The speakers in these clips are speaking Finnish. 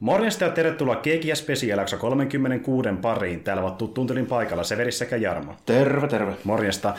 Morjesta ja tervetuloa Keekiä Specialakso 36 pariin. Täällä ovat tuntelin paikalla Severi sekä Jarmo. Terve, terve. Morjesta.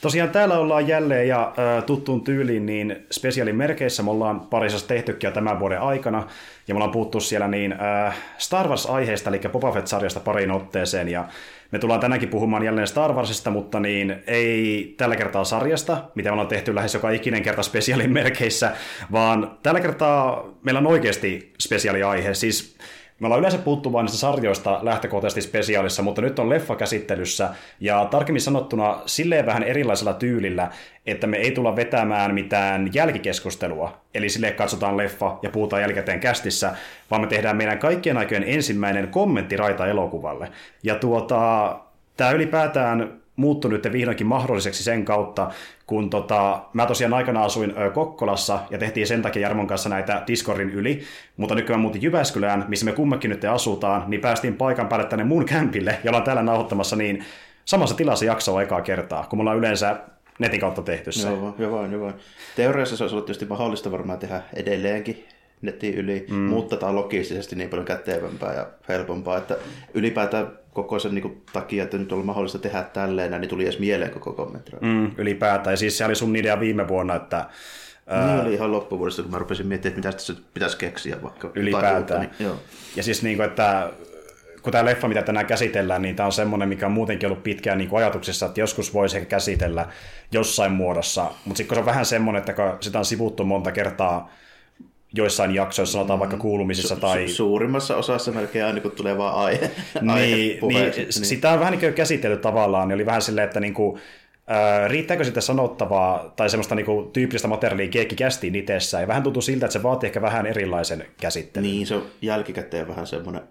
Tosiaan täällä ollaan jälleen ja äh, tuttuun tyyliin niin spesiaalin merkeissä. Me ollaan parisessa tehtykin tämän vuoden aikana. Ja me ollaan puhuttu siellä niin äh, Star Wars-aiheesta, eli Boba Fett-sarjasta pariin otteeseen. Ja me tullaan tänäänkin puhumaan jälleen Star Warsista, mutta niin ei tällä kertaa sarjasta, mitä me ollaan tehty lähes joka ikinen kerta spesiaalin merkeissä, vaan tällä kertaa meillä on oikeasti spesiaaliaihe. Siis me ollaan yleensä puhuttu vain niistä sarjoista lähtökohtaisesti spesiaalissa, mutta nyt on leffa käsittelyssä, ja tarkemmin sanottuna silleen vähän erilaisella tyylillä, että me ei tulla vetämään mitään jälkikeskustelua, eli sille katsotaan leffa ja puhutaan jälkikäteen kästissä, vaan me tehdään meidän kaikkien aikojen ensimmäinen kommenttiraita elokuvalle. Ja tuota, tämä ylipäätään muuttui nyt vihdoinkin mahdolliseksi sen kautta, kun tota, mä tosiaan aikana asuin Kokkolassa ja tehtiin sen takia Jarmon kanssa näitä Discordin yli, mutta nykyään muutin Jyväskylään, missä me kummakin nyt asutaan, niin päästiin paikan päälle tänne mun kämpille ja ollaan täällä nauhoittamassa niin samassa tilassa jaksoa ekaa kertaa, kun me ollaan yleensä netin kautta tehty se. Joo, joo, joo, joo. Teoriassa se olisi ollut tietysti mahdollista varmaan tehdä edelleenkin netin yli, mm. mutta tämä on logistisesti niin paljon kätevämpää ja helpompaa, että ylipäätään koko sen niin takia, että nyt on mahdollista tehdä tälleen, niin tuli edes mieleen koko kommentti. Mm, ylipäätään. Ja siis se oli sun idea viime vuonna, että niin oli ihan loppuvuodesta, kun mä rupesin miettimään, että mitä tässä pitäisi keksiä vaikka. Ylipäätään. Uutta, niin, joo. Ja siis niin kuin, että kun tämä leffa, mitä tänään käsitellään, niin tämä on semmoinen, mikä on muutenkin ollut pitkään niin kuin ajatuksessa, että joskus voisi käsitellä jossain muodossa. Mutta sitten kun se on vähän semmoinen, että kun sitä on sivuttu monta kertaa joissain jaksoissa, sanotaan mm. vaikka kuulumisissa su- tai... Su- suurimmassa osassa melkein aina, kun tulee vaan aihe. niin, niin, niin, sitä on vähän niin kuin käsitelty tavallaan, niin oli vähän silleen, että niin kuin, äh, riittääkö sitä sanottavaa tai semmoista niin kuin, tyyppistä materiaalia keekki kästiin itsessään, ja vähän tuntuu siltä, että se vaatii ehkä vähän erilaisen käsittelyn. Niin, se on jälkikäteen vähän semmoinen,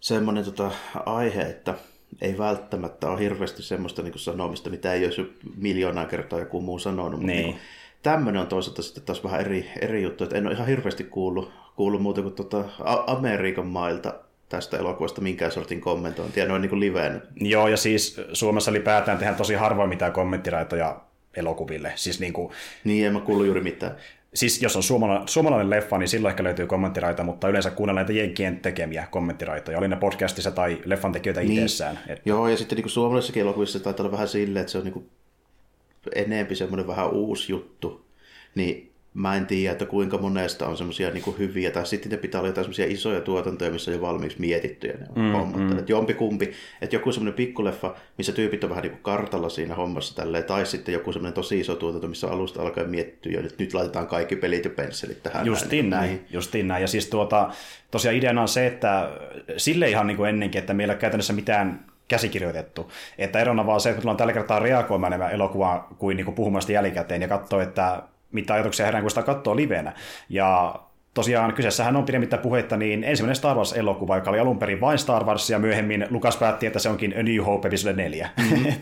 semmoinen tota, aihe, että ei välttämättä ole hirveästi semmoista niin sanomista, mitä ei olisi miljoonaa kertaa joku muu sanonut. Niin. Niin tämmöinen on toisaalta sitten taas vähän eri, eri juttu, että en ole ihan hirveästi kuullut, kuullut muuta kuin tuota Amerikan mailta tästä elokuvasta minkään sortin kommentointia, noin niin kuin liveen. Joo, ja siis Suomessa ylipäätään tehdään tosi harvoin mitään kommenttiraitoja elokuville. Siis niin, kuin... niin en mä kuullut juuri mitään. Siis jos on suomalainen, suomalainen leffa, niin silloin ehkä löytyy kommenttiraita, mutta yleensä kuunnellaan näitä jenkkien tekemiä kommenttiraitoja, oli ne podcastissa tai leffan tekijöitä niin. itsessään. Et... Joo, ja sitten niin kuin suomalaisissakin elokuvissa taitaa olla vähän silleen, että se on niin kuin enempi semmoinen vähän uusi juttu, niin mä en tiedä, että kuinka monesta on semmoisia niin hyviä, tai sitten ne pitää olla jotain semmoisia isoja tuotantoja, missä on jo valmiiksi mietitty ja ne on mm, hommat. Mm. Että jompi kumpi, että joku semmoinen pikkuleffa, missä tyypit on vähän niin kuin kartalla siinä hommassa tälleen, tai sitten joku semmoinen tosi iso tuotanto, missä alusta alkaen mietitty ja nyt, nyt laitetaan kaikki pelit ja pensselit tähän. Justiin näin, näin. justiin näin. Ja siis tuota, tosiaan ideana on se, että sille ihan niin kuin ennenkin, että meillä ei ole käytännössä mitään käsikirjoitettu. Että erona vaan se, että tullaan tällä kertaa reagoimaan enemmän elokuvaan kuin, niin kuin puhumaan jälkikäteen ja katsoa, että mitä ajatuksia herään, kun sitä katsoo livenä. Ja tosiaan kyseessähän on pidemmittä puhetta niin ensimmäinen Star Wars-elokuva, joka oli alun perin vain Star Wars, ja myöhemmin Lukas päätti, että se onkin A New Hope Episode 4. Mm-hmm.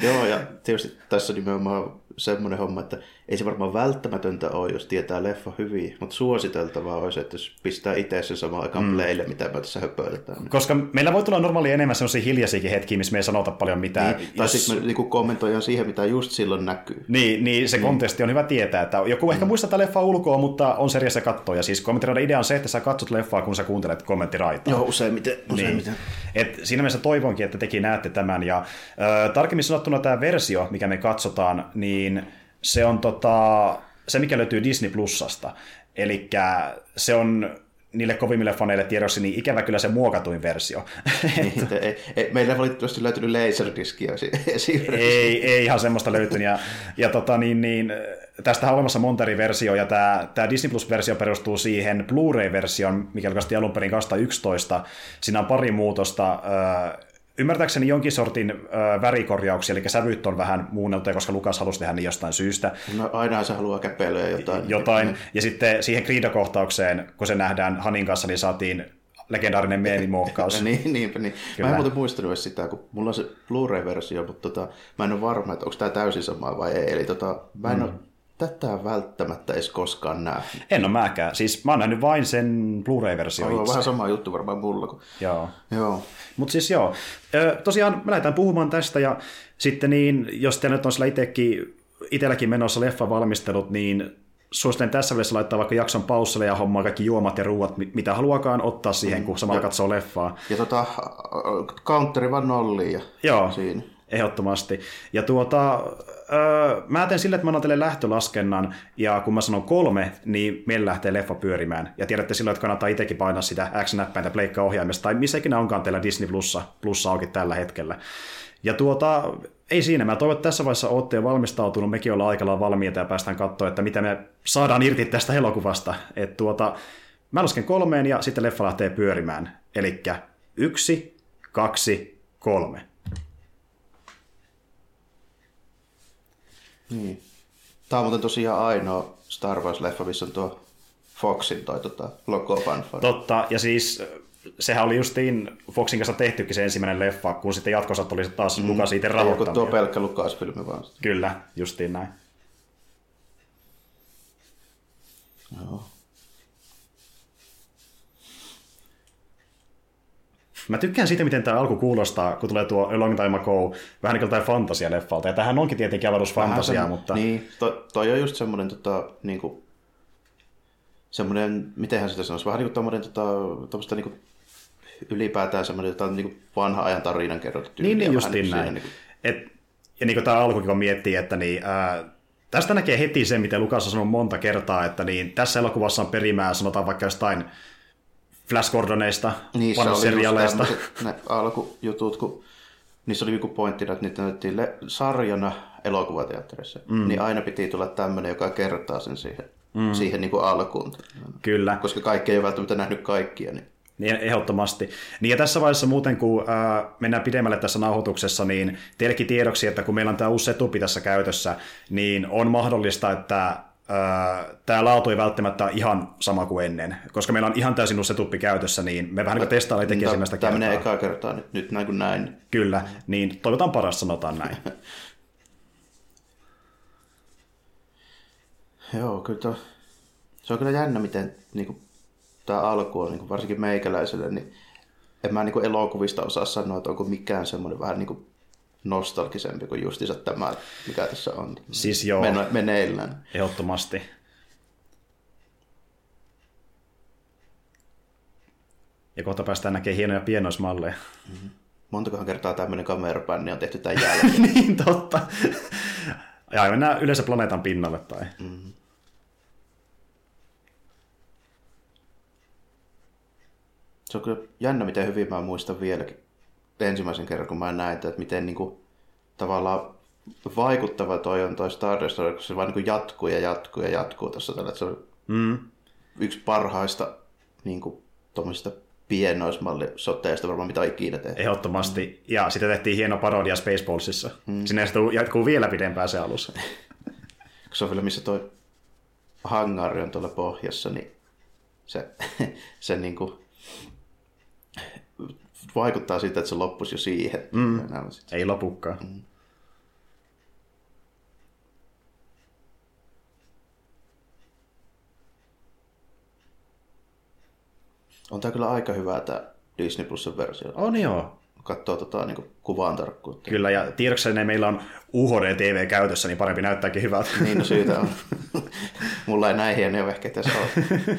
Joo, ja tietysti tässä nimenomaan semmoinen homma, että ei se varmaan välttämätöntä ole, jos tietää leffa hyvin, mutta suositeltavaa olisi, että jos pistää itse sen samaan aikaan mm. playlle, mitä me tässä höpöiletään. Niin. Koska meillä voi tulla normaali enemmän sellaisia hiljaisiakin hetkiä, missä me ei sanota paljon mitään. Niin, tai sitten me niin kommentoidaan siihen, mitä just silloin näkyy. Niin, niin se mm. kontesti on hyvä tietää, että joku ehkä mm. muistaa tätä leffaa ulkoa, mutta on seriassa katsoa. Ja siis kommenttiraida idea on se, että sä katsot leffaa, kun sä kuuntelet kommenttiraitaa. Joo, useimmiten. useimmiten. Niin. Et siinä mielessä toivonkin, että tekin näette tämän. Ja äh, tarkemmin sanottuna tämä versio, mikä me katsotaan, niin se on tota, se, mikä löytyy Disney Plusasta. Eli se on niille kovimmille faneille tiedossa, niin ikävä kyllä se muokatuin versio. Niin, ei, ei, meillä ei valitettavasti löytynyt laserdiskiä ei, ei ihan semmoista löytynyt. Ja, ja tota, niin, niin, tästä on olemassa monta eri versio, ja tämä, tämä Disney Plus-versio perustuu siihen Blu-ray-versioon, mikä julkaistiin alun perin 2011. Siinä on pari muutosta ymmärtääkseni jonkin sortin ö, värikorjauksia, eli sävyt on vähän muunneltuja, koska Lukas halusi tehdä niin jostain syystä. No aina se haluaa käpeilyä jotain. Jotain. Ja sitten siihen Greedo-kohtaukseen, kun se nähdään Hanin kanssa, niin saatiin legendaarinen meemimuokkaus. niin, niinpä niin. Kyllä. Mä en muuten muistanut edes sitä, kun mulla on se Blu-ray-versio, mutta tota, mä en ole varma, että onko tämä täysin sama vai ei. Eli tota, mä en mm. ole tätä välttämättä edes koskaan nähnyt. En ole mäkään. Siis mä oon nähnyt vain sen Blu-ray-versio itse. vähän sama juttu varmaan mulla. Kun... Joo. Joo. Mutta siis joo. Tosiaan me lähdetään puhumaan tästä ja sitten niin, jos teillä nyt on sillä itsekin, itselläkin menossa leffa valmistelut, niin suosittelen tässä välissä laittaa vaikka jakson paussille ja hommaa kaikki juomat ja ruuat, mitä haluakaan ottaa siihen, kun samalla katsoo leffaa. Ja tota, counteri vaan nolliin ja Joo, siinä. ehdottomasti. Ja tuota, mä teen sille, että mä annan lähtölaskennan, ja kun mä sanon kolme, niin meillä lähtee leffa pyörimään. Ja tiedätte silloin, että kannattaa itsekin painaa sitä X-näppäintä pleikka-ohjaimesta, tai missä ikinä onkaan teillä Disney Plussa, Plussa auki tällä hetkellä. Ja tuota, ei siinä. Mä toivon, että tässä vaiheessa olette jo valmistautunut. Mekin ollaan aikalla valmiita ja päästään katsoa, että mitä me saadaan irti tästä elokuvasta. Et tuota, mä lasken kolmeen ja sitten leffa lähtee pyörimään. Eli yksi, kaksi, kolme. Niin. Tämä on muuten tosiaan ainoa Star Wars-leffa, missä on tuo Foxin toi tota, logo fanfare. Totta, ja siis äh, sehän oli justiin Foxin kanssa tehtykin se ensimmäinen leffa, kun sitten jatkossa tuli taas mm. Lukas itse Joku tuo pelkkä Lucas-filmi vaan. Kyllä, justiin näin. Joo. Mä tykkään siitä, miten tämä alku kuulostaa, kun tulee tuo A Long Time Ago, vähän niin kuin fantasia-leffalta. Ja tähän onkin tietenkin avaruus Vähän fantasiaa, semmo- mutta Niin, to, toi on just semmoinen, tota, niinku, semmoinen, mitenhän sitä sanoisi, vähän niin kuin tommoinen, tota, tommoista niinku, ylipäätään semmoinen jotain niinku vanha ajan tarinan kerrottu niin, niin justiin siinä näin. Niinku, Et, ja niin kuin tämä alkukin, kun miettii, että niin, ää, tästä näkee heti sen, mitä Lukas on sanonut monta kertaa, että niin, tässä elokuvassa on perimää, sanotaan vaikka jostain Flash Gordoneista, niissä oli just seriaaleista. tämmöiset ne alkujutut, kun niissä oli joku pointtina, että niitä näytettiin sarjana elokuvateatterissa, mm. niin aina piti tulla tämmöinen, joka kertaa sen siihen, mm. siihen niin kuin alkuun. Kyllä. Koska kaikki ei ole välttämättä nähnyt kaikkia, niin Niin ehdottomasti. Niin ja tässä vaiheessa muuten, kun ää, mennään pidemmälle tässä nauhoituksessa, niin teillekin tiedoksi, että kun meillä on tämä uusi setupi tässä käytössä, niin on mahdollista, että tämä laatu ei välttämättä ole ihan sama kuin ennen. Koska meillä on ihan täysin uusi setupi käytössä, niin me vähän niin testaillaan itsekin ensimmäistä Tämä kertaa. menee ekaa kertaa nyt, nyt näin kuin näin. Kyllä, niin toivotaan paras, sanotaan näin. Joo, kyllä tuo, se on kyllä jännä, miten niin kuin, tämä alku on niin kuin, varsinkin meikäläiselle, niin en mä niin kuin, elokuvista osaa sanoa, että onko mikään semmoinen vähän niin kuin, nostalgisempi kuin justiinsa tämä, mikä tässä on Siis joo. meno- meneillään. Ehdottomasti. Ja kohta päästään näkemään hienoja pienoismalleja. Montakohan kertaa tämmöinen kamerapänni on tehty tämän jälkeen. niin, totta. Ja mennään yleensä planeetan pinnalle tai... Se on kyllä jännä, miten hyvin mä muistan vieläkin ensimmäisen kerran, kun mä näin, että miten niin kuin, tavallaan vaikuttava toi on toi Stardust, kun se vaan niin kuin jatkuu ja jatkuu ja jatkuu tuossa tällä. että Se on Mm. yksi parhaista niin kuin, tuommoisista pienoismallisoteista varmaan mitä ikinä tehty. Ehdottomasti. Ja sitten tehtiin hieno parodia Spaceballsissa. Mm. Sinne jatkuu vielä pidempään se alus. Kun se on vielä missä toi hangari on tuolla pohjassa, niin se, se niin kuin, vaikuttaa siitä, että se loppuisi jo siihen. Mm. Ei lopukaan. Mm. On tämä kyllä aika hyvä tämä Disney Plusen versio. On joo. Katsoo tota, niin kuvan tarkkuutta. Kyllä, ja tiedoksenne meillä on UHD-TV käytössä, niin parempi näyttääkin hyvältä. Niin, no syytä on. Mulla ei näin hienoja vehkeitä edes ole.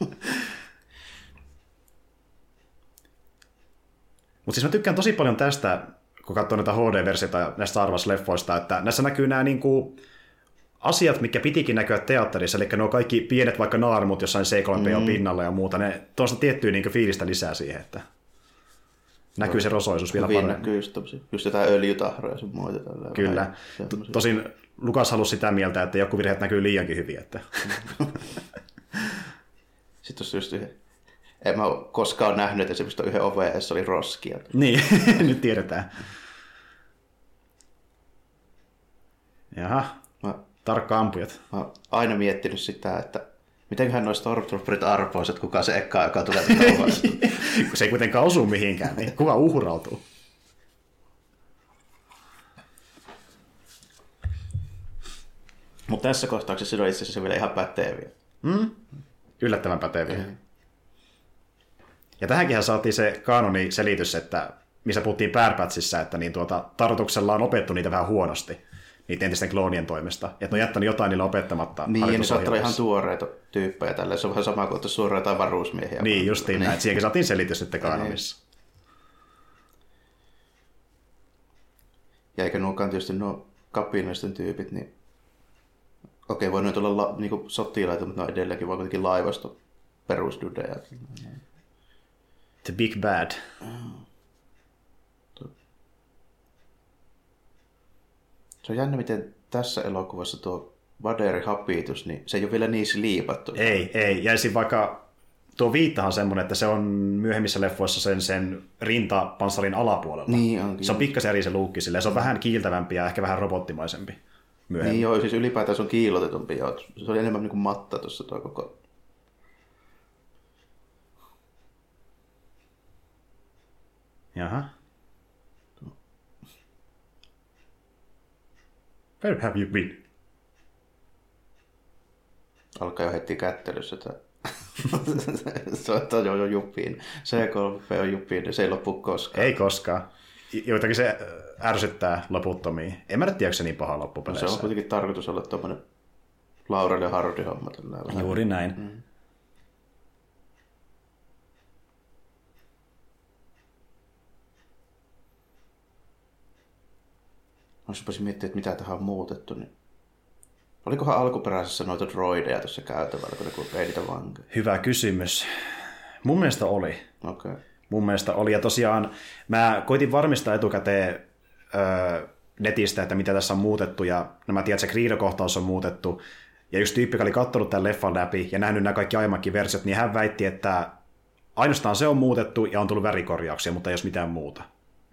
Mutta siis mä tykkään tosi paljon tästä, kun katsoo näitä HD-versioita näistä Star Wars-leffoista, että näissä näkyy nämä niinku asiat, mikä pitikin näkyä teatterissa, eli nuo kaikki pienet vaikka naarmut jossain C3PO mm. pinnalla ja muuta, ne tuosta tiettyä niinku fiilistä lisää siihen, että näkyy se rosoisuus vielä paremmin. näkyy just, tommosia- just jotain öljytahroja sun muita. Kyllä. Vähän. Tosin Lukas halusi sitä mieltä, että joku virheet näkyy liiankin hyvin. Että... Sitten tuossa just yhden, en mä ole koskaan nähnyt, että esimerkiksi yhden oveen edessä oli roskia. niin, nyt tiedetään. Jaha, Mä, tarkka ampujat. mä oon aina miettinyt sitä, että mitenköhän noin Stormtrooperit arpois, että kuka se ekka, joka tulee. Kun se ei kuitenkaan osu mihinkään, niin kuka uhrautuu? Mutta tässä kohtauksessa se on itse asiassa vielä ihan päteviä. Mm? Yllättävän päteviä. Ja tähänkin saatiin se kanoni selitys, että missä puhuttiin Pärpätsissä, että niin tuota, tarkoituksella on opettu niitä vähän huonosti. niiden entisten kloonien toimesta. Että ne on jättänyt jotain niille opettamatta Niin, ja ne saattaa ihan tuoreita tyyppejä tällä. Se on vähän sama kuin että suoraan jotain varuusmiehiä. Niin, justiin näin. Siihenkin saatiin selitys sitten kanonissa. Ja eikä nuokaan tietysti nuo kapinallisten tyypit, niin okei, voi nyt olla la, niinku sotilaita, mutta ne on edelleenkin vaan kuitenkin laivasto perusdudeja. The Big Bad. Se on jännä, miten tässä elokuvassa tuo Vaderi hapitus, niin se ei ole vielä niin liipattu. Ei, ei. Jäisi vaikka tuo viittahan semmoinen, että se on myöhemmissä leffoissa sen, sen rintapanssarin alapuolella. Niin onkin. Se on pikkasen eri se luukki silleen. Se on vähän kiiltävämpi ja ehkä vähän robottimaisempi myöhemmin. Niin joo, siis ylipäätään se on kiilotetumpi. Joo. Se oli enemmän niin kuin matta tuossa tuo koko... Jaha. Where have you been? Alkaa jo heti kättelyssä tämä. se on jo, jo juppiin. C3 on juppiin, se ei loppu koskaan. Ei koskaan. Joitakin se äh, ärsyttää loputtomiin. En mä tiedä, se niin paha No, se loppupeleissä. on kuitenkin tarkoitus olla tuommoinen Laurel ja Hardy homma. Juuri näin. Mm. Jos rupesin miettimään, että mitä tähän on muutettu, niin... Olikohan alkuperäisessä noita droideja tuossa käytävällä, kun ne kun vei niitä vankeja? Hyvä kysymys. Mun mielestä oli. Okei. Okay. Mun mielestä oli. Ja tosiaan mä koitin varmistaa etukäteen öö, netistä, että mitä tässä on muutettu. Ja no mä tiedän, että se Greedo-kohtaus on muutettu. Ja just tyyppi, joka oli katsonut tämän leffan läpi ja nähnyt nämä kaikki aiemmatkin versiot, niin hän väitti, että ainoastaan se on muutettu ja on tullut värikorjauksia, mutta ei jos mitään muuta.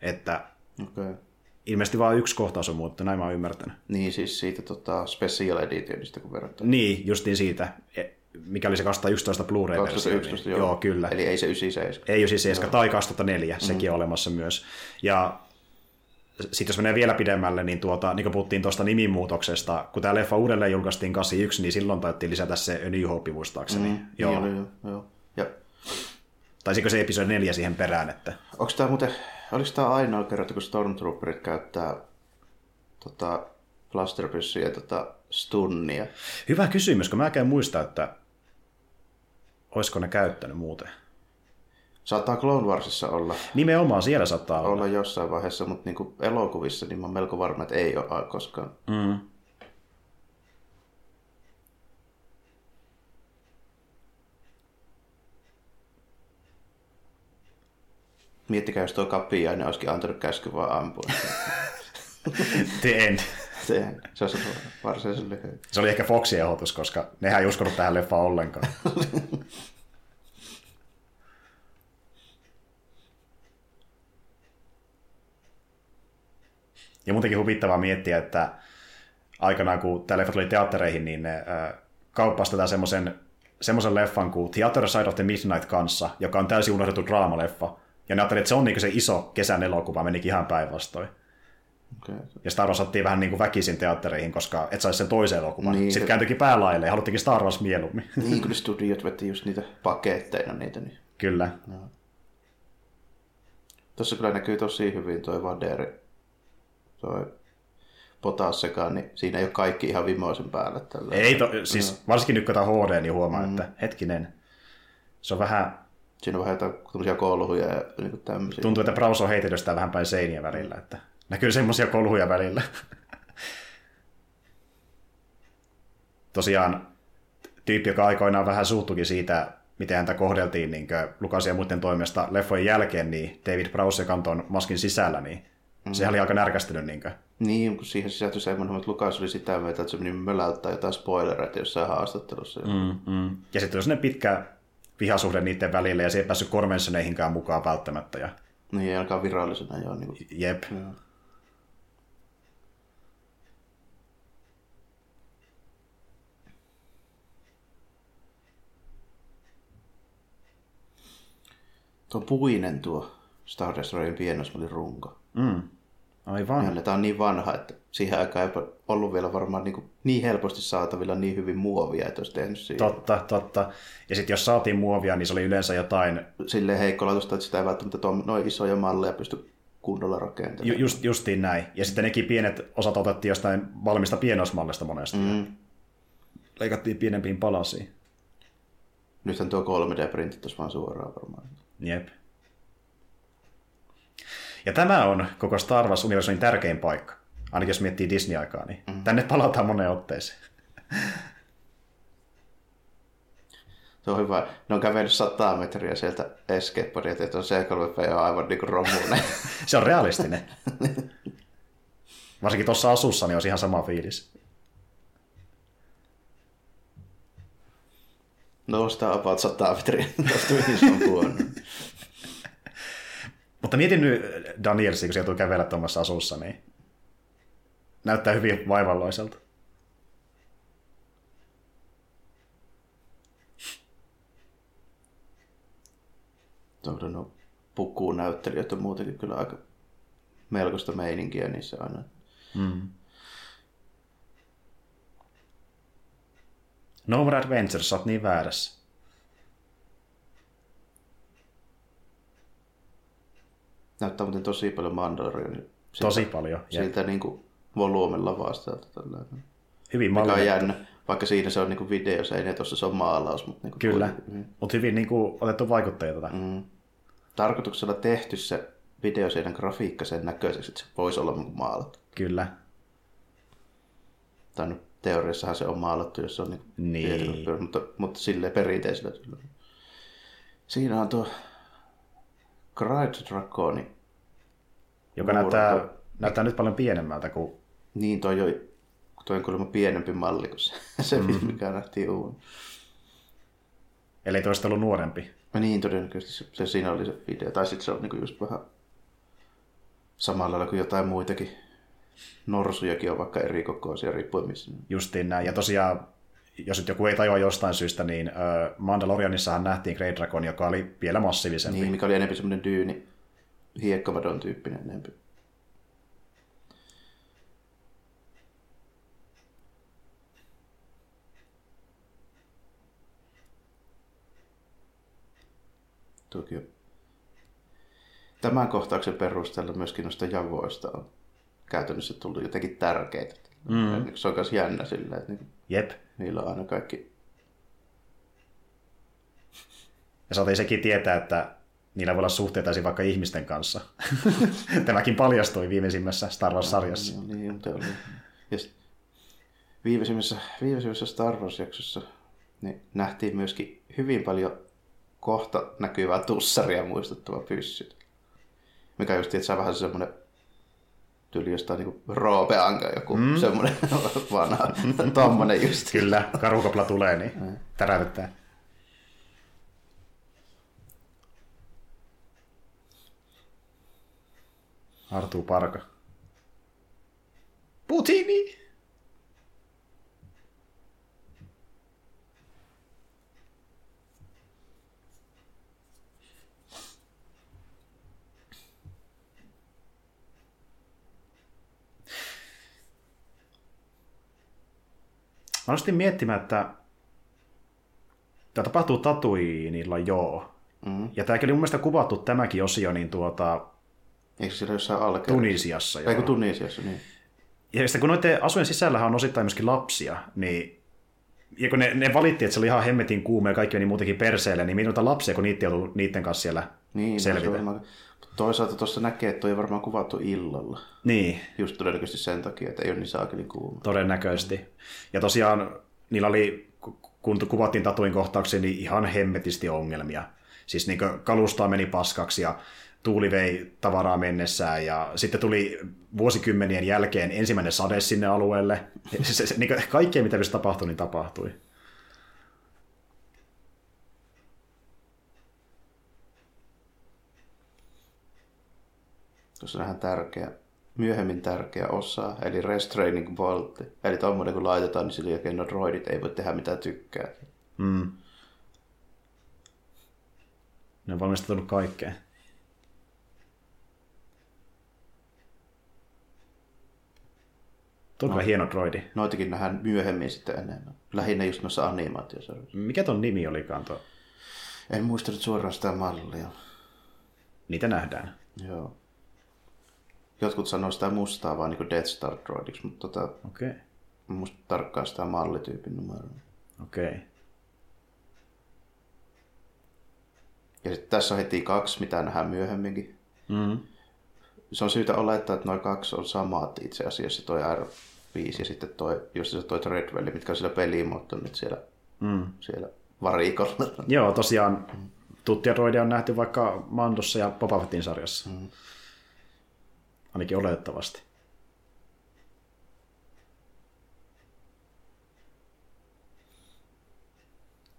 Että Okei. Okay. Ilmeisesti vain yksi kohtaus on muutettu, näin mä oon ymmärtänyt. Niin siis siitä tota, Special Editionista, kun verrataan. Niin, justiin siitä, e- mikä oli se 2011 Blu-ray-versio. 2011, niin- joo. joo. kyllä. Eli ei se 97. Ei 97 tai 2004, mm. sekin on olemassa myös. Ja sitten jos menee vielä pidemmälle, niin, tuota, niin kuin puhuttiin tuosta nimimuutoksesta, kun tämä leffa uudelleen julkaistiin 81, niin silloin taidettiin lisätä se A New Hope muistaakseni. Mm, joo. Niin oli, joo, joo. Ja Taisiko se episodi 4 siihen perään, että onko tämä muuten, oliko tämä ainoa kerta, kun Stormtrooperit käyttää tota, blasterpyssyä ja tota, stunnia? Hyvä kysymys, kun mä en muista, että olisiko ne käyttänyt muuten. Saattaa Clone Warsissa olla, Nimenomaan siellä saattaa olla. olla jossain vaiheessa, mutta niinku elokuvissa niin mä oon melko varma, että ei ole koskaan. Mm. Miettikää, jos tuo kapiainen olisikin antanut käsky vaan ampua. The end. Se, se olisi varsinaisen lyhyt. Se oli ehkä Foxin ehdotus, koska nehän ei uskonut tähän leffaan ollenkaan. Ja muutenkin huvittavaa miettiä, että aikanaan kun tämä leffa tuli teattereihin, niin ne äh, kauppasi tätä semmoisen semmoisen leffan kuin The Other Side of the Midnight kanssa, joka on täysin unohdettu draamaleffa. Ja ne että se on niin se iso kesän elokuva, menikin ihan päinvastoin. Okay. Ja Star Wars otettiin vähän niin kuin väkisin teattereihin, koska et saisi sen toisen elokuvan. Niin, Sitten se- kääntyikin päälaille ja haluttiinkin Star Wars mieluummin. Niin, kun studiot vetti just niitä paketteina niitä, niin Kyllä. Tuossa kyllä näkyy tosi hyvin toi Vaderi, toi potassekaan, niin siinä ei ole kaikki ihan vimoisen päällä. Tällä. Ei to, siis varsinkin nyt kun tämä HD, niin huomaa, mm. että hetkinen, se on vähän, Siinä on vähän jotain tämmöisiä kolhuja ja niin kuin tämmöisiä. tuntuu, että Browse on heitellyt sitä vähän päin seiniä välillä, että näkyy semmoisia kolhuja välillä. Tosiaan tyyppi, joka aikoinaan vähän suuttukin siitä, miten häntä kohdeltiin niin Lukasin ja muiden toimesta leffojen jälkeen, niin David Browse kanton maskin sisällä, niin mm. sehän oli aika närkästynyt. Niin kuin. Niin, kun siihen sisältyi semmoinen, että Lukas oli sitä mieltä, että se meni möläyttää jotain spoilereita jossain haastattelussa. Mm. Mm. Ja sitten oli sellainen pitkä vihasuhde niiden välillä, ja se ei päässyt konventioneihinkään mukaan välttämättä. Ja Niin, ei alkaa virallisena jo. Niin kuin. jep. Joo. Tuo puinen tuo Star Destroyerin pienoismallin runko. Mm. Aivan. Ja tämä on niin vanha, että siihen aikaan ei ollut vielä varmaan niin, kuin niin helposti saatavilla niin hyvin muovia, että olisi tehnyt siihen. Totta, totta. Ja sitten jos saatiin muovia, niin se oli yleensä jotain, Silleen heikkolaatusta, että sitä ei välttämättä tuo noin isoja malleja pysty kunnolla rakentaa. Ju, just, justiin näin. Ja sitten nekin pienet osat otettiin jostain valmista pienoismallista monesti. Mm. Leikattiin pienempiin palasiin. Nythän tuo 3D-printti tuossa vaan suoraan varmaan. Jep. Ja tämä on koko Star Wars-universumin tärkein paikka. Ainakin jos miettii Disney-aikaa, niin mm. tänne palataan moneen otteeseen. Se on hyvä. Ne on kävellyt 100 metriä sieltä escape että on C3P on aivan niin kuin romuinen. se on realistinen. Varsinkin tuossa asussa niin olisi ihan sama fiilis. No sitä about 100 metriä tuosta on huono. Mutta mietin nyt Danielsi, kun se joutuu kävellä tuommoissa asussa, niin näyttää hyvin vaivalloiselta. no, pukkuun näyttelijöitä on muutenkin kyllä aika melkoista meininkiä niissä aina. Mm. No More Adventures, sä oot niin väärässä. Näyttää muuten tosi paljon Mandalorianin. Tosi paljon. Siltä niin kuin volyymilla vastaelta. Tällainen. Hyvin Mikä on jännä, vaikka siinä se on niin video, se ei ne tuossa se on maalaus. Mutta niin Kyllä, mm. mutta hyvin niin kuin, otettu vaikutteita. Tota. Mm. Tarkoituksella tehty se video sen grafiikka sen näköiseksi, että se voisi olla niin maalattu. Kyllä. Tai no, teoriassahan se on maalattu, jos se on niin, niin. mutta, mutta silleen perinteisellä Siinä on tuo Cried Dragoni. Joka näyttää, näyttää nyt paljon pienemmältä kuin... Niin, toi, jo, toi on kuulemma pienempi malli kuin se, se mm. mikä nähtiin uun. Eli toista ollut nuorempi. Ja niin, todennäköisesti se, se siinä oli se video. Tai sitten se on niinku just vähän samalla lailla kuin jotain muitakin norsujakin on vaikka eri kokoisia riippuen missä. Justiin näin. Ja tosiaan, jos nyt joku ei tajua jostain syystä, niin Mandalorianissahan nähtiin Grey Dragon, joka oli vielä massiivisempi. Niin, mikä oli enemmän semmoinen dyyni, hiekkavadon tyyppinen enemmän. Toki tämän kohtauksen perusteella myöskin noista javoista on käytännössä tullut jotenkin tärkeitä. Mm. Se on myös jännä sillä, että niin Jep. niillä on aina kaikki... Ja saatiin sekin tietää, että niillä voi olla suhteita vaikka ihmisten kanssa. Tämäkin paljastui viimeisimmässä Star Wars-sarjassa. No, niin, mutta oli. Ja viimeisimmässä, viimeisimmässä Star Wars-jaksossa niin nähtiin myöskin hyvin paljon kohta näkyvää tussaria muistuttava pyssy. Mikä just, on vähän semmoinen tyyli jostain niin roopeanka joku mm. semmoinen vanha, tommonen just. Kyllä, karukopla tulee, niin mm. täräytetään. Artuu Parka. Putini! Mä nostin miettimään, että tämä tapahtuu Tatuinilla joo. Mm. Ja tämäkin oli mun mielestä kuvattu tämäkin osio niin tuota... Eikö siellä jossain alkeella? Tunisiassa. Eikö Tunisiassa, niin. Ja sitten kun noiden asujen sisällähän on osittain myöskin lapsia, niin ja kun ne, ne valittiin, että se oli ihan hemmetin kuume ja kaikki meni muutenkin perseelle, niin minulta lapsia, kun niitä joutui niiden kanssa siellä niin, selvitä. No, Toisaalta tuossa näkee, että toi on varmaan kuvattu illalla. Niin. Just todennäköisesti sen takia, että ei ole niin saakeli kuuma. Todennäköisesti. Ja tosiaan niillä oli, kun kuvattiin tatuin kohtauksia, niin ihan hemmetisti ongelmia. Siis niin kalustaa meni paskaksi ja tuuli vei tavaraa mennessään ja sitten tuli vuosikymmenien jälkeen ensimmäinen sade sinne alueelle. Se, se, se, niin kaikkea, mitä tapahtui, niin tapahtui. Tuossa nähdään tärkeä, myöhemmin tärkeä osa, eli restraining voltti. Eli tuommoinen kun laitetaan, niin sillä jälkeen no droidit ei voi tehdä mitä tykkää. Mm. Ne on valmistautunut kaikkeen. Tuo on no, hieno droidi. Noitakin nähdään myöhemmin sitten enemmän. Lähinnä just noissa animaatioissa. Mikä ton nimi olikaan tuo? En muista nyt suoraan sitä mallia. Niitä nähdään. Joo. Jotkut sanoo sitä mustaa vaan niin Death Star droidiksi, mutta tota. Okay. musta tarkkaan sitä mallityypin numeroa. Okei. Okay. Ja sitten tässä on heti kaksi, mitä nähdään myöhemminkin. Mm. Se on syytä olettaa, että noin kaksi on samat itse asiassa, toi R5 ja sitten toi, just se toi Redwell, mitkä on siellä pelimoottorit siellä, Mm. siellä varikolla. Joo, tosiaan tuttia droidia on nähty vaikka Mandossa ja Boba Fettin sarjassa. Mm. Ainakin oletettavasti.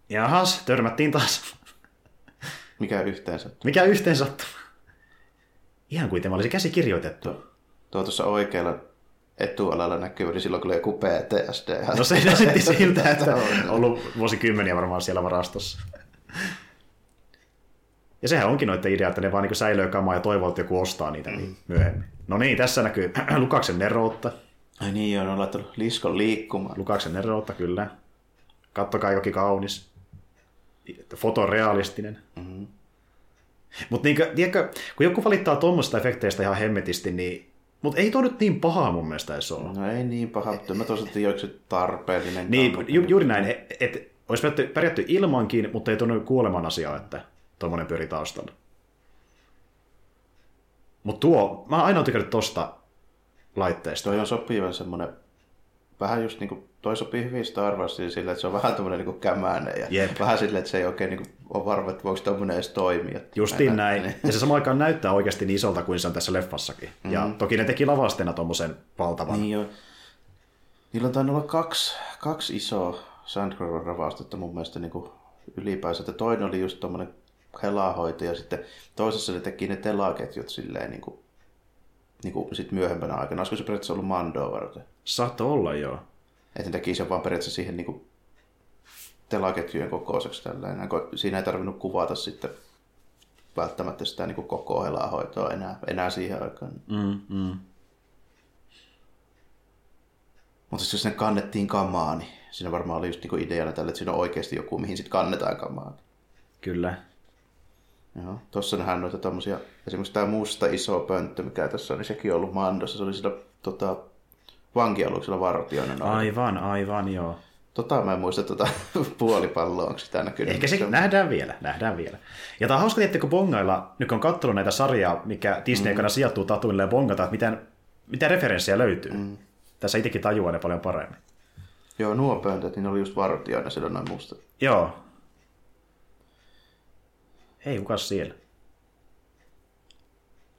Jahas, törmättiin taas. Mikä yhteensä? Mikä yhteen sattuma? Ihan kuin tämä olisi käsikirjoitettu. Tuo tuossa oikealla etualalla näkyy, niin silloin kun oli joku PTSD. No se näytti siltä, että on ollut vuosikymmeniä varmaan siellä varastossa. Ja sehän onkin noiden idea, että ne vaan niin säilöö kamaa ja toivoo, että joku ostaa niitä niin myöhemmin. No niin, tässä näkyy Lukaksen neroutta. Ai niin, joo, ne on laittanut liskon liikkumaan. Lukaksen neroutta, kyllä. Kattokaa jokin kaunis. Fotorealistinen. Mm-hmm. Mutta niin, tiedätkö, kun joku valittaa tuommoista efekteistä ihan hemmetisti, niin... Mutta ei tuo nyt niin pahaa mun mielestä edes ole. No ei niin paha, mutta mä toisaalta se tarpeellinen. Niin, ju, juuri näin, että et, olisi pärjätty, ilmankin, mutta ei tunnu kuoleman asiaa, että tuommoinen pyöri taustalla. Mutta tuo, mä oon aina tykännyt tosta laitteesta. Toi on sopivan semmonen, vähän just niinku, toi sopii hyvin Star Warsiin sillä, että se on vähän tämmönen niinku kämäinen ja Jep. vähän silleen, että se ei oikein niinku ole varma, että voiko tommonen edes toimia. Justiin Näin- näin. Ja se samaan aikaan näyttää oikeasti niin isolta kuin se on tässä leffassakin. Mm. Ja toki ne teki lavasteena tuommoisen valtavan. Niin joo. Niillä on tainnut olla kaksi, kaksi isoa Sandcrawler ravastetta mun mielestä niinku ylipäänsä. Että toinen oli just tommonen helahoito ja sitten toisessa ne teki ne telaketjut silleen niinku, niinku sit myöhempänä aikana. Olisiko se periaatteessa ollut Mandoa varten? Saattoi olla, joo. Että ne teki sen vaan periaatteessa siihen niinku telaketjujen kokoiseksi tällainen. Siinä ei tarvinnut kuvata sitten välttämättä sitä niinku koko helahoitoa enää, enää siihen aikaan. Mm, mm. Mutta jos sinne kannettiin kamaa, niin siinä varmaan oli just niinku ideana tälle, että siinä on oikeasti joku, mihin sitten kannetaan kamaa. Kyllä. Joo. Tuossa nähdään noita tommosia, esimerkiksi tämä musta iso pönttö, mikä tässä on, niin sekin on ollut Mandossa. Se oli sillä tota, vankialuksella vartioina. Aivan, aivan, joo. Tota mä en muista tota puolipalloa, onko sitä näkynyt. Ehkä se nähdään vielä, nähdään vielä. Ja tämä on hauska, tietysti, kun bongailla, nyt kun on katsonut näitä sarjaa, mikä Disney aikana sijoittuu tatuille ja bongata, että miten, mitä referenssejä löytyy. Mm. Tässä itsekin tajuaa ne paljon paremmin. Joo, nuo pöntöt, niin ne oli just vartioina sillä noin musta. Joo. Ei, kukas siellä?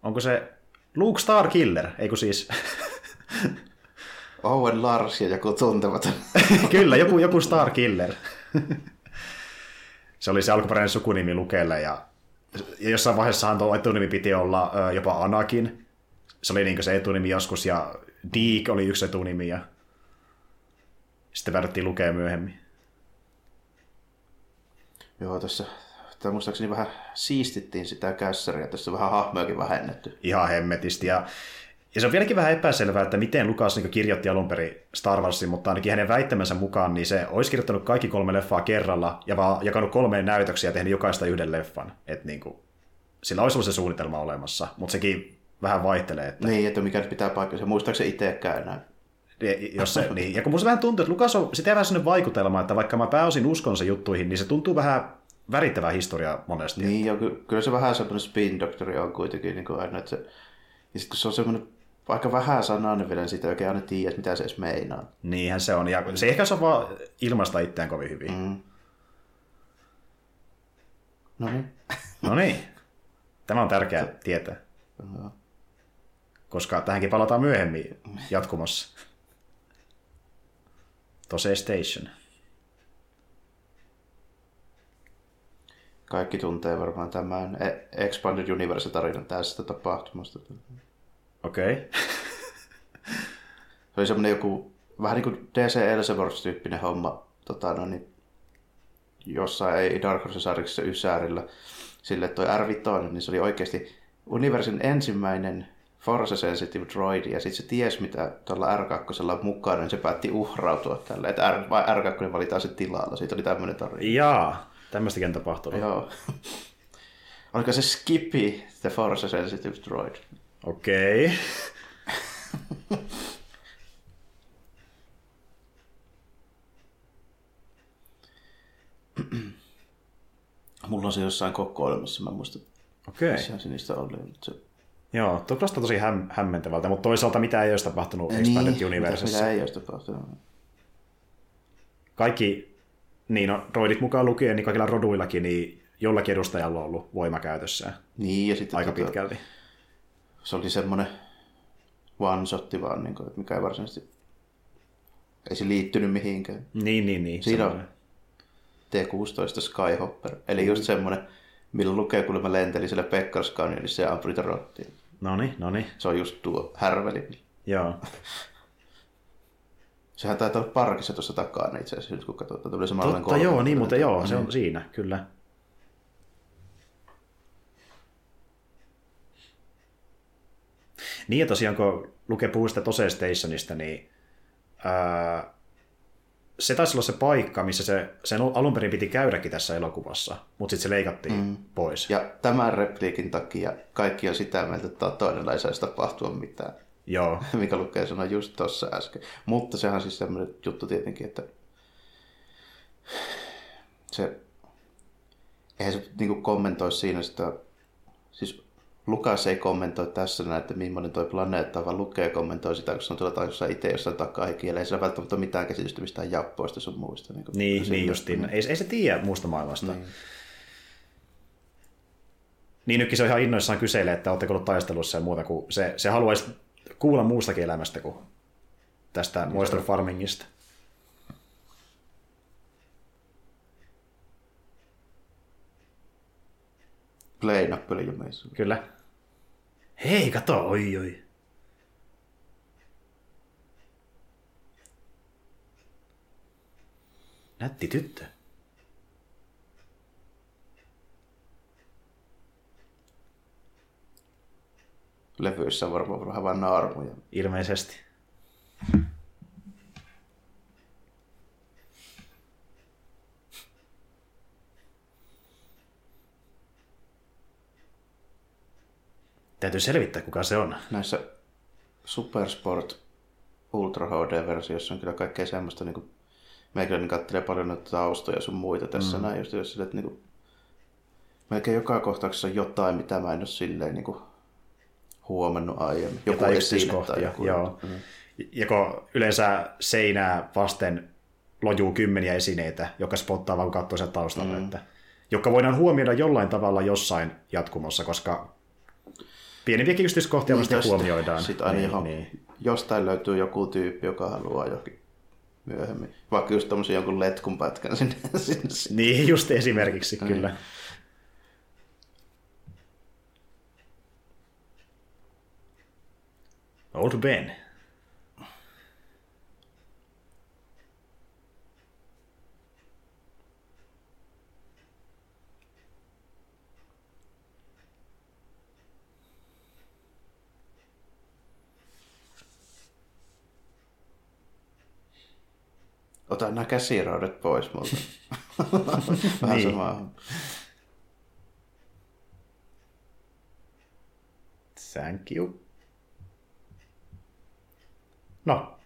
Onko se Luke Starkiller? Eikö siis? Owen Lars ja joku tuntematon. Kyllä, joku, joku Starkiller. se oli se alkuperäinen sukunimi Lukelle ja, ja jossain vaiheessahan tuo etunimi piti olla ö, jopa Anakin. Se oli niin se etunimi joskus ja Deke oli yksi etunimi ja sitten päädyttiin lukea myöhemmin. Joo, tässä tämä muistaakseni vähän siistittiin sitä kässäriä, tässä on vähän hahmojakin vähennetty. Ihan hemmetisti. Ja, ja se on vieläkin vähän epäselvää, että miten Lukas niin kirjoitti alun perin Star Warsin, mutta ainakin hänen väittämänsä mukaan niin se olisi kirjoittanut kaikki kolme leffaa kerralla ja vaan jakanut kolmeen näytöksiä ja tehnyt jokaista yhden leffan. Että niin kuin, sillä olisi ollut se suunnitelma olemassa, mutta sekin vähän vaihtelee. Että Niin, että mikä nyt pitää paikkansa. Muistaakseni itsekään enää. jos se, niin. Ja kun musta vähän tuntuu, että Lukas on, sitä vähän sellainen vaikutelma, että vaikka mä pääosin uskon se juttuihin, niin se tuntuu vähän värittävää historiaa monesti. Niin, ja ky- kyllä se vähän semmoinen spin doctori on kuitenkin niin kuin aina, että se, ja sitten kun se on semmoinen aika vähän sanainen vielä, niin siitä ei oikein aina tiedä, mitä se edes meinaa. Niinhän se on. Ja se ehkä osaa vaan ilmaista itseään kovin hyvin. Mm. No niin. No niin. Tämä on tärkeää tietää, koska tähänkin palataan myöhemmin jatkumossa. Tose Station. Kaikki tuntee varmaan tämän E- Expanded Universe-tarinan tästä tapahtumasta. Okei. Okay. Se oli semmoinen joku, vähän niin kuin DC Elseworlds-tyyppinen homma, tota, no, niin, jossain ei Dark Horse-sarjassa Ysärillä. Sille toi R5, niin se oli oikeasti Universin ensimmäinen Force Sensitive droidi, ja sitten se ties, mitä tuolla R2 on mukana, niin se päätti uhrautua tälle, että R, vai R2 valitaan se tilalla. Siitä oli tämmöinen tarina. Jaa, tämmöistäkin tapahtuu. Joo. Oliko se Skippy, the Force Sensitive droid? Okei. Okay. Mulla on se jossain kokoelmassa, mä muistan, Okei. missä se niistä oli. Se... Joo, tuo kuulostaa tosi häm- hämmentävältä, mutta toisaalta mitä ei olisi tapahtunut Expanded mitä, Universessa. mitä ei olisi tapahtunut. Kaikki, niin no, droidit mukaan lukien, niin kaikilla roduillakin, niin jollakin edustajalla on ollut voimakäytössään Niin, ja sitten aika tota, pitkälti. se oli semmoinen one-shotti vaan, niin kuin, että mikä ei varsinaisesti, ei se liittynyt mihinkään. Niin, niin, niin. Siinä on semmoinen. T-16 Skyhopper, eli just semmoinen, millä lukee, kun mä lentelin siellä Pekkar's Canyonissa ja ampui niitä rottia. No niin, no niin. Se on just tuo härveli. Joo. Sehän taitaa olla parkissa tuossa takana itse asiassa, nyt kun katsotaan. Tuli samanlainen Totta, joo, kolme- niin muuten joo, se on siinä, kyllä. Niin ja tosiaan, kun lukee puhuista Tose Stationista, niin ää, se taisi olla se paikka, missä se, sen alun perin piti käydäkin tässä elokuvassa, mutta sitten se leikattiin mm. pois. Ja tämän repliikin takia kaikki on sitä mieltä, että todella ei saisi tapahtua mitään. Joo, mikä lukee sanoa just tuossa äsken. Mutta sehän on siis semmoinen juttu tietenkin, että se, eihän se niin kommentoi siinä sitä, siis Lukas ei kommentoi tässä näin, että millainen toi planeetta vaan lukee kommentoi sitä, kun se on tuolla taikossa itse jossain takahikielellä. Ei sillä välttämättä ole mitään käsitystä mistään jappoista sun muista. Niin, kuin niin, siinä. niin justiin. Ei, ei se tiedä muusta maailmasta. Niin. niin nytkin se on ihan innoissaan kyselee, että oletteko ollut taistelussa ja muuta, kun se, se haluaisi kuulla muustakin elämästä kuin tästä Moisture Farmingista. Play-nappi oli jo meissä. Kyllä. Hei, kato, oi oi. Nätti tyttö. Levyissä on varmaan vähän vain naarmuja. Ilmeisesti. Täytyy selvittää, kuka se on. näissä Supersport Ultra HD-versioissa on kyllä kaikkea semmoista, niin kuin, meikäläinen katselee paljon noita taustoja sun muita tässä mm. näin, just jos sille, että niin kuin, melkein joka kohtauksessa on jotain, mitä mä en ole silleen niin kuin, huomannut aiemmin. Joku Jotain yksityiskohtia. joku. Joo. Mm. Ja kun yleensä seinää vasten lojuu kymmeniä esineitä, joka spottaa vaan kun katsoo sen taustalla, mm. että, jotka voidaan huomioida jollain tavalla jossain jatkumossa, koska pienempiäkin yksityiskohtia Niin, tästä huomioidaan. Sit aina niin, johon, niin. jostain löytyy joku tyyppi, joka haluaa jokin myöhemmin. Vaikka just tommosen jonkun letkun pätkän sinne. sinne. niin, just esimerkiksi, Niin. kyllä. Old Ben. Ota nämä käsiraudet pois multa. Vähän Niin. sama. Thank you. No,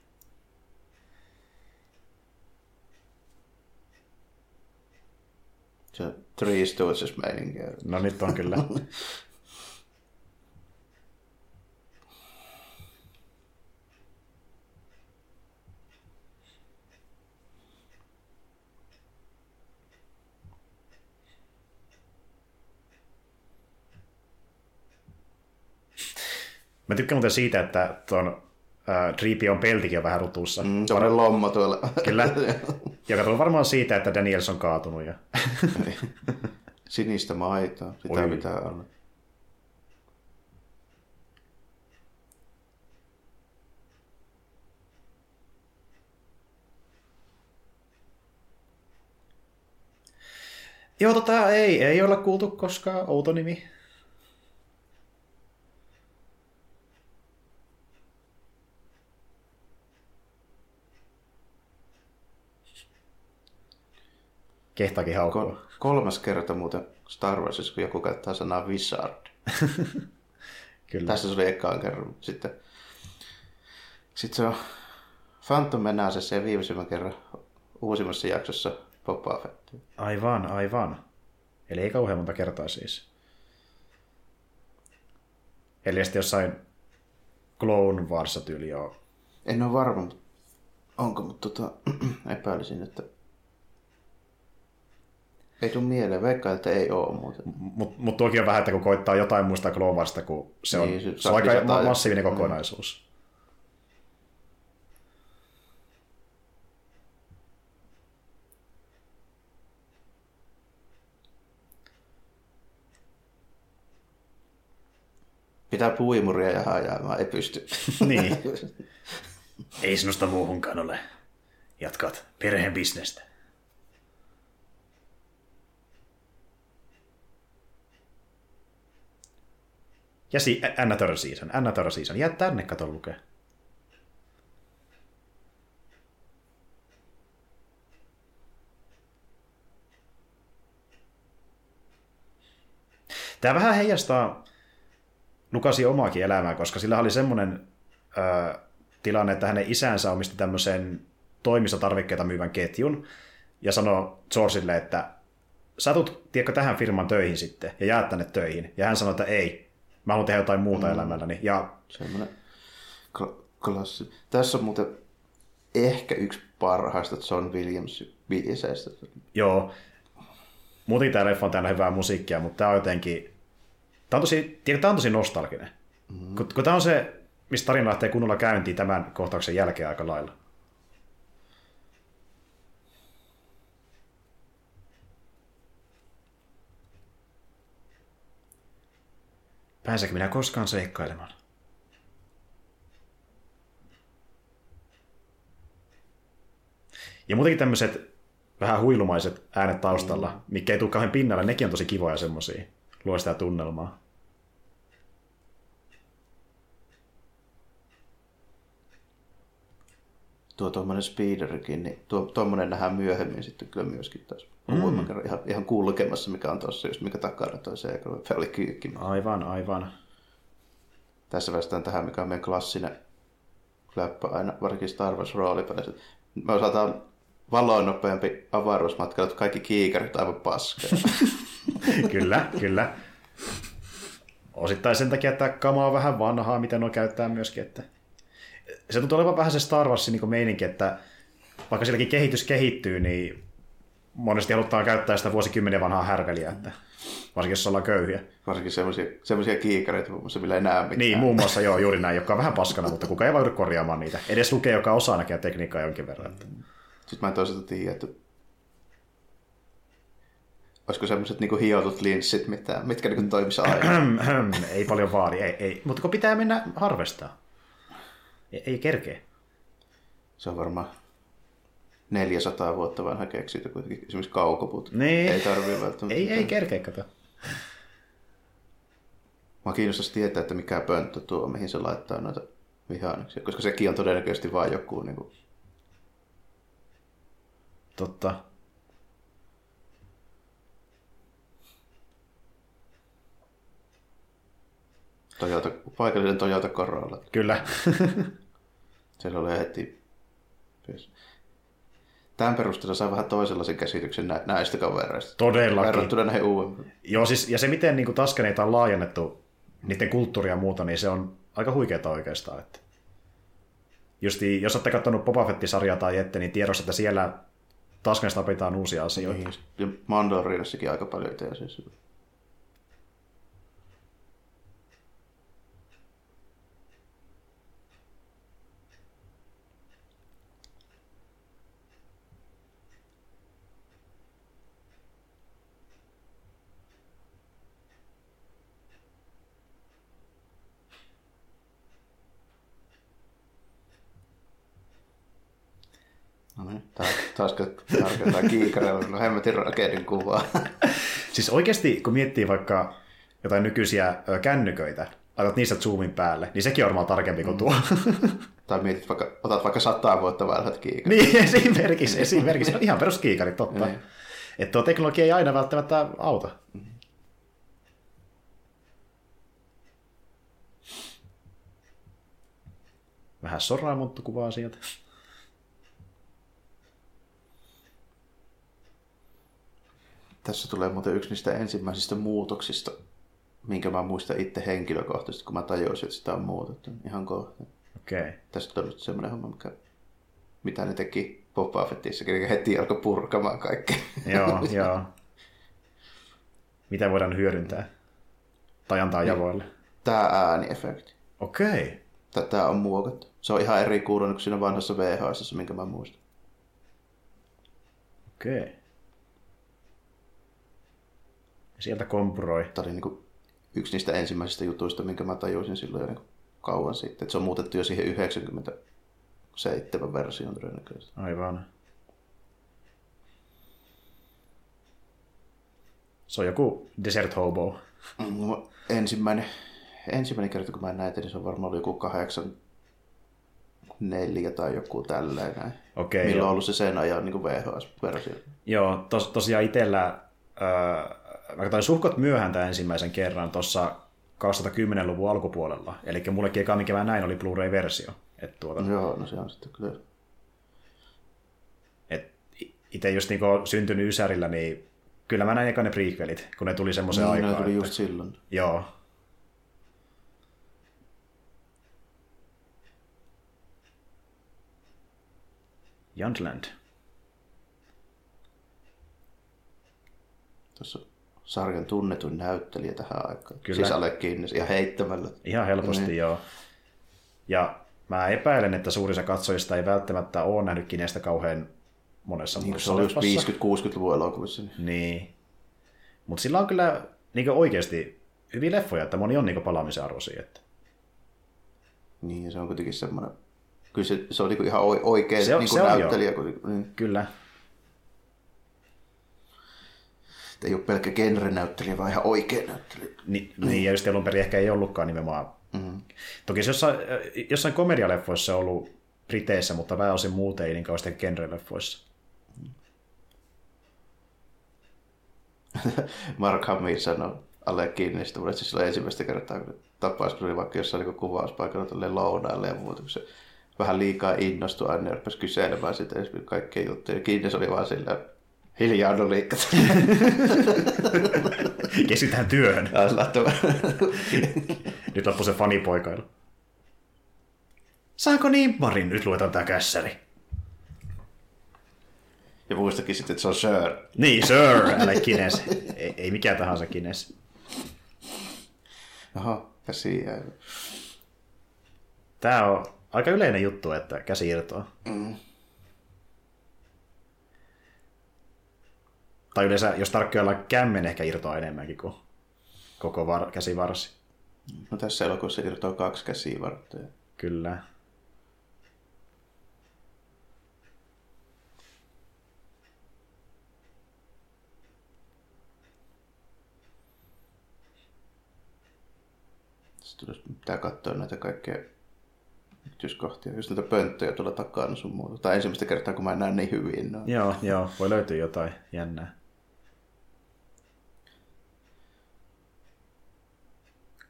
Se Three Stooges meininkiä. no nyt on kyllä. Mä tykkään muuten siitä, että tuon äh, peltikin on vähän rutussa. Mm. Mm, Tuommoinen lommo tuolla. Kyllä. Joka tulee varmaan siitä, että Daniels on kaatunut. Ja... Sinistä maitoa. Sitä Oi. pitää olla. Joo, tota ei, ei olla kuultu koskaan. Outo nimi. Kehtaakin haukkua. Kol- kolmas kerta muuten Star Warsissa, kun joku käyttää sanaa wizard. Kyllä. Tässä se oli ekaan kerran. Sitten, sitten se on Phantom Menacessa ja viimeisimmän kerran uusimmassa jaksossa Boba Fett. Aivan, aivan. Eli ei kauhean monta kertaa siis. Eli sitten jossain Clone Warsa tyyli joo. En ole varma, mutta onko, mutta tota, epäilisin, että ei tule mieleen. Veikkaan, että ei ole muuten. Mutta mut tuokin on vähän, että kun koittaa jotain muista Clone Warsta, kun se on, Niin, se se on aika ma- massiivinen kokonaisuus. Pitää puimuria ja hajaamaan, ei pysty. niin. Ei sinusta muuhunkaan ole. Jatkat perheen bisnestä. Ja si- Another Season, Another Season. Jää tänne, kato lukee. Tämä vähän heijastaa Lukasin omaakin elämää, koska sillä oli semmoinen ö, tilanne, että hänen isänsä omisti tämmöisen toimistotarvikkeita myyvän ketjun ja sanoi Georgeille, että sä tulet, tiedätkö, tähän firman töihin sitten ja jäät tänne töihin. Ja hän sanoi, että ei, mä haluan tehdä jotain muuta mm. elämälläni. Ja Semmoinen kla- klassi. Tässä on muuten ehkä yksi parhaista John Williams biiseistä. joo, muutenkin tämä leffa on täynnä hyvää musiikkia, mutta tämä on jotenkin, tämä on tosi, tämä on tosi nostalginen. Mm. Kun, kun tämä on se, mistä tarina lähtee kunnolla käyntiin tämän kohtauksen jälkeen aika lailla. Pääseekö minä koskaan seikkailemaan? Ja muutenkin tämmöiset vähän huilumaiset äänet taustalla, mm. mikä ei tule kauhean pinnalle, nekin on tosi kivoja semmosia. Luo sitä tunnelmaa. Tuo tuommoinen speederikin, niin tuo, tuommoinen nähdään myöhemmin sitten kyllä myöskin taas. Mm. Ihan, ihan kulkemassa, mikä on tuossa just, mikä takana toi se oli kyykki. Aivan, aivan. Tässä päästään tähän, mikä on meidän klassinen läppä aina, varsinkin Star Wars roolipeleissä. Me osataan valoin nopeampi avaruusmatkailu, että kaikki kiikarit aivan paskaa. kyllä, kyllä. Osittain sen takia, että kama on vähän vanhaa, miten nuo käyttää myöskin. Että... Se tuntuu olevan vähän se Star Warsin niin meininki, että vaikka silläkin kehitys kehittyy, niin monesti halutaan käyttää sitä vuosikymmenen vanhaa härveliä, että varsinkin jos ollaan köyhiä. Varsinkin semmoisia, semmoisia kiikareita, muun muassa, millä ei näe mitään. Niin, muun muassa joo, juuri näin, joka on vähän paskana, mutta kuka ei voi korjaamaan niitä. Edes lukee, joka osaa näkeä tekniikkaa jonkin verran. Että... Sitten mä en toisaalta tiedä, että olisiko semmoiset niinku hiotut linssit, mitään, mitkä niinku toimisi aina. ei paljon vaadi, ei, ei. mutta kun pitää mennä harvestaa. Ei, kerkeä. Se on varmaan 400 vuotta vanha keksintö kuitenkin, esimerkiksi kaukoput. Niin. Ei tarvitse välttämättä. Ei, ei kerkeä, kato. Mä kiinnostaisi tietää, että mikä pönttö tuo, mihin se laittaa noita vihanneksia, koska sekin on todennäköisesti vain joku niin kuin... Totta. Toyota, paikallinen Toyota Corolla. Kyllä. Siellä oli heti... Tämän perusteella saa vähän toisenlaisen käsityksen nä- näistä kavereista. Todellakin. Verrattuna näihin uudempiin. Joo, siis, ja se miten niin Taskaneita on laajennettu, niiden kulttuuria ja muuta, niin se on aika huikeaa oikeastaan. Että. Justi, jos olette katsonut Boba Fett-sarjaa tai ette, niin tiedossa, että siellä Taskanista opitaan uusia asioita. Niin. Ja Mandorinassakin aika paljon itse asiassa. No niin, taas, tarkoittaa kiikareilla, no hemmetin raketin kuvaa. Siis oikeasti, kun miettii vaikka jotain nykyisiä kännyköitä, laitat niistä zoomin päälle, niin sekin on varmaan tarkempi kuin tuo. tai mietit vaikka, otat vaikka sata vuotta vanhat kiikarit. niin, esimerkiksi, esimerkiksi. No, ihan peruskiikarit, totta. Niin. Että tuo teknologia ei aina välttämättä auta. Vähän soraa, mutta kuvaa sieltä. Tässä tulee muuten yksi niistä ensimmäisistä muutoksista, minkä mä muistan itse henkilökohtaisesti, kun mä tajusin, että sitä on muutettu. Ihan kohta. Okei. Okay. Tästä on nyt semmoinen homma, mikä, mitä ne teki Boba Fettissa, eli heti alkoi purkamaan kaikkea. joo, joo. Mitä voidaan hyödyntää? Tai antaa niin. javoille? Tää ääniefekti. Okei. Okay. Tätä on muokattu. Se on ihan eri kuulunut kuin siinä vanhassa VHS, minkä mä muistan. Okei. Okay. Sieltä kompuroi. Tämä oli niin kuin yksi niistä ensimmäisistä jutuista, minkä mä tajusin silloin jo niin kauan sitten. Että se on muutettu jo siihen 97 versioon todennäköisesti. Aivan. Se on joku Desert Hobo. Mm, ensimmäinen, ensimmäinen kerta, kun mä näin, niin se on varmaan ollut joku kahdeksan neljä tai joku tälleen Okei, Milloin joo. on ollut se sen ajan niin VHS-versio. Joo, tos, tosiaan itsellä, äh, mä katsoin suhkot myöhään tämän ensimmäisen kerran tuossa 2010-luvun alkupuolella. Eli mullekin eka, mikä mä näin, oli Blu-ray-versio. Et tuota, Joo, no se on sitten kyllä. et itse just niin syntynyt Ysärillä, niin kyllä mä näin eka ne prequelit, kun ne tuli semmoiseen Niin, aikaan. ne tuli että... just silloin. Joo. Jantland. Tuossa sarjan tunnetuin näyttelijä tähän aikaan. Kyllä. Siis Ale Guinness, ihan heittämällä. Ihan helposti, Niin. joo. Ja mä epäilen, että suurin osa katsojista ei välttämättä ole nähnyt Kinestä kauhean monessa Niin, muussa se oli just leffassa. 50-60-luvun elokuvissa. Niin. Niin. Mutta sillä on kyllä niin oikeasti hyviä leffoja, että moni on niin palaamisen arvoisia. Että... niin, ja se on kuitenkin semmoinen... Kyllä se, se on niinku ihan oi- oikea Se on- niinku se on näyttelijä. Kuitenkin, niin. Kyllä. Ei ole pelkkä genre-näyttelijä, vaan ihan oikea näyttelijä. Ni, niin, ja just alun perin ehkä ei ollutkaan nimenomaan. Mm-hmm. Toki se jossain, äh, jossain komedialeffoissa on ollut Briteissä, mutta pääosin muuten ei niin kauheasti genre-leffoissa. Mark Hamill sanoi alle kiinni, sitä mulle silloin ensimmäistä kertaa, kun tapaus, kun se oli vaikka jossain niin kuvauspaikalla tälleen lounaille ja muuta, kun se vähän liikaa innostui aina ja rupesi kyselemään sitä kaikkea juttuja. Ja Kiinnes oli vaan sillä hiljaa liikkat. Keskitytään työhön. Nyt loppui se fanipoikailu. Saanko niin, Marin? Nyt luetaan tää kässäri. Ja muistakin sitten, että se on Sir. Niin, sir, älä kines. Ei, ei mikään tahansa kines. Aha, käsi jäi. Tää on aika yleinen juttu, että käsi irtoaa. Mm. Tai yleensä, jos tarkkoillaan kämmen, ehkä irtoaa enemmänkin kuin koko var- käsivarsi. No tässä elokuvassa irtoaa kaksi käsiä vartta. Kyllä. Sitten pitää katsoa näitä kaikkea yksityiskohtia. Just näitä pönttöjä tuolla takana sun muuta. Tai ensimmäistä kertaa, kun mä en näe niin hyvin. No. Joo, joo, voi löytyä jotain jännää.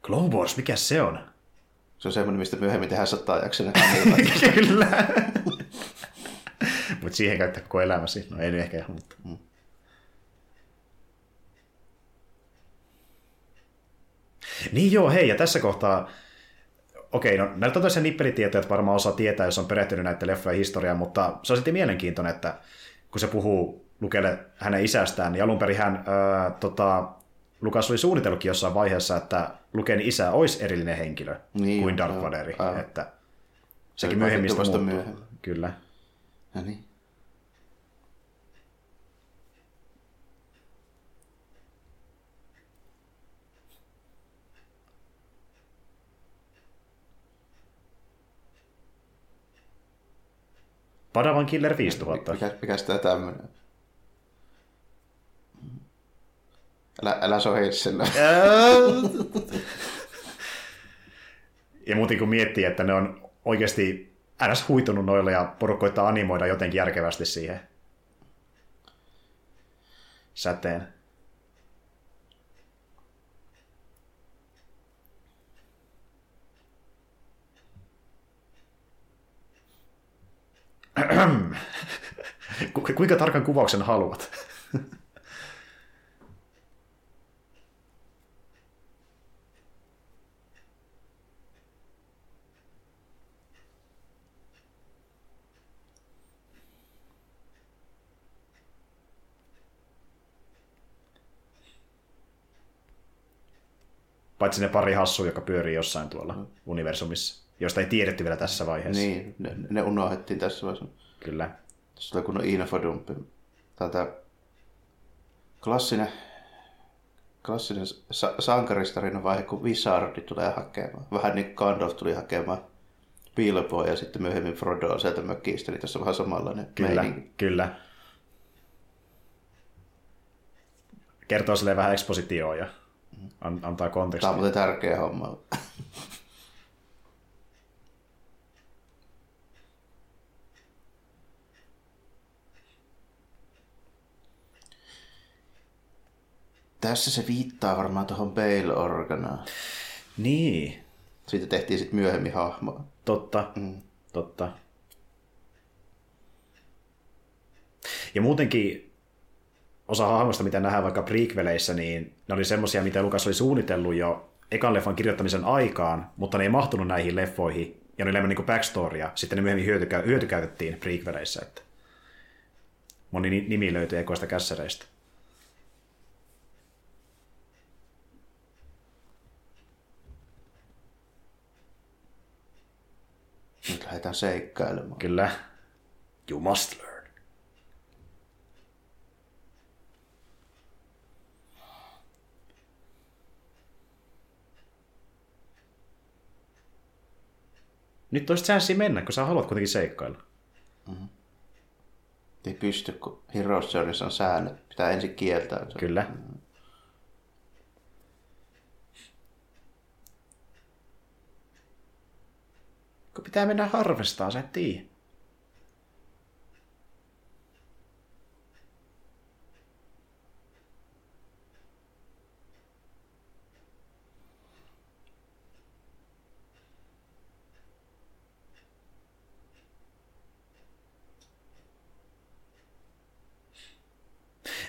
Clone Wars, mikä se on? Se on semmoinen, mistä myöhemmin tehdään sata jaksona. Kyllä. Mutta siihen käyttää koko elämäsi. No ei nyt ehkä, mutta... Mm. Niin joo, hei, ja tässä kohtaa... Okei, no näitä on tosiaan nippelitietoja, että varmaan osa tietää, jos on perehtynyt näiden leffojen historiaan, mutta se on sitten mielenkiintoinen, että kun se puhuu Lukelle hänen isästään, niin alun perin hän, ää, tota, Lukas oli suunnitellutkin jossain vaiheessa, että Luken isä olisi erillinen henkilö Niin, kuin Darth Vaderi, että Se sekin myöhemmin vasta myöhemmin. Kyllä. No niin. Padawan Killer 5000. Mikä, mikäs tää tämmönen? Älä, älä sohi sillä. ja muuten kun miettii, että ne on oikeasti äänäs huitunut noilla ja porukkoita animoida jotenkin järkevästi siihen säteen. Kuinka tarkan kuvauksen haluat? Paitsi ne pari hassua, joka pyörii jossain tuolla mm. universumissa, josta ei tiedetty vielä tässä vaiheessa. Niin, ne, ne unohdettiin tässä vaiheessa. Kyllä. Tässä kun on infodumpi. Tätä klassinen, klassinen sa- sankaristarina vaihe, kun Wizardi tulee hakemaan. Vähän niin kuin Gandalf tuli hakemaan Bilboa ja sitten myöhemmin Frodo sieltä mökistä, niin tässä on vähän samanlainen Kyllä, meininki. kyllä. Kertoo sille vähän ekspositioa ja an- antaa Tämä kontekstia. on muuten tärkeä homma. Tässä se viittaa varmaan tuohon Bale Organaan. Niin, Siitä tehtiin sitten myöhemmin hahmo. totta, mm. totta. Ja muutenkin osa hahmoista, mitä nähdään vaikka prequeleissä, niin ne oli semmoisia, mitä Lukas oli suunnitellut jo ekan leffan kirjoittamisen aikaan, mutta ne ei mahtunut näihin leffoihin, ja ne oli enemmän niin backstorya. Sitten ne myöhemmin hyötykä- hyötykäytettiin prequeleissä, että moni ni- nimi löytyi ekoista kässäreistä. Nyt lähdetään seikkailemaan. Kyllä. You must learn. Nyt olisi chanssi mennä, kun sä haluat kuitenkin seikkailla. Ei pysty, kun Heroes Journeys on säännöt. Pitää ensin kieltää. Kyllä. Kun pitää mennä harvestaan, sä et tiedä.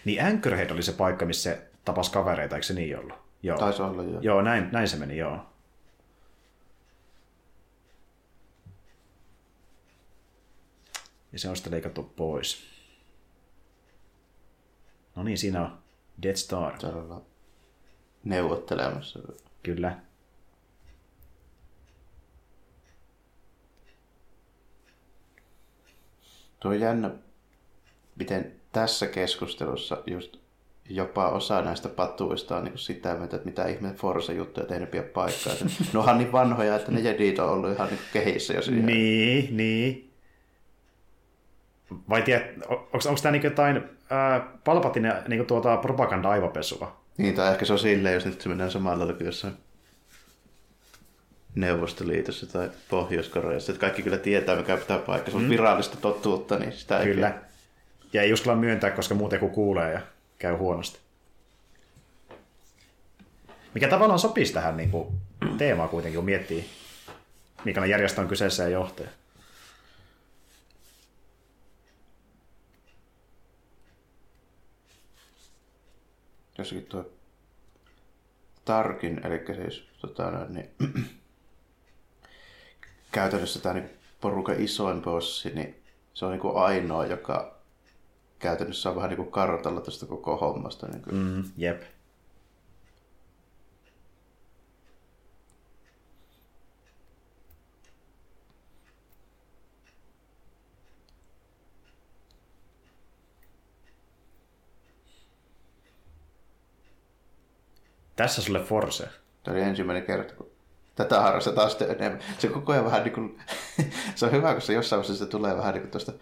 Niin Anchorhead oli se paikka, missä se tapas kavereita, eikö se niin ollut? Joo. Taisi olla jo. Joo, näin, näin se meni, joo. Ja se on sitten leikattu pois. No niin, siinä on Dead Star. Täällä neuvottelemassa. Kyllä. Tuo on jännä, miten tässä keskustelussa just jopa osa näistä patuista on niin sitä mieltä, että mitä ihme Forza-juttuja tehnyt pidä paikkaa. Ne onhan niin vanhoja, että ne jedit on ollut ihan niin kehissä jo siihen. Niin, niin. Vai tiedät, onko tämä niinku jotain ää, Palpatine niinku tuota propaganda-aivopesua? Niin, tai ehkä se on silleen, jos nyt se mennään samalla lailla kuin jossain Neuvostoliitossa tai Pohjois-Koreassa, että kaikki kyllä tietää, mikä pitää paikka. Mm. virallista totuutta, niin sitä ei Kyllä. Ja ei uskalla myöntää, koska muuten kun kuulee ja käy huonosti. Mikä tavallaan sopisi tähän niin kuin, teemaan kuitenkin, kun miettii, minkälainen järjestö on kyseessä ja johtaja. jossakin tuo Tarkin, eli siis tota, niin, käytännössä tämä niin porukan isoin bossi, niin se on niin kuin ainoa, joka käytännössä on vähän niin kuin kartalla tästä koko hommasta. Niin kuin. Mm, jep. Tässä sulle Force. Tämä oli ensimmäinen kerta, kun tätä harrastetaan sitten enemmän. Se koko ajan vähän niin kuin, se on hyvä, kun se jossain vaiheessa se tulee vähän niin kuin tuosta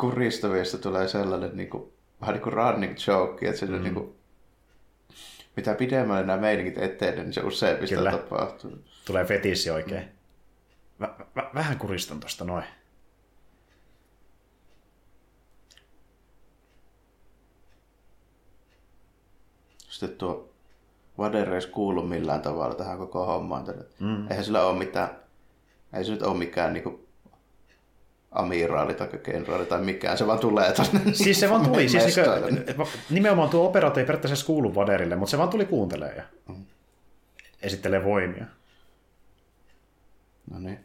kuristavista tulee sellainen niin kuin, vähän niin kuin running joke, että mm. niin kuin, mitä pidemmälle nämä meiningit etenee, niin se useimmista Kyllä. tapahtuu. Tulee fetissi oikein. Vä- vä- vähän kuristan tosta noin. Sitten tuo Vader ei kuulu millään tavalla tähän koko hommaan. Mm. Eihän sillä ole mitään, ei se nyt ole mikään niinku amiraali tai kenraali tai mikään, se vaan tulee tonne. Siis se vaan tuli, siis niinku, nimenomaan tuo operaatio ei periaatteessa kuulu Vaderille, mutta se vaan tuli kuuntelemaan ja Mm. esittelee voimia. No niin.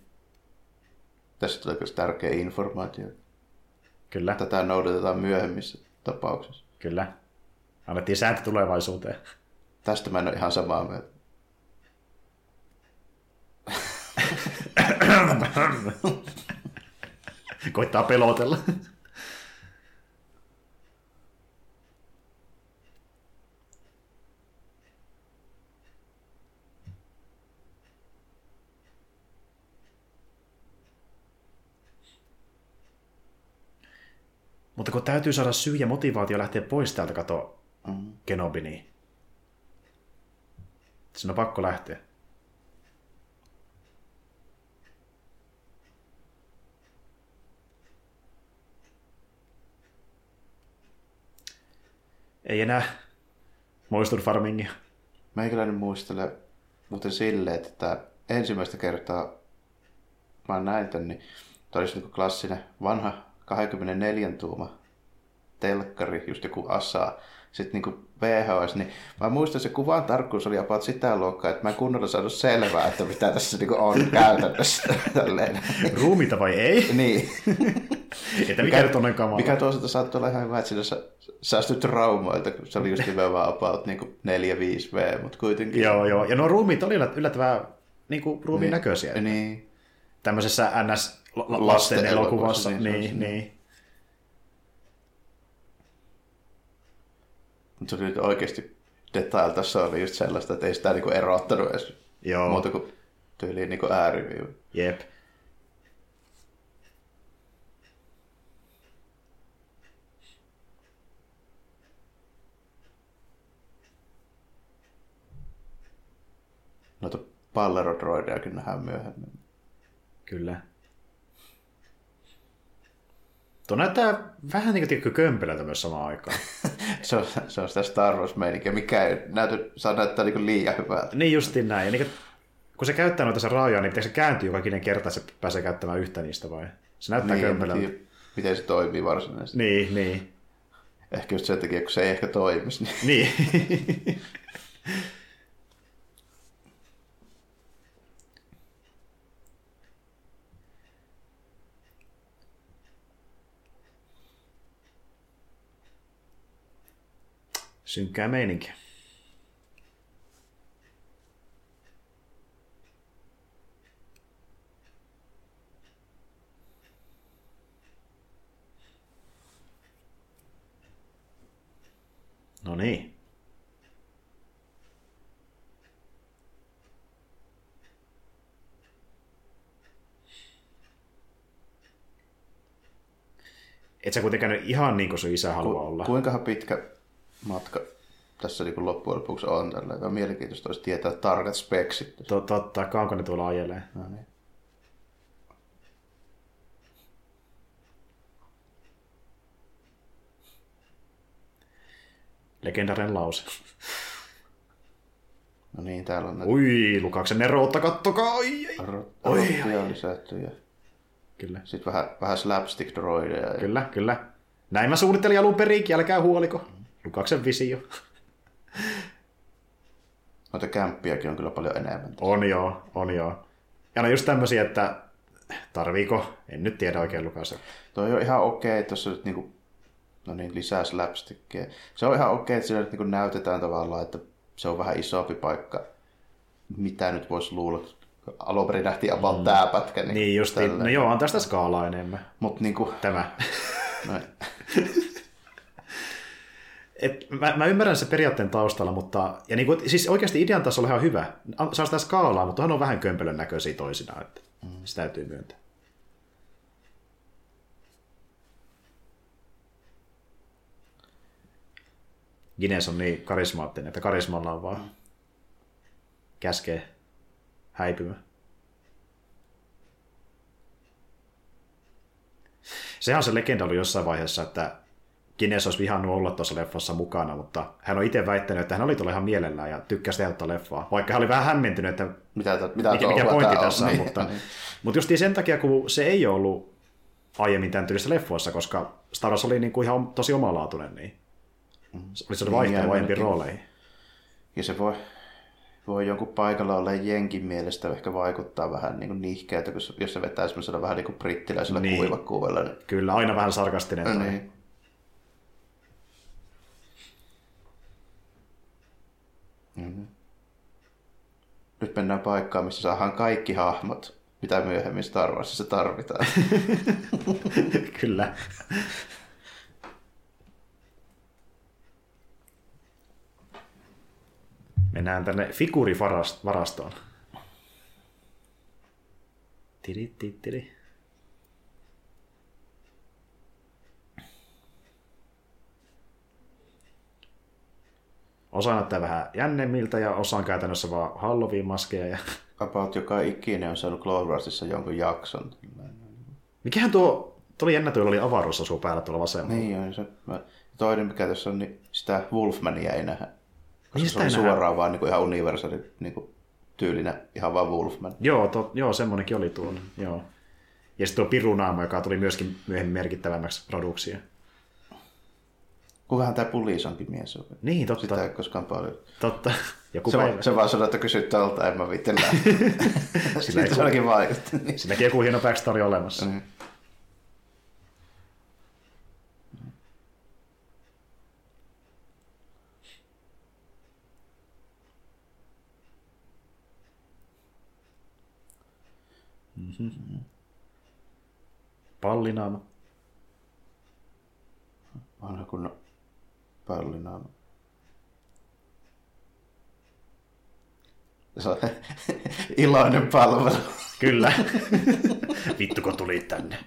Tässä tulee myös tärkeä informaatio. Kyllä, Tätä noudatetaan myöhemmissä tapauksissa. kyllä. Annettiin sääntö tulevaisuuteen. Tästä mä en ole ihan samaa mieltä. Koittaa pelotella. Mutta kun täytyy saada syy ja motivaatio lähteä pois täältä kato Mm. Kenobi, niin sen on pakko lähteä. Ei enää moistun farmingia. Meikäläinen muistelee muuten silleen, että ensimmäistä kertaa mä näin tän, niin tämä olisi niin klassinen vanha 24 tuuma telkkari, just joku asa, sitten niin VHS, niin mä muistan, se kuvan tarkkuus oli about sitä luokkaa, että mä en kunnolla saanut selvää, että mitä tässä niin on käytännössä. Tälleen. Ruumita vai ei? niin. Että mikä nyt on kamala? Mikä toisaalta saattoi olla ihan hyvä, että siinä sä- säästyi traumoilta, kun se oli just nimenomaan about niin 4-5V, mutta kuitenkin. Joo, joo. Ja nuo ruumiit oli yllät- yllättävän niin kuin ruumiin näköisiä. Niin. Tämmöisessä NS la- la- Lasten elokuvassa, niin Niin, niin. Mutta se oli nyt oikeasti detail tässä oli just sellaista, että ei sitä niinku erottanut edes Joo. muuta kuin tyyliin niinku ääriviiva. Jep. Noita pallerodroidejakin nähdään myöhemmin. Kyllä. Tuo näyttää vähän niin kuin kömpelöltä myös samaan aikaan. Se on, se on sitä Star Wars meininkiä, mikä ei näytä, saa näyttää niinku liian hyvältä. niin justiin näin. Ja niin kuin, kun se käyttää noita se raajoja, niin pitääkö se kääntyy joka ikinen kerta, että se pääsee käyttämään yhtä niistä vai? Se näyttää Niin, kömpelöltä. tiedä, miten se toimii varsinaisesti. Niin, niin. Ehkä just sen takia, kun se ei ehkä toimisi. Niin. Niin. Synkkää meininkiä. No niin. Et sä kuitenkaan ihan niin kuin sun isä haluaa olla. Kuinkahan pitkä matka tässä niin loppujen lopuksi on tällä. On mielenkiintoista olisi tietää tarkat speksit. To- Totta, kauanko ne tuolla ajelee. No niin. Legendaarinen lause. No niin, täällä on näitä Ui, Lukaksen neroutta, kattokaa! Oi, ei. ro- Oi, rottia lisätty ja Kyllä, sitten vähän, vähän slapstick droideja. Ja... kyllä, kyllä. Näin mä suunnittelin alun perinkin, älkää huoliko. Lukaksen visio. Noita kämppiäkin on kyllä paljon enemmän. On joo, on joo. Ja no just tämmösiä, että tarviiko, en nyt tiedä oikein Lukasen. Toi on ihan okei, että tuossa nyt niinku, no niin, lisää slapstickia. Se on ihan okei, että siinä nyt niinku näytetään tavallaan, että se on vähän isompi paikka. Mitä nyt voisi luulla, alun perin nähtiin about mm. tää pätkä. Niin, Niin just, no joo, antaa sitä skaalaa enemmän. Mutta niinku, Tämä. Et mä, mä, ymmärrän se periaatteen taustalla, mutta ja niin kuin, siis oikeasti idean tasolla ihan hyvä. Saa sitä skaalaa, mutta hän on vähän kömpelön näköisiä toisinaan, että mm. se täytyy myöntää. Gines on niin karismaattinen, että karismalla on vaan käskee häipymään. Sehän on se legenda ollut jossain vaiheessa, että Gines olisi vihannut olla tuossa leffassa mukana, mutta hän on itse väittänyt, että hän oli tuolla ihan mielellään ja tykkäsi tehdä tuota leffaa. Vaikka hän oli vähän hämmentynyt, että mitä, ta- mitä mikä, mikä pointti tässä on, niin, mutta, niin. mutta just sen takia, kun se ei ollut aiemmin tämän tyylisissä leffoissa, koska Star Wars oli niin kuin ihan tosi omalaatuinen, niin se oli se vaihtelu Niin, aiempiin ainakin. rooleihin. Ja se voi, voi jonkun paikalla olla jenkin mielestä ehkä vaikuttaa vähän niin kuin nihkeältä, jos se vetää semmoisella vähän niin kuin brittiläisellä Niin. kuivakuudella. Niin, Kyllä, aina vähän sarkastinen. niin. Mhm. Nyt mennään paikkaan, missä saadaan kaikki hahmot, mitä myöhemmin Star Warsissa tarvitaan. Kyllä. Mennään tänne figuurivarastoon. Tiri, tiri, tiri. Osa näyttää vähän jännemmiltä ja osa on käytännössä vaan Halloween-maskeja. Ja... About joka ikinen on saanut Clone Warsissa jonkun jakson. Mikähän tuo, tuli jännä, tuolla oli avaruusasu päällä tuolla vasemmalla. Niin on se. Mä, toinen mikä tässä on, niin sitä Wolfmania ei nähdä. Koska Niin se nähdä. suoraan vaan niin kuin ihan universaali niin kuin tyylinä, ihan vaan Wolfman. Joo, to, joo semmonenkin oli tuolla. Joo. Ja sitten tuo Pirunaama, joka tuli myöskin myöhemmin merkittävämmäksi produkseen. Kukahan tämä Pulisonkin mies on? Niin, totta. Sitä ei koskaan paljon. Totta. Joku Se, päivä. se vaan sanoi, että kysyt tältä, en mä viitti lähteä. ei se vaikutti. Niin. Silläkin joku hieno backstory olemassa. Mm. Pallinaama. Vanha kunnon pallinaama. Se on iloinen palvelu. Kyllä. Vittu, kun tuli tänne.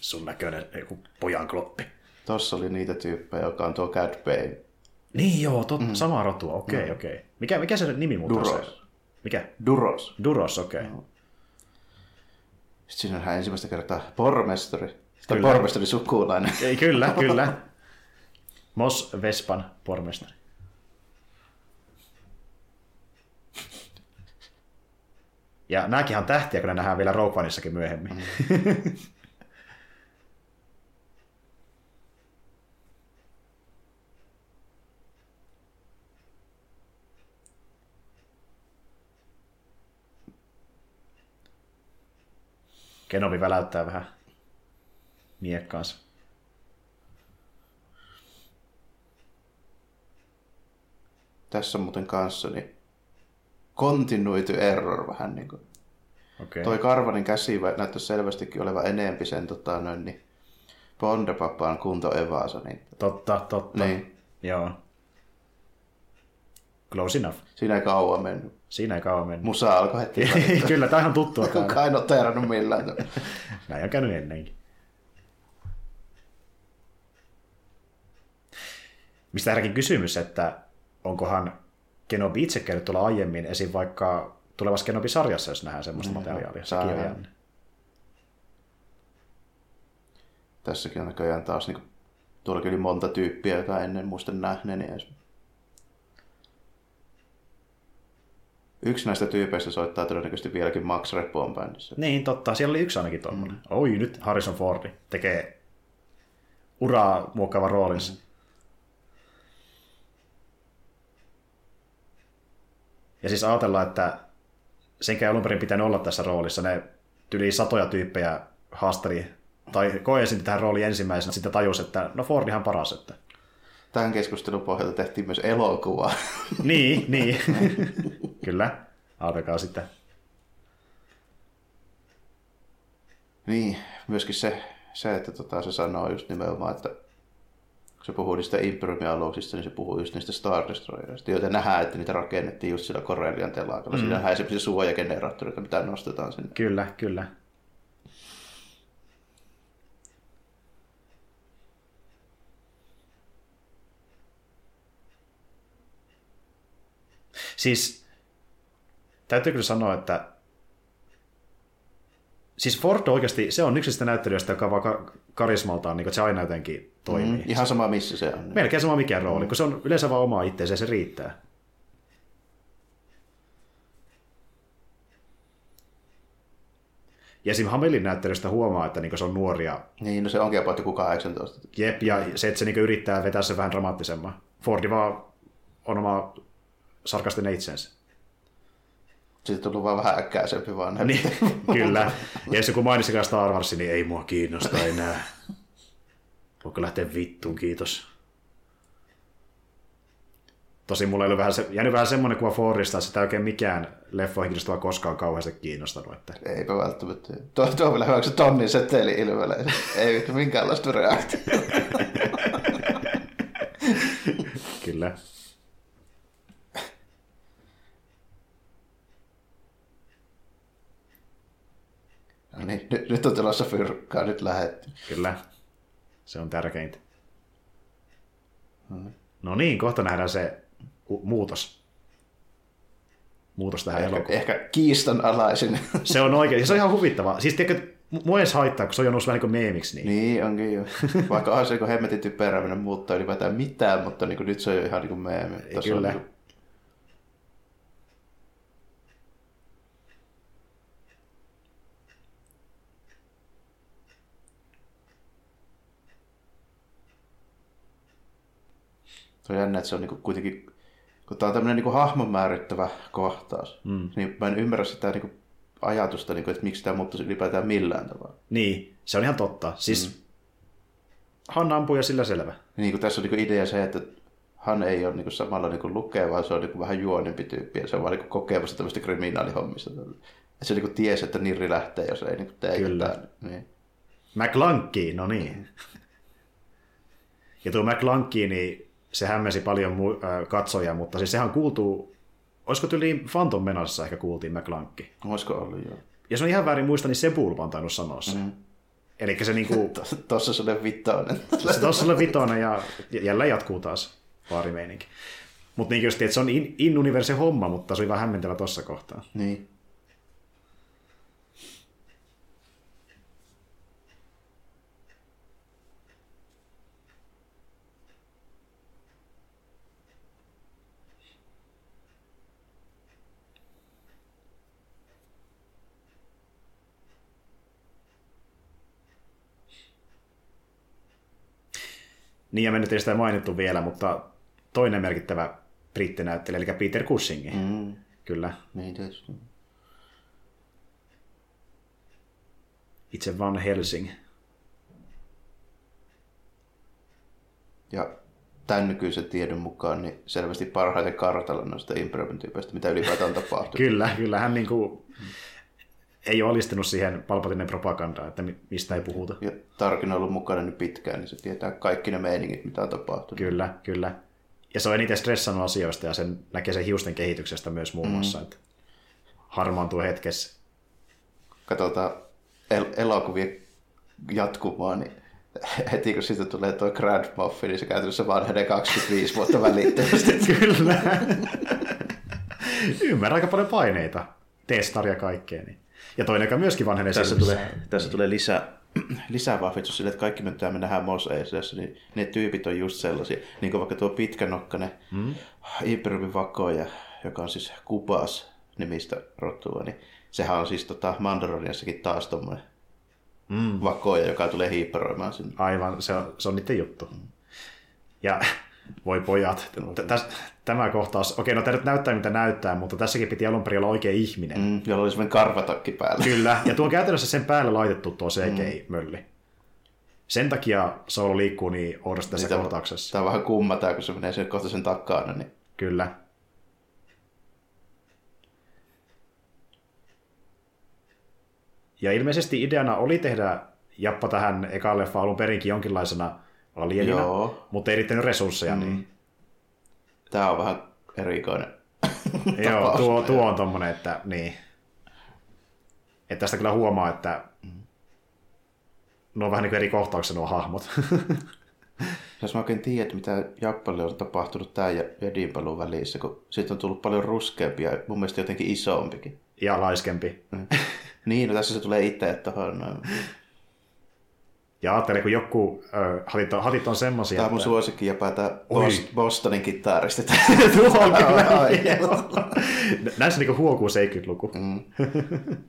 Sun näköinen joku pojan kloppi. Tossa oli niitä tyyppejä, joka on tuo Cad Bane. Niin joo, tot, mm. sama rotua. Okei, okay, okei. Okay. Mikä, mikä se nimi muuten on Duros. se? Mikä? Duros. Duros, okei. Okay. Sitten siinä nähdään ensimmäistä kertaa pormestari. Tai pormestari sukulainen. Ei, kyllä, kyllä. Mos Vespan pormestari. Ja nääkin on tähtiä, kun ne nähdään vielä Rogue Oneissakin myöhemmin. Mm. Kenobi väläyttää vähän miekkaansa. Tässä muuten kanssa niin continuity error vähän niin kuin. Okei. Toi Karvanin käsi näyttäisi selvästikin olevan enempi sen tota, noin, niin Bondepapaan kunto evaasa. Niin, Totta, totta. niin. Joo. Close enough. Siinä ei kauan mennyt. Siinä ei kauan mennyt. Musa alkoi heti. Kyllä, tämä on tuttua. Kukaan ei noteerannut millään. Näin on käynyt ennenkin. Mistä heränkin kysymys, että onkohan Kenobi itse käynyt tuolla aiemmin esim. vaikka tulevassa Kenobi-sarjassa, jos nähdään semmoista materiaalia. Sekin on saadaan. jännä. Tässäkin on näköjään taas, niin tuolla oli monta tyyppiä, joka ennen muista nähneeni edes. Yksi näistä tyypeistä soittaa todennäköisesti vieläkin Max Repoon bändissä. Niin, totta. Siellä oli yksi ainakin tuommoinen. Mm. Oi, nyt Harrison Fordi tekee uraa muokkaava roolinsa. Mm. Ja siis ajatellaan, että senkä ei alun perin pitänyt olla tässä roolissa. Ne tyli satoja tyyppejä haasteli, tai koesin tähän rooliin ensimmäisenä, sitten tajus, että no Fordihan paras. Että... Tähän keskustelun pohjalta tehtiin myös elokuva. niin, niin. Kyllä, ajatelkaa sitä. niin, myöskin se, se että tota, se sanoo just nimenomaan, että se puhuu niistä Imperiumin aluksista, niin se puhuu just niistä Star Destroyerista, joita nähdään, että niitä rakennettiin just sillä Corellian telakalla. Mm. Siinä nähdään semmoisia suojageneraattoreita, mitä nostetaan sinne. Kyllä, kyllä. Siis täytyy kyllä sanoa, että siis Ford oikeasti, se on yksi sitä näyttelijöistä, joka vaan ka- karismaltaan, niin kuin, että se aina jotenkin toimii. Mm, ihan sama missä se on. Melkein sama mikä rooli, kun se on yleensä vaan oma itseensä ja se riittää. Ja esim. Hamelin näyttelystä huomaa, että niin se on nuoria. Niin, no se onkin about joku 18. Jep, ja se, että se niin yrittää vetää se vähän dramaattisemman. Fordi vaan on oma sarkastinen itsensä. Siitä tullut vaan vähän äkkäisempi vaan. Niin, kyllä. Ja jos joku mainitsi Star Wars, niin ei mua kiinnosta enää. Voiko lähteä vittuun, kiitos. Tosi mulla ei ollut vähän se, jäänyt vähän semmoinen kuva Fordista, että sitä oikein mikään leffoihin kiinnostava koskaan kauheasti kiinnostanut. Että... Eipä välttämättä. Tuo, tuo on vielä hyvä, se tonnin seteli ilmelee. Ei minkäänlaista reaktiota. Kyllä. Niin, nyt, nyt on tulossa fyrkkaa, nyt lähetty. Kyllä, se on tärkeintä. No niin, kohta nähdään se muutos. Muutos tähän Ehkä, elokuvaan. ehkä kiistanalaisin. Se on oikein, se on ihan huvittavaa. Siis tiedätkö, mua edes haittaa, kun se on noussut vähän niin kuin meemiksi. Niin. niin, onkin jo. Vaikka on se niin hemmetin typerää mennä muuttaa ylipäätään mitään, mutta niin kuin nyt se on jo ihan niin kuin meemi. Kyllä. On, niin kuin... Se on jännä, että se on niin kuin kuitenkin, kun tämä on tämmöinen niin kuin hahmon määrittävä kohtaus, mm. niin mä en ymmärrä sitä niin kuin ajatusta, niin kuin, että miksi tämä muuttuisi ylipäätään millään tavalla. Niin, se on ihan totta. Siis mm. Hanna ampuu ja sillä selvä. Niin kuin tässä on niin idea se, että hän ei ole niin samalla niin lukee, vaan se on niin vähän juonempi tyyppi, ja se on vaan niin kokemassa tämmöistä kriminaalihommista. Et se niin tiesi, että Nirri lähtee, jos ei niin tee Kyllä. jotain. Niin. McLanky, no niin. Ja tuo McLanky, niin se hämmensi paljon mu- äh, katsojia, mutta siis sehän on kuultu, olisiko tyyliin Phantom Menassa ehkä kuultiin McLanky. Olisiko ollut joo. Jos on ihan väärin muista, niin Sepulpa on tainnut sanoa se. Mm. Eli se niinku, Tuossa se oli vittoinen. se tuossa oli vitonen ja jälleen jatkuu taas baarimeininki. Mutta niin just, että se on in, in universe homma, mutta se oli vähän hämmentävä tuossa kohtaa. niin. Niin ja me nyt ei sitä mainittu vielä, mutta toinen merkittävä brittinäyttelijä, eli Peter Cushing. Mm. Kyllä, Niin tietysti. itse Van Helsing. Ja tämän nykyisen tiedon mukaan niin selvästi parhaiten kartalla noista tyypeistä, mitä ylipäätään tapahtuu. Kyllä, kyllä hän niinku ei ole alistunut siihen Palpatinen propagandaan, että mi- mistä ei puhuta. Ja Tarkin on ollut mukana nyt pitkään, niin se tietää kaikki ne meiningit, mitä on tapahtunut. Kyllä, kyllä. Ja se on eniten stressannut asioista ja sen näkee sen hiusten kehityksestä myös muun muassa, mm. että harmaantuu hetkessä. Katsotaan el- elokuvien jatkumoa, niin heti kun siitä tulee tuo Grand Moffi, niin se käytännössä vanhenee 25 vuotta välittömästi. Kyllä. Ymmärrän aika paljon paineita. Testaria kaikkea. Niin. Ja toinen, joka myöskin vanhenee tässä, siis- tulee, tässä tulee lisää, lisää vahvistus sille, että kaikki nyt me nähdään Mos Eislassa, niin ne tyypit on just sellaisia. Niin kuin vaikka tuo pitkänokkainen mm. Imperiumin vakoja, joka on siis Kubas nimistä rotua, niin sehän on siis tota Mandalorianissakin taas tommonen mm. vakoja, joka tulee hiipparoimaan sinne. Aivan, se on, se on niiden juttu. Ja voi pojat, täs, tämä kohtaus, okei, no tämä nyt näyttää mitä näyttää, mutta tässäkin piti alun perin olla oikea ihminen. Mm, jolla oli semmoinen karvatakki päällä. Kyllä, ja tuo on käytännössä sen päälle laitettu tuo CGI-mölli. Sen takia Solo liikkuu niin oudosti tässä Sitä- kohtauksessa. Tämä on vähän kumma tää, kun se menee sen kohta sen takana, niin Kyllä. Ja ilmeisesti ideana oli tehdä Jappa tähän ekaan leffa alun perinkin jonkinlaisena alienina, Joo. mutta ei riittänyt resursseja, mm. niin tää on vähän erikoinen. joo, tuo, tuo on tommonen, että niin. Että tästä kyllä huomaa, että nuo on vähän niin kuin eri kohtauksia nuo hahmot. Jos mä oikein tiedän, mitä Jappalle on tapahtunut tää ja Edinpalun välissä, kun siitä on tullut paljon ruskeampi ja mun mielestä jotenkin isompikin. ja laiskempi. Niin, no tässä se tulee itse tuohon. Ja ajattelin, kun joku ö, hatit, on, hatit on semmosia, Tää on mun että... suosikki jopa tää Oi. Bos- Bostonin kitaristi. Tuo on kyllä. Näissä niinku huokuu 70-luku. Mm.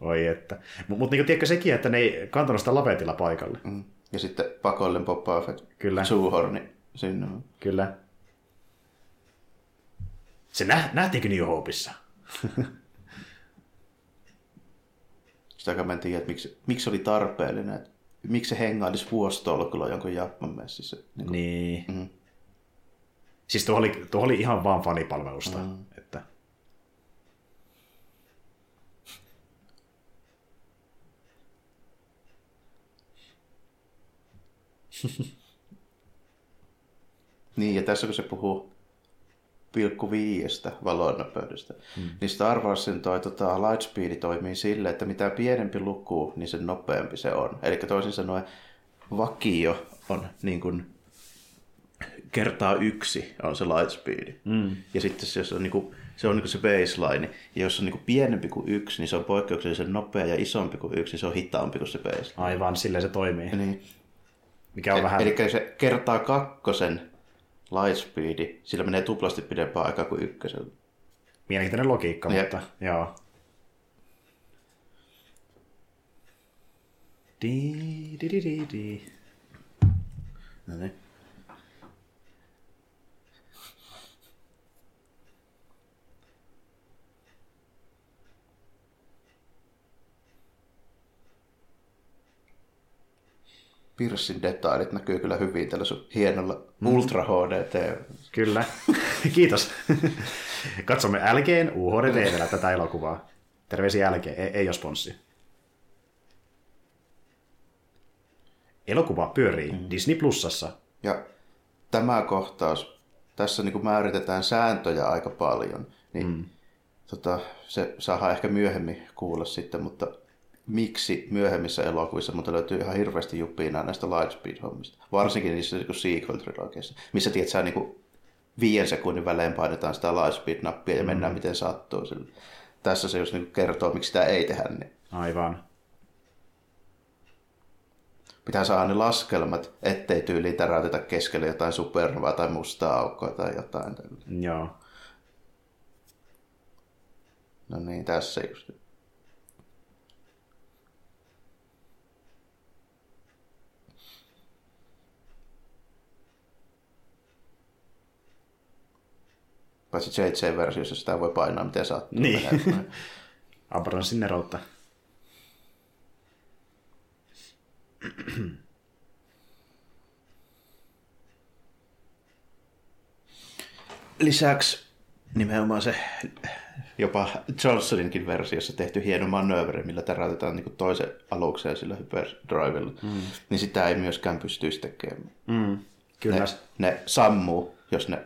Oi että. Mutta mut, niinku, tiedätkö sekin, että ne ei kantanut sitä lavetilla paikalle. Mm. Ja sitten pakollinen Boba Fett. Kyllä. Suuhorni sinne. Kyllä. Se nä- nähtiinkö New Hopeissa? Sitäkään mä en tiedä, että miksi, miksi oli tarpeellinen. Että miksi se hengailisi vuostolkulla jonkun Jappan messissä. Niin, kuin, Niin. Mm. Siis tuo oli, tuo oli ihan vaan fanipalvelusta. Mm. Että... niin, ja tässä kun se puhuu pilkku viiestä valonnopeudesta, mm. niin Star Warsin toi tota, lightspeed toimii sille, että mitä pienempi luku, niin sen nopeampi se on. Eli toisin sanoen vakio on niin kuin kertaa yksi on se lightspeed. Mm. Ja sitten se, on, niin kuin, se on niin kuin se baseline. Ja jos on niin kuin pienempi kuin yksi, niin se on poikkeuksellisen nopea. Ja isompi kuin yksi, niin se on hitaampi kuin se baseline. Aivan, silleen se toimii. Niin. Mikä on E- vähän... Eli se kertaa kakkosen lightspeedi, sillä menee tuplasti pidempään aikaa kuin ykkösellä. Mielenkiintoinen logiikka, Jep. mutta joo. Di, di, di, di, di. No niin. Pirssin detailit näkyy kyllä hyvin tällä sun hienolla mm. Ultra HD TV. Kyllä. Kiitos. Katsomme LGn UHD TVllä tätä elokuvaa. Terveisiä LG, ei, ei ole sponssi. Elokuva pyörii mm. Disney Plusassa. Ja tämä kohtaus, tässä niin kuin määritetään sääntöjä aika paljon, niin mm. tota, se saadaan ehkä myöhemmin kuulla sitten, mutta miksi myöhemmissä elokuvissa mutta löytyy ihan hirveästi juppiina näistä Lightspeed-hommista. Varsinkin niissä niin sequel-trilogiassa, missä tiedät, sä niin kuin viien sekunnin välein painetaan sitä Lightspeed-nappia ja mennään miten sattuu. Sille. Tässä se just niin kertoo, miksi sitä ei tehdä. Niin Aivan. pitää saada ne laskelmat, ettei tyyliin täräytetä keskelle jotain supernovaa tai mustaa aukkoa tai jotain. Joo. No niin, tässä just. Paitsi JJ-versiossa sitä voi painaa miten sattuu. Niin. Abramsin neroutta. Lisäksi nimenomaan se jopa Johnsoninkin versiossa tehty hieno manööveri, millä täräytetään niin toisen alukseen sillä hyperdrivella, mm. niin sitä ei myöskään pystyisi tekemään. Mm. Kyllä. Ne, ne sammuu, jos ne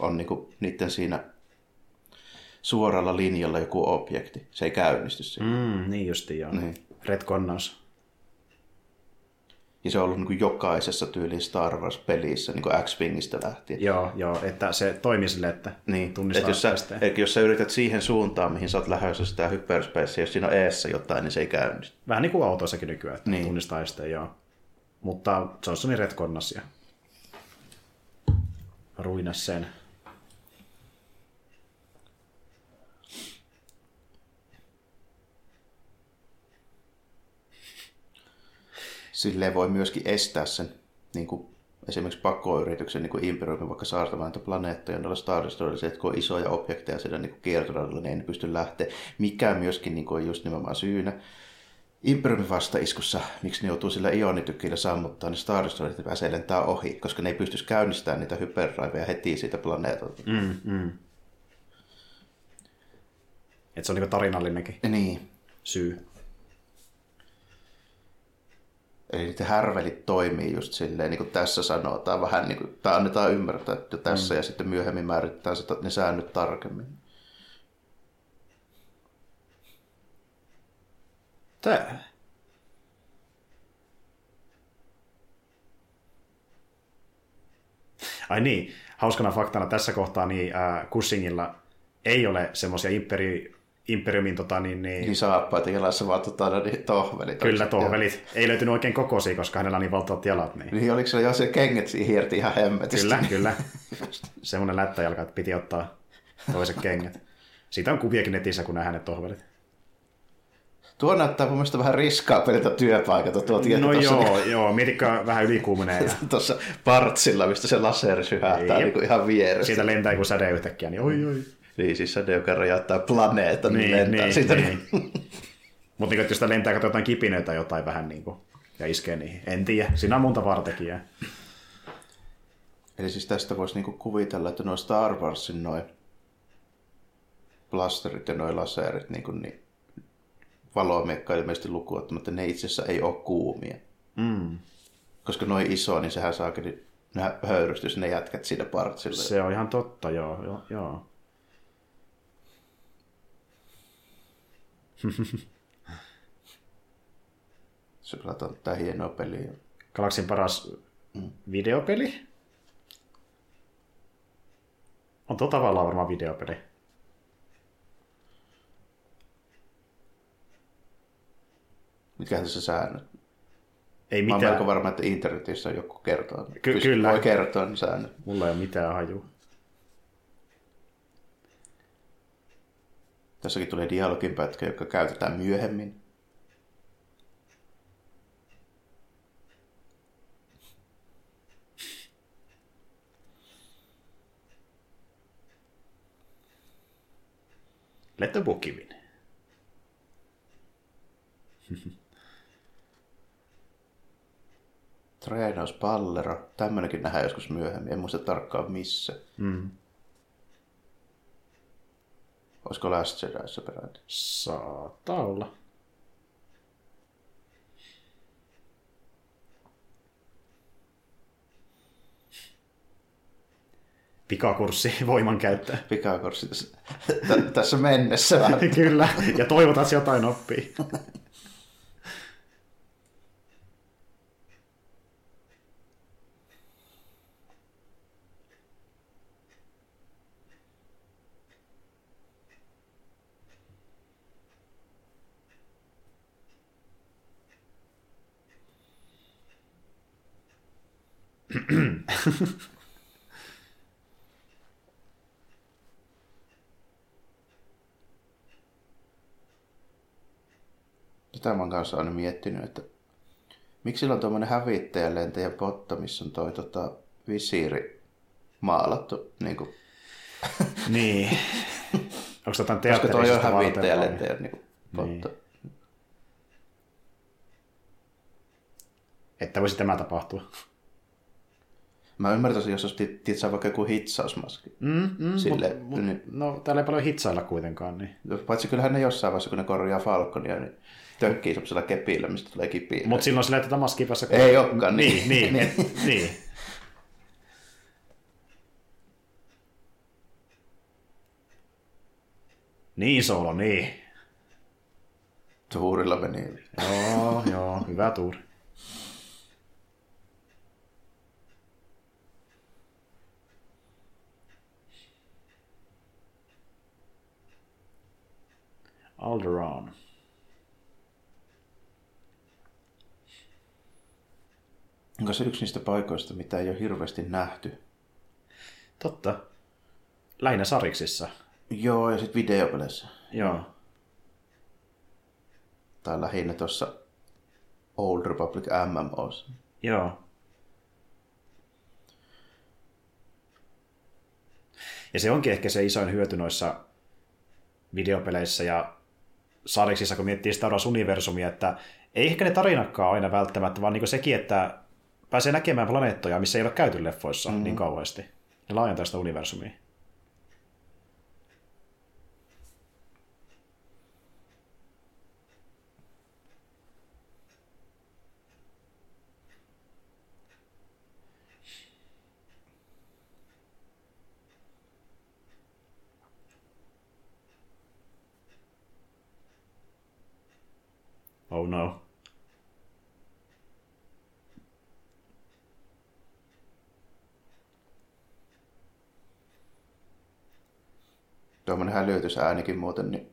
on niin kuin niiden siinä suoralla linjalla joku objekti. Se ei käynnisty siinä. Mm, niin justi joo. Niin. Retkonnaus. Ja se on ollut niin kuin jokaisessa tyyliin Star Wars-pelissä, niin kuin X-Wingistä lähtien. Joo, joo, että se toimii silleen, että Niin, tunnistaa että jos, sä, jos sä yrität siihen suuntaan, mihin sä oot lähdössä sitä hyperspacea, jos siinä on eessä jotain, niin se ei käynnisty. Vähän niin kuin autoissakin nykyään, että Niin. tunnistaa esteen, joo. Mutta Johnsonin retkonnas ja ruinas sen. Silleen voi myöskin estää sen niin kuin esimerkiksi pakkoyrityksen niin Imperiumin vaikka saartamaan näitä planeettoja noilla Star Destroyerilla, että kun on isoja objekteja siellä niin kuin kiertoradalla, niin ei ne pysty lähteä. Mikä myöskin niin kuin on just nimenomaan syynä. Imperiumin vastaiskussa, miksi ne joutuu sillä ionitykillä sammuttaa, niin Star Destroyerit pääsee lentää ohi, koska ne ei pystyisi käynnistämään niitä hyperdriveja heti siitä planeetalta. Mm, mm. Et se on niin tarinallinenkin Niin, syy. Eli niiden härvelit toimii just silleen, niin kuin tässä sanotaan, vähän niin kuin, tai annetaan ymmärtää että tässä, mm. ja sitten myöhemmin määritetään sitä, ne säännöt tarkemmin. Tää. Ai niin, hauskana faktana tässä kohtaa niin äh, Cushingilla ei ole semmoisia imperi, imperiumin tota, niin, niin, Niin saappaita jalassa vaan tota, niin tohvelit. kyllä tohvelit. Ei löytynyt oikein kokoisia, koska hänellä on niin valtavat jalat. Niin. Niin oliko se jo se kengät hierti ihan hemmetisti? Kyllä, kyllä. Semmoinen lättäjalka, että piti ottaa toiset kengät. Siitä on kuviakin netissä, kun nähdään ne tohvelit. Tuo näyttää mun mielestä vähän riskaa peliltä työpaikalta tuo tieto No tuossa, joo, joo, mietitkö vähän ylikuumenee ja tuossa partsilla, mistä se laseri syhähtää niin kuin ihan vieressä. siitä lentää joku säde yhtäkkiä, niin oi oi. Se, joka räjäyttää planeetan, niin, Niin, lentää niin, siitä. niin. Mutta niin, jos sitä lentää katsotaan jotain kipinöitä jotain vähän niin kuin, ja iskee niihin. En tiedä, siinä on monta vartekijää. Eli siis tästä voisi niinku kuvitella, että nuo Star Warsin noin blasterit ja noin laserit, niin, kuin, niin valomiekka ilmeisesti lukuun ottamatta, ne itse asiassa ei ole kuumia. Mm. Koska noin iso, niin sehän saa kyllä nämä höyrystys ne jätkät siinä partsilla. Se... Se on ihan totta, joo. joo, joo. Se pelataan tätä hienoa peliä. Galaksin paras videopeli? On tuo tavallaan varmaan videopeli. Mitkähän tässä säännöt? Ei Mä mitään. melko varma, että internetissä joku kertoo. Ky- Pyst- kyllä. Voi kertoa ne säännöt. Mulla ei ole mitään hajua. Tässäkin tulee dialogin pätkä, joka käytetään myöhemmin. Let the book win. Treenaus Pallero. Tämmönenkin nähdään joskus myöhemmin. En muista tarkkaan missä. Mm. Olisiko Last Jediissa peräti? Saattaa olla. Pikakurssi voimankäyttö. Pikakurssi tässä, tä- tässä mennessä. vähän. Kyllä, ja toivotaan, jotain oppii. Tätä mä oon kanssa aina miettinyt, että miksi sillä on tuommoinen hävittäjä lentäjä potta, missä on toi tota, visiiri maalattu. Niin kuin, Niin. Onko tota koska toi on teatterisesta hävittäjä varten vai? lentäjä niin kuin, potta. Niin. Että voisi tämä tapahtua. Mä ymmärtäisin, jos olisi tit- tit saa vaikka joku hitsausmaski. Mm, mm, Sille- mut, mut, niin. no, täällä ei paljon hitsailla kuitenkaan. Niin. Paitsi kyllähän ne jossain vaiheessa, kun ne korjaa Falconia, niin tökkii semmoisella kepillä, mistä tulee kipiä. Mutta silloin sillä, että maski päässä... Ei olekaan, Niin, niin. niin, niin. niin. Niin, Solo, niin. Tuurilla meni. Joo, joo, hyvä tuuri. Alderaan. Onko se yksi niistä paikoista, mitä ei ole hirveästi nähty? Totta. Lähinnä sariksissa. Joo, ja sitten videopeleissä. Joo. Tai lähinnä tuossa Old Republic MMOssa. Joo. Ja se onkin ehkä se isoin hyöty noissa videopeleissä ja sariksissa, kun miettii Star Wars-universumia, että ei ehkä ne tarinakkaan aina välttämättä, vaan niin sekin, että pääsee näkemään planeettoja, missä ei ole käyty leffoissa mm-hmm. niin kauheasti. Ja laajentaa sitä universumia. Oh no. Tuommoinen hälytysäänikin muuten, niin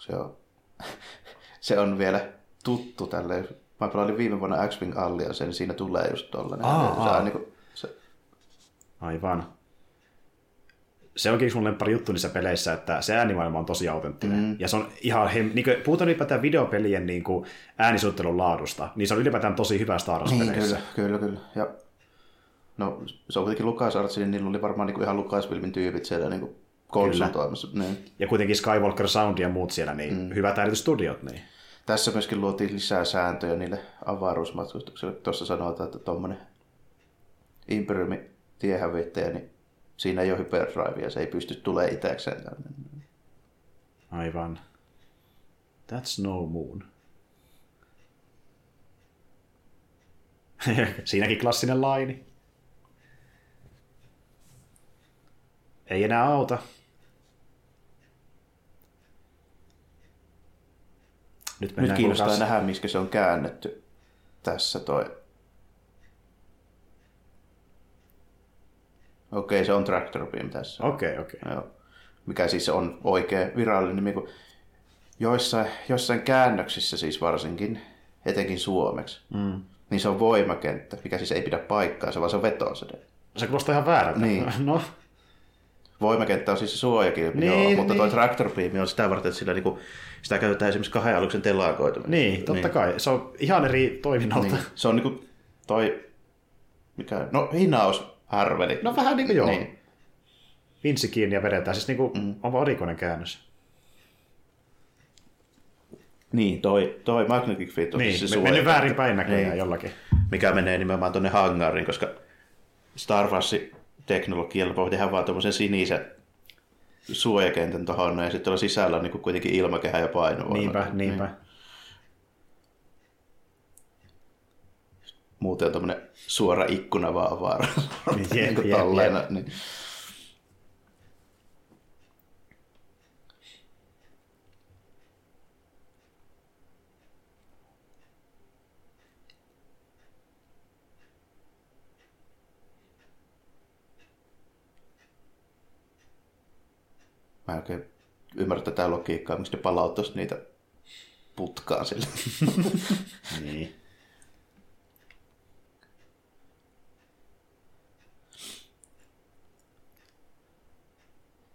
se on, se on vielä tuttu tälle. Mä pelailin viime vuonna X-Wing Alliance, niin siinä tulee just tollanen Aa, hälytysääni, kun se Aivan. se onkin sun lemppari juttu niissä peleissä, että se äänimaailma on tosi autenttinen. Mm. Ja se on ihan, hem... niin kuin, puhutaan ylipäätään videopelien niin kuin, äänisuuttelun laadusta, niin se on ylipäätään tosi hyvä Star Niin, Wars-peleissä. kyllä, kyllä, kyllä. Ja, no, se on kuitenkin LucasArts, niin niillä oli varmaan niin kuin ihan Lucasfilmin tyypit siellä niin kuin konsultoimassa. Niin. Ja kuitenkin Skywalker Sound ja muut siellä, niin mm. hyvät äänitystudiot. Niin. Tässä myöskin luotiin lisää sääntöjä niille avaruusmatkustuksille. Tuossa sanotaan, että tuommoinen Imperiumin tiehävittäjä, niin siinä ei ole hyperdrivea, se ei pysty tulemaan itsekseen tänne. Aivan. That's no moon. Siinäkin klassinen laini. Ei enää auta. Nyt, Nyt kiinnostaa nähdä, miksi se on käännetty tässä toi. Okei, se on Tractor Beam tässä. Okei, okei. Joo. Mikä siis on oikea virallinen nimi, kun joissain, joissain käännöksissä siis varsinkin, etenkin suomeksi, mm. niin se on voimakenttä, mikä siis ei pidä paikkaansa, vaan se on vetosede. Se kuulostaa ihan väärältä. Niin. No, Voimakenttä on siis se suojakilpi, Niin, joo, mutta niin. toi tractor beam on sitä varten, että sillä niinku, sitä käytetään esimerkiksi kahden aluksen telakoituminen. niin, totta kai. Se on ihan eri toiminnalta. Niin. Se on niinku toi, mikä, no hinaus harveli. No vähän niin kuin joo. Niin. Vinssi kiinni ja vedetään. Siis niin kuin, mm. on varikoinen käännös. Niin, toi, toi Magnetic Fit on Niin, siis se mennyt suojakenttä. väärin päin näköjään Niin. jollakin. mikä menee nimenomaan tuonne hangariin, koska Star teknologialla voi tehdä vaan tuommoisen sinisen suojakentän tuohon, ja sitten tuolla sisällä on niin kuitenkin ilmakehä ja painovoima. Niinpä, niinpä. Niin. Muuten on tuommoinen suora ikkuna vaan avaara. Jep, kuin jep, jep. niin. Mä en oikein ymmärrä tätä logiikkaa, miksi ne palauttaisi niitä putkaan sille. Niin.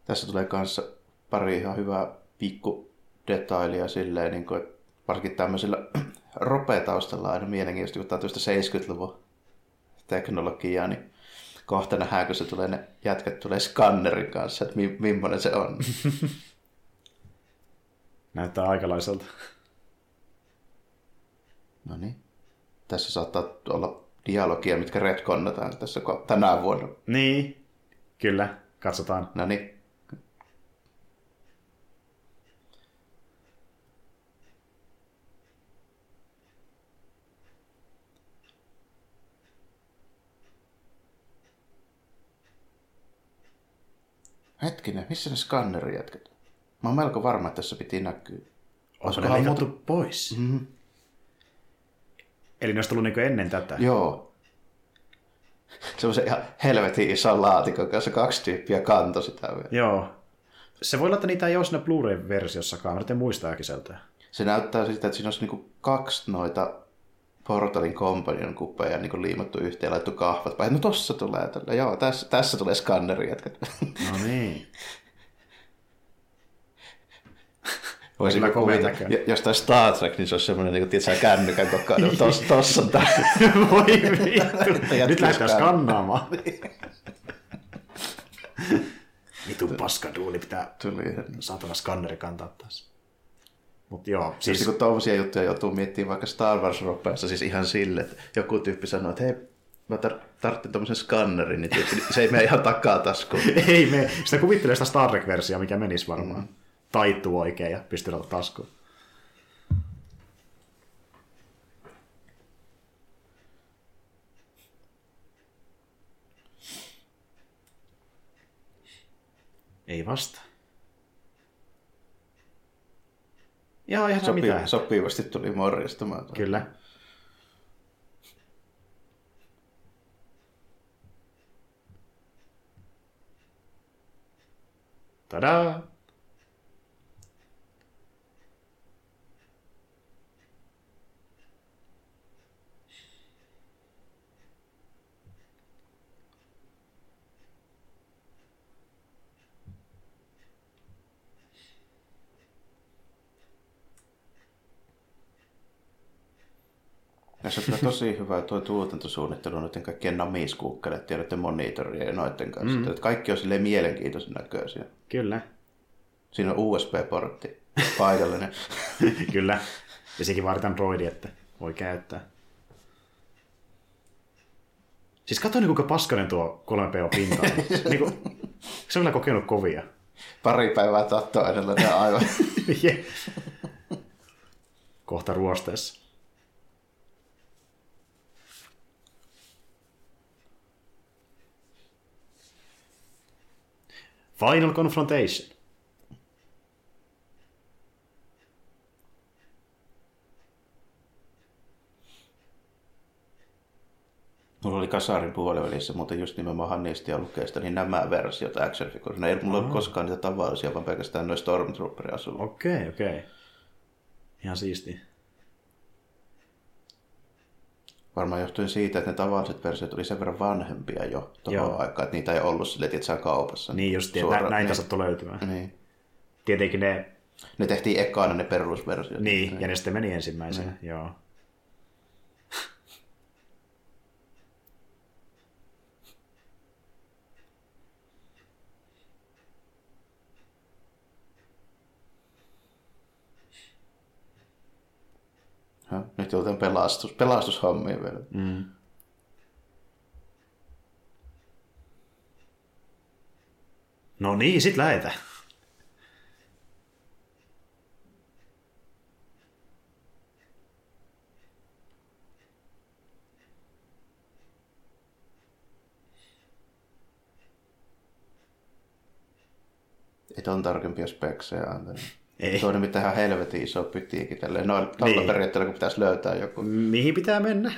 Tässä tulee kanssa pari ihan hyvää pikku detailia silleen, niin kuin, että varsinkin tämmöisellä ropetaustalla aina mielenkiintoista, kun tämä on tuosta 70-luvun teknologiaa, niin kohta nähdään, kun se tulee, ne jätkät tulee skannerin kanssa, että mi- millainen se on. Näyttää aikalaiselta. no niin. Tässä saattaa olla dialogia, mitkä retkonnataan tässä tänä vuonna. Niin, kyllä. Katsotaan. No niin. Hetkinen, missä ne skannerijätkät? Mä oon melko varma, että tässä piti näkyä. Olisikohan leikattu- muutu pois? Mm-hmm. Eli ne olisi tullut niin ennen tätä. Joo. Semmoisen ihan helvetin ison laatikon kanssa kaksi tyyppiä kanto sitä vielä. Joo. Se voi olla, että niitä ei ole siinä Blu-ray-versiossakaan. Mä nyt en muista äkiseltään. Se näyttää siltä, että siinä olisi niinku kaksi noita Portalin Companion kuppeja niinku liimattu yhteen ja laittu kahvat päin. No tossa tulee tällä. Joo, tässä, tässä tulee skanneri jätkät. No niin. Voisin näköinen. jos tämä Star Trek, niin se olisi semmoinen, niin tiedätkö, kännykän kokoinen. Tos, tossa on tämä. Voi vittu. Nyt lähdetään skannaamaan. Vitun paskaduuni pitää Tuli. saatana skanneri kantaa taas. Mut joo, Siis siis kun tuommoisia juttuja joutuu miettimään vaikka Star Wars ropeassa, siis ihan sille, että joku tyyppi sanoo, että hei, mä tar- tarvitsen tuommoisen skannerin, niin tietysti se ei mene ihan takataskuun. ei me, sitä kuvittelee sitä Star Trek-versiota, mikä menisi varmaan. Mm. Taittuu oikein ja pystyy ottaa taskuun. Ei vasta. Joo, ihan Sopi, mitään. sopivasti tuli morjastamaan. Kyllä. Tadaa! Tässä on kyllä tosi hyvä tuo tuotantosuunnittelu noiden kaikkien namiskuukkeleiden ja noiden monitorien ja noiden kanssa. Mm. Että kaikki on silleen mielenkiintoisen näköisiä. Kyllä. Siinä on USB-portti paikallinen. Kyllä. Ja sekin vaaditaan droidi, että voi käyttää. Siis katso niin kuinka paskanen tuo 3PO-pinta on. niin kuin, se on kyllä kokenut kovia. Pari päivää tattoa edellä ne aivan. yeah. Kohta ruosteessa. Final Confrontation. Mulla oli kasarin puolivälissä, mutta just nimenomaan Hannista ja Lukeista, niin nämä versiot action figurina. Ei mulla ole koskaan niitä tavallisia, vaan pelkästään noin stormtrooper asulla. Okei, okay, okei. Okay. Ihan siisti. Varmaan johtuen siitä, että ne tavalliset versiot oli sen verran vanhempia jo tuohon aikaan, että niitä ei ollut silleen, että saa kaupassa. Niin just, että näin niin. sattui löytymään. Niin. Tietenkin ne... Ne tehtiin ekana ne perusversiot. Niin, niin, ja ne sitten meni ensimmäisenä, niin. joo. Nyt joutuu pelastus, pelastushommia vielä. Mm. No niin, sit lähetä. Et on tarkempia speksejä antanut. Ei. Toinen pitää ihan helvetin iso pytiikin tälleen. No, niin. periaatteella, kun pitäisi löytää joku. Mihin pitää mennä?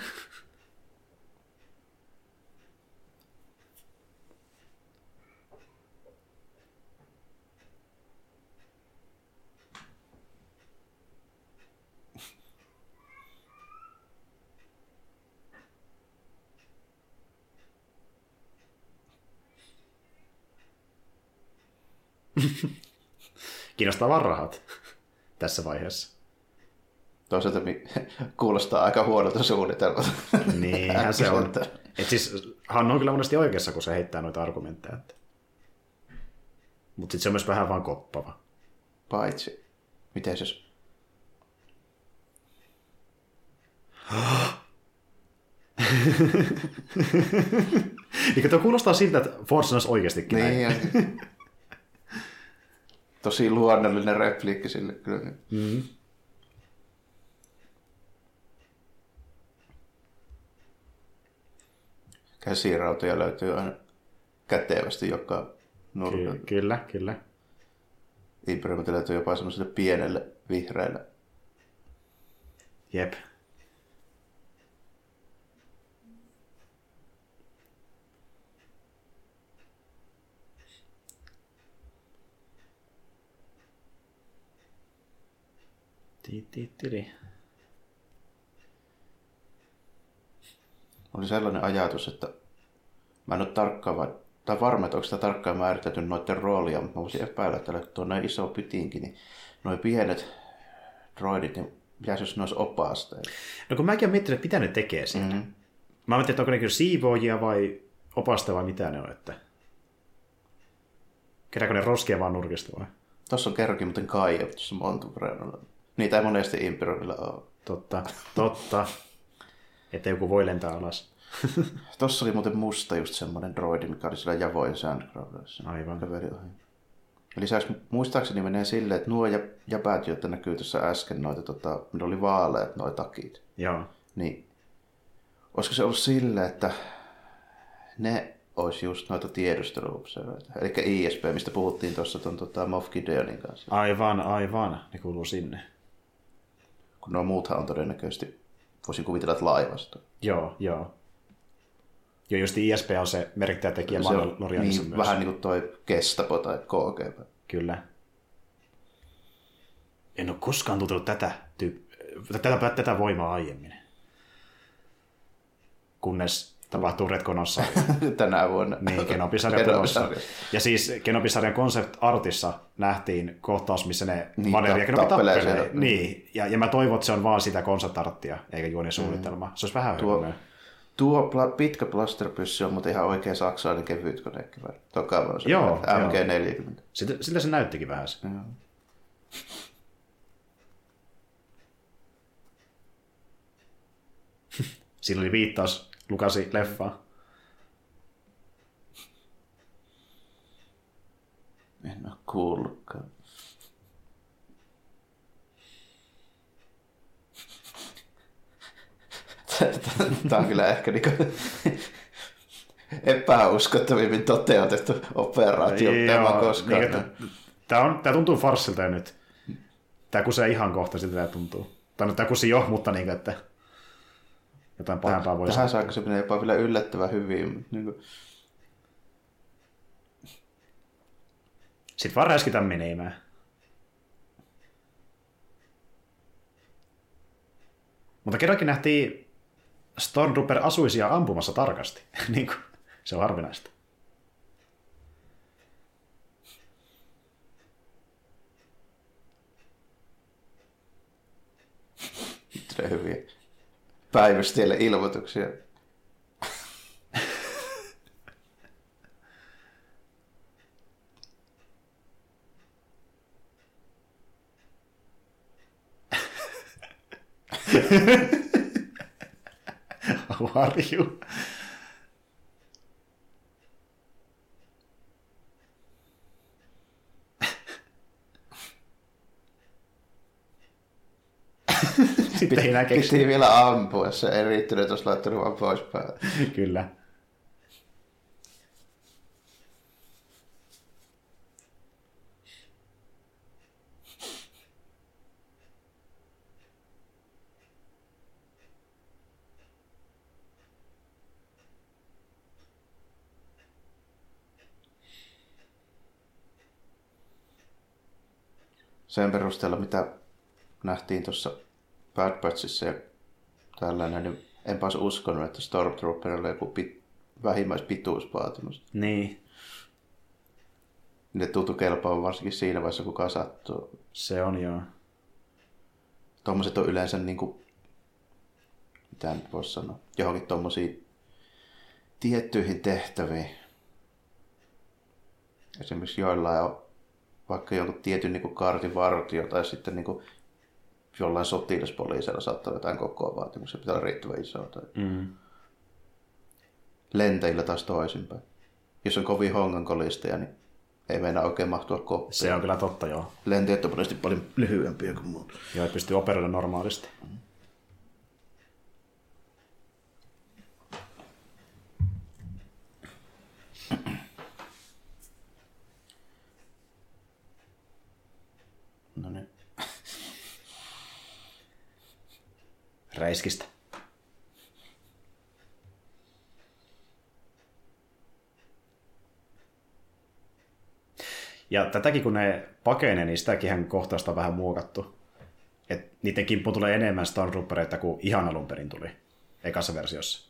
Kiinnostaa vaan rahat tässä vaiheessa. Toisaalta kuulostaa aika huonolta suunnitelmalta. Niinhän se on. Et siis, hän on kyllä monesti oikeassa, kun se heittää noita argumentteja. Mutta sitten se on myös vähän vaan koppava. Paitsi, miten jos... Eikö tuo kuulostaa siltä, että Force olisi oikeastikin niin, näin? Tosi luonnollinen repliikki sille kyllä. Mm-hmm. Käsirautoja löytyy aina kätevästi joka nurkalla. Ky- kyllä, kyllä. Imperiumit löytyy jopa semmoiselle pienelle vihreälle. Jep. Tiittiri. Oli sellainen ajatus, että mä en ole tarkkaan, tai varma, että onko sitä tarkkaan määritelty noiden roolia, mutta mä voisin epäillä, että tuo näin iso pytinki, niin noin pienet droidit, niin pitäisi jos ne olisi opasteet. No kun mäkin olen miettinyt, että mitä ne tekee siinä. Mm-hmm. Mä ajattelin, että onko ne kyllä siivoojia vai opaste vai mitä ne on, että kerääkö ne roskia vaan nurkista vai? Tuossa on kerrokin muuten Kaija, tuossa Montubrenolla. Niitä ei monesti Imperiumilla ole. Totta, totta. Että joku voi lentää alas. Tossa oli muuten musta just semmoinen droidi, mikä oli sillä Javoin Sandcrawlerissa. Aivan. Käveli ohi. Lisäksi muistaakseni menee silleen, että nuo jäbät, joita näkyy tuossa äsken, noita, tota, ne oli vaaleat, noita takit. Joo. Niin, olisiko se ollut silleen, että ne olisi just noita tiedusteluobserveita. Eli ISP, mistä puhuttiin tuossa tuon tota, Moff Gideonin kanssa. Aivan, aivan. Ne kuuluu sinne kun nuo muuthan on todennäköisesti, voisin kuvitella, että laivasta. Joo, joo. Joo, just ISP on se merkittävä tekijä se on, niin, myös. Vähän niin kuin toi Gestapo tai KGB. Kyllä. En ole koskaan tuntenut tätä, tyyp- tätä, tätä voimaa aiemmin. Kunnes tapahtuu Retkonossa. tänä vuonna. Niin, Kenobi-sarja tulossa. Ja siis Kenobi-sarjan concept artissa nähtiin kohtaus, missä ne Niin, Vader ja Kenobi tappelee tappelee. Niin, ja, ja mä toivon, että se on vaan sitä concept arttia, eikä juonisuunnitelma. Mm. Se olisi vähän Tuo- Tuo... Tuo pla- pitkä plasterpyssy on muuten ihan oikea saksalainen kevyt konekivääri. Toka on se Joo, MG40. Sitä, siltä se näyttikin vähän se. Joo. Sillä oli viittaus Lukasi leffaan. En ole kuullutkaan. Tämä on kyllä ehkä niinku epäuskottavimmin toteutettu operaatio tema koskaan. niin, tämä, on, tämä tuntuu farssilta nyt. Tämä kusee ihan kohta, siltä tämä tuntuu. Tai no, tämä kusi jo, mutta niin, että jotain pahempaa voisi Tähän saakka se menee jopa vielä yllättävän hyvin. mutta Niin kuin, Sitten vaan räskitä menemään. Mutta kerrankin nähtiin Stormtrooper asuisia ampumassa tarkasti. niin kuin, se on harvinaista. tulee hyviä päivystelee ilmoituksia. How are you? Sitten ei enää keksi. Piti vielä ampua, se ei riittänyt, olisi laittanut vaan pois päältä. Kyllä. sen perusteella, mitä nähtiin tuossa Bad Batchissa ja tällainen, niin enpä olisi uskonut, että Stormtrooperilla on joku pit, vähimmäispituusvaatimus. Niin, Ne tuntuu kelpaavan varsinkin siinä vaiheessa, kun kasattuu. se on joo. Tuommoiset on yleensä niin kuin, mitä nyt voisi sanoa, johonkin tuommoisiin tiettyihin tehtäviin. Esimerkiksi joillain on vaikka jonkun tietyn niin kuin kaartin vartio tai sitten niin kuin jollain sotilaspoliisilla saattaa olla jotain koko vaatimuksia, pitää olla riittävän iso. Tai Mm. lentäjillä taas toisinpäin. Jos on kovin hongankolisteja, niin ei meinaa oikein mahtua koppiin. Se on kyllä totta, joo. Lentäjät on monesti paljon lyhyempiä kuin muut. Joo, ei pysty operoida normaalisti. No niin. Räiskistä. Ja tätäkin kun ne pakenee, niin sitäkin kohtausta on vähän muokattu. Et niiden kimppuun tulee enemmän Stormtroopereita kuin ihan alun perin tuli ekassa versiossa.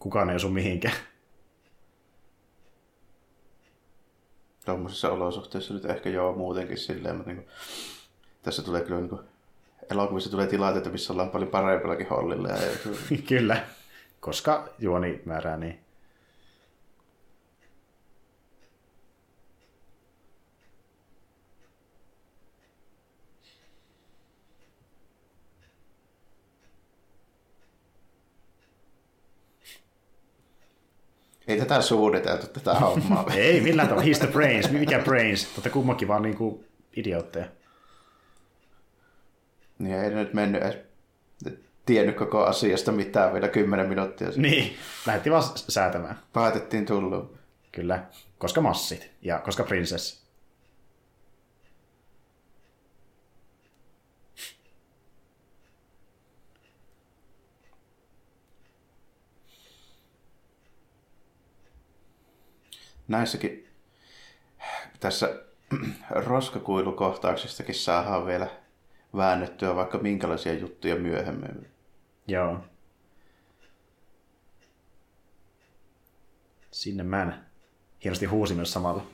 Kukaan ei osu mihinkään. Tuommoisissa olosuhteissa nyt ehkä joo muutenkin silleen, mutta niin kuin, tässä tulee kyllä niin kuin, elokuvissa tulee tilanteita, missä ollaan paljon parempillakin hollilla. Ja, Kyllä, koska juoni määrää niin. Ei tätä suunniteltu tätä hommaa. Ei millään tavalla, he's the brains. Mikä brains? Totta kummakin vaan niinku idiootteja. niin ei nyt mennyt edes tiennyt koko asiasta mitään vielä kymmenen minuuttia. sitten. Niin, lähti vaan säätämään. Päätettiin tulla. Kyllä, koska massit ja koska prinsessi. Näissäkin tässä roskakuilukohtauksistakin saadaan vielä väännettyä vaikka minkälaisia juttuja myöhemmin. Joo. Sinne mä hienosti huusi myös samalla.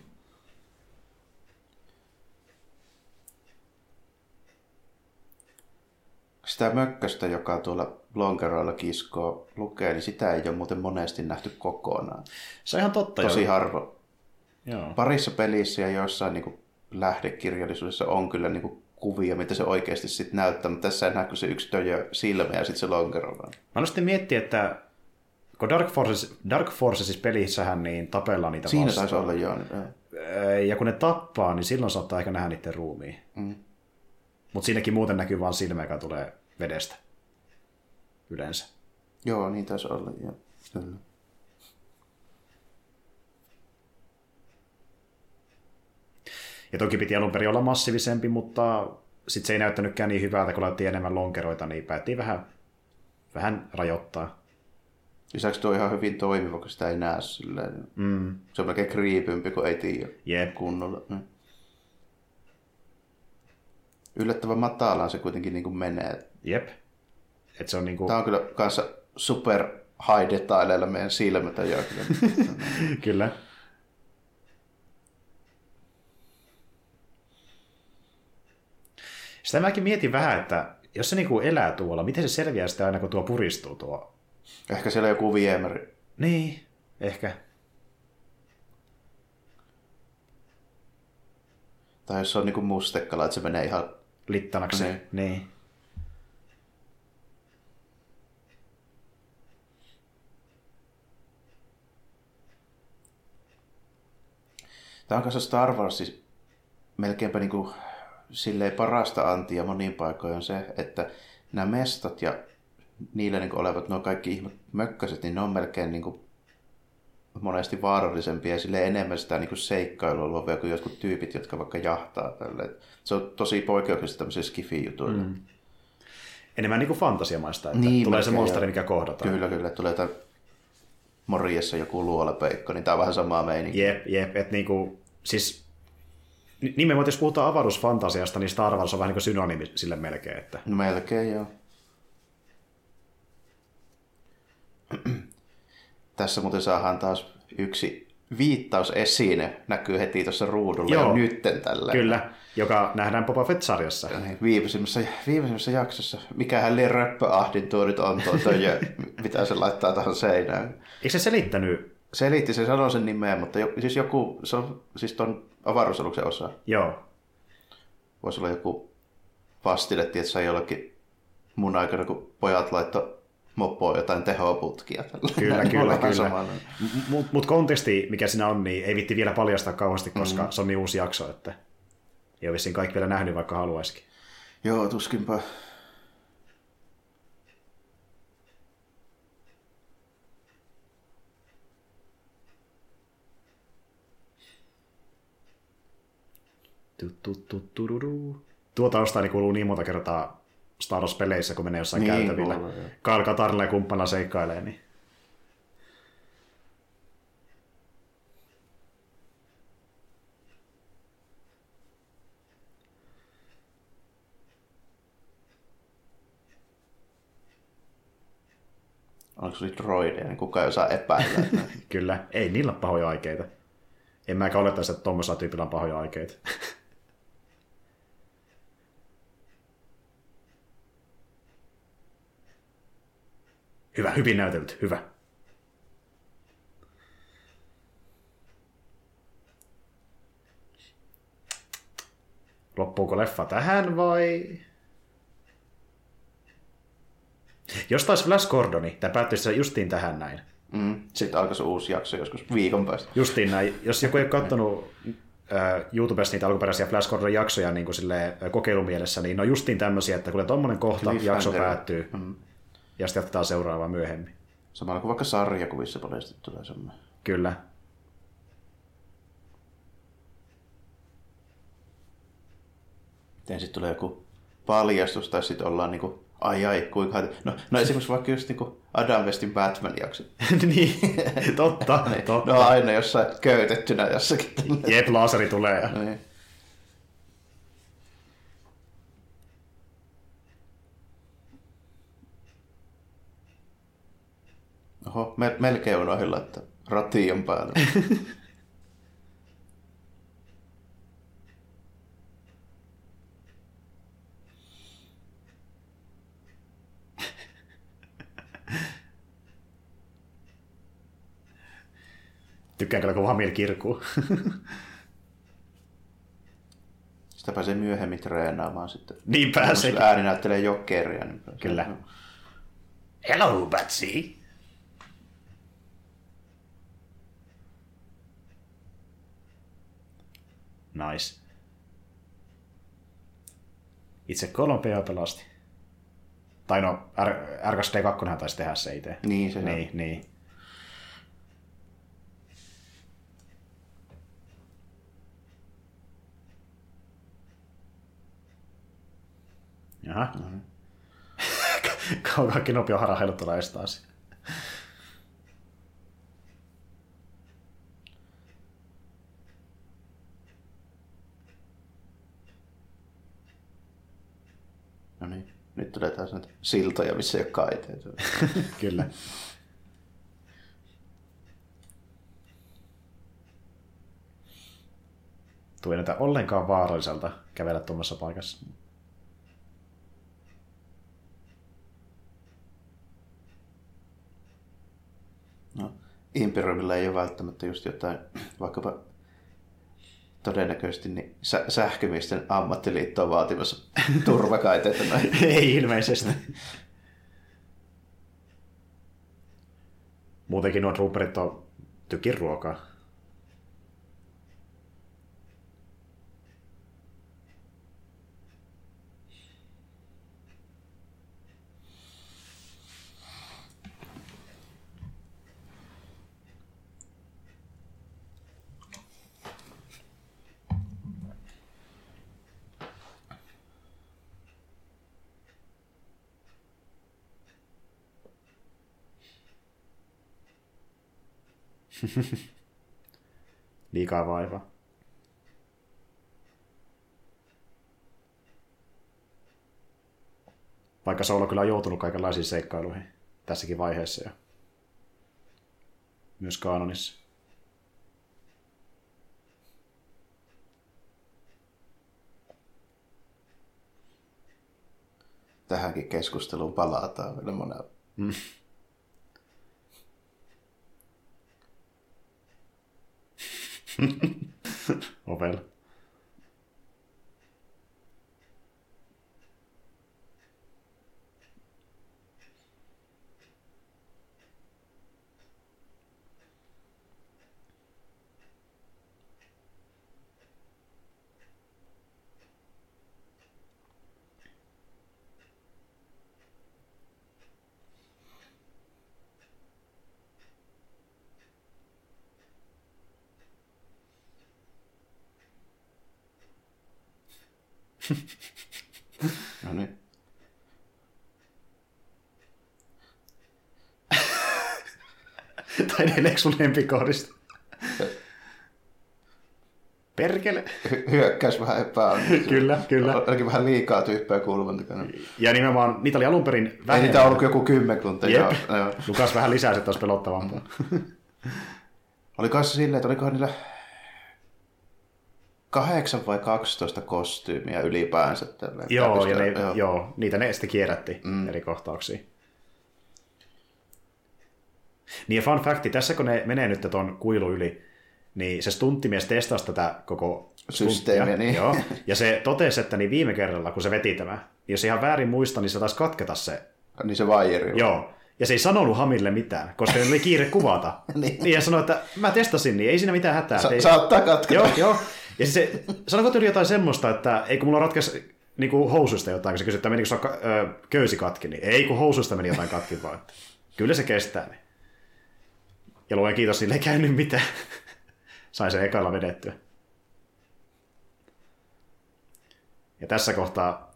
Sitä mökköstä, joka tuolla lonkeroilla kiskoo lukee, niin sitä ei ole muuten monesti nähty kokonaan. Se on ihan totta. Tosi joo. harvo. Joo. Parissa pelissä ja joissain niin kuin lähdekirjallisuudessa on kyllä niin kuin kuvia, mitä se oikeasti sitten näyttää, mutta tässä kuin se yksi töjö silmä ja sitten se lonkero vaan. Mä aloin sitten miettiä, että kun Dark Forces, Dark Forces pelissähän niin tapellaan niitä Siinä vastaan. taisi olla joo. niin, Ja kun ne tappaa, niin silloin saattaa ehkä nähdä niiden ruumiin. Mm. Mutta siinäkin muuten näkyy vain silmä, joka tulee vedestä. Yleensä. Joo, niin taisi olla. Joo. Kyllä. Ja toki piti alun perin olla massiivisempi, mutta sitten se ei näyttänytkään niin hyvältä, kun laitettiin enemmän lonkeroita, niin päättiin vähän, vähän rajoittaa. Lisäksi tuo on ihan hyvin toimiva, kun sitä ei näe silleen. Mm. Se on melkein kriipympi, kun ei tiedä Jep. kunnolla. Mm. Yllättävän matalaan se kuitenkin niin kuin menee. Jep. Et se on niinku, Tämä on kyllä kanssa super high detaileilla meidän silmät ja kyllä. kyllä. Sitä mäkin mietin vähän, että jos se niinku elää tuolla, miten se selviää sitä aina, kun tuo puristuu tuo? Ehkä siellä joku viemäri. Niin, ehkä. Tai jos se on niin kuin mustekala, että se menee ihan... Littanaksi. Niin. Niin. Tämä on kanssa Star Wars siis melkeinpä niin kuin silleen parasta antia monin paikoin on se, että nämä mestat ja niillä niin kuin olevat nuo kaikki ihme mökkäiset, niin ne on melkein niin kuin monesti vaarallisempia ja sille enemmän sitä niin kuin seikkailua luovia kuin jotkut tyypit, jotka vaikka jahtaa tälle. Se on tosi poikkeuksellista tämmöisillä skifi-jutuilla. Mm. Enemmän niinku fantasiamaista, että Niin, tulee se monsteri, mikä kohdataan. Kyllä, kyllä. Tulee jotain morjessa joku luolapeikko, niin tämä on vähän samaa meininkiä. Jep, jep, että niinku, siis ni- nimenomaan jos puhutaan avaruusfantasiasta, niin Star Wars on vähän niin kuin synonyymi sille melkein, että No melkein joo. Tässä muuten saadaan taas yksi viittausesine, näkyy heti tuossa ruudulla Joo. jo nytten tällä. kyllä, joka nähdään Boba Fett-sarjassa. Niin, Viimeisimmässä, viimeisimmässä jaksossa. Mikähän liian röppöahdin tuo nyt on tuo töjö, mitä se laittaa tähän seinään. Eikö se selittänyt? Selitti, se sanoi sen nimeä, mutta jo, siis joku, se on siis ton avaruusaluksen osa. Joo, Voisi olla joku vastine, että sai jollakin mun aikana, kun pojat laittoi moppoon jotain tehoputkia. Kyllä, kyllä, ollaan kyllä. mutta mut konteksti, mikä siinä on, niin ei vitti vielä paljastaa kauheasti, koska mm. se on niin uusi jakso, että ei ole vissiin kaikki vielä nähnyt, vaikka haluaisikin. Joo, tuskinpa. Tu, tu, tu, tururu. Tuo taustaani kuuluu niin monta kertaa Star Wars-peleissä, kun menee jossain Niin, käytävillä. Kyle Katarilla ja kumppana seikkailee, niin Onko se droideja, niin kukaan ei osaa epäillä. kyllä, ei niillä ole pahoja aikeita. En mäkään olettaisi, että tuommoisella tyypillä on pahoja aikeita. hyvä, hyvin näytelty, hyvä. Loppuuko leffa tähän vai... Jos taas Flash Gordoni, tämä päättyisi se justiin tähän näin. mm. Sitten alkaisi uusi jakso joskus viikon päästä. Justiin näin. Jos joku ei ole katsonut äh, YouTubesta niitä alkuperäisiä Flash Gordonin jaksoja niin kuin sille kokeilumielessä, niin ne on justiin tämmöisiä, että kun tuommoinen kohta jakso Cliffhanger. päättyy, Mm. ja sitten jatketaan seuraavaa myöhemmin. Samalla kuin vaikka sarjakuvissa monesti tulee semmoinen. Kyllä. Miten sitten tulee joku paljastus, tai sitten ollaan niin kuin, ai ai, kuinka... No, no esimerkiksi vaikka just niin kuin Adam Westin Batman-jakso. niin, totta, niin, totta. No aina jossain köytettynä jossakin. Jep, laaseri tulee. Ja... niin. Oho, me, melkein unohdin laittaa ration päälle. Tykkään kyllä, kun Hamil kirkuu. Sitä pääsee myöhemmin treenaamaan sitten. niin pääsee. Jos ääni näyttelee jokeria. Niin pääsee. Kyllä. Hello, Batsy. Nice. Itse Kolompea pelasti. Tai no, R- RKSD2 taisi tehdä se itse. Niin, se Niin, niin. Jaha. Mm-hmm. Kaukaa Kinopi on harahdellut tuolla edes taas. No niin. Nyt tulee taas näitä siltoja, missä ei ole kaiteita. Kyllä. Tuo ei näytä ollenkaan vaaralliselta kävellä tuommoisessa paikassa. No, Imperiumilla ei ole välttämättä just jotain, vaikkapa todennäköisesti niin sä- sähkömiesten ammattiliitto on vaatimassa turvakaiteita. Ei ilmeisesti. Muutenkin nuo trooperit on tykin ruokaa. Liikaa vaivaa. Vaikka Solo kyllä on joutunut kaikenlaisiin seikkailuihin tässäkin vaiheessa jo. Myös kaanonissa. Tähänkin keskusteluun palataan vielä monella. Mm. oh well. No niin. tai neljäksi sun lempikohdista. Perkele. Hy- hyökkäys vähän epäonnistui. Kyllä, kyllä. Olikin vähän liikaa tyyppejä kulman takana. Ja nimenomaan niitä oli alun perin Ei vähemmän. niitä ollut joku kymmenkunta. Jep. Joo, joo. Lukas vähän lisää, että olisi pelottavampaa. Oliko se silleen, että olikohan niillä kahdeksan vai 12 kostyymiä ylipäänsä? Tällä, joo, ja ne, joo. joo, niitä ne sitten kierrätti Mm. eri kohtauksiin. Niin ja fun facti, tässä kun ne menee nyt tuon kuilu yli, niin se stunttimies testasi tätä koko Systeemiä, niin. Joo, ja se totesi, että niin viime kerralla, kun se veti tämä, niin jos ihan väärin muista, niin se taisi katketa se. Niin se vaijeri. Joo. Ja se ei sanonut Hamille mitään, koska oli kiire kuvata. Niin. niin. ja sanoi, että mä testasin, niin ei siinä mitään hätää. Sa- ei... saattaa katketa. Joo, joo. Ja siis se, sanoiko tyyli jotain semmoista, että ei kun mulla ratkesi niin kuin housuista jotain, kun se kysyi, että menikö sulla köysi katki, niin ei kun housuista meni jotain katki vaan. Kyllä se kestää. Niin. Ja luen kiitos, sille ei käynyt mitään. Sai se ekalla vedettyä. Ja tässä kohtaa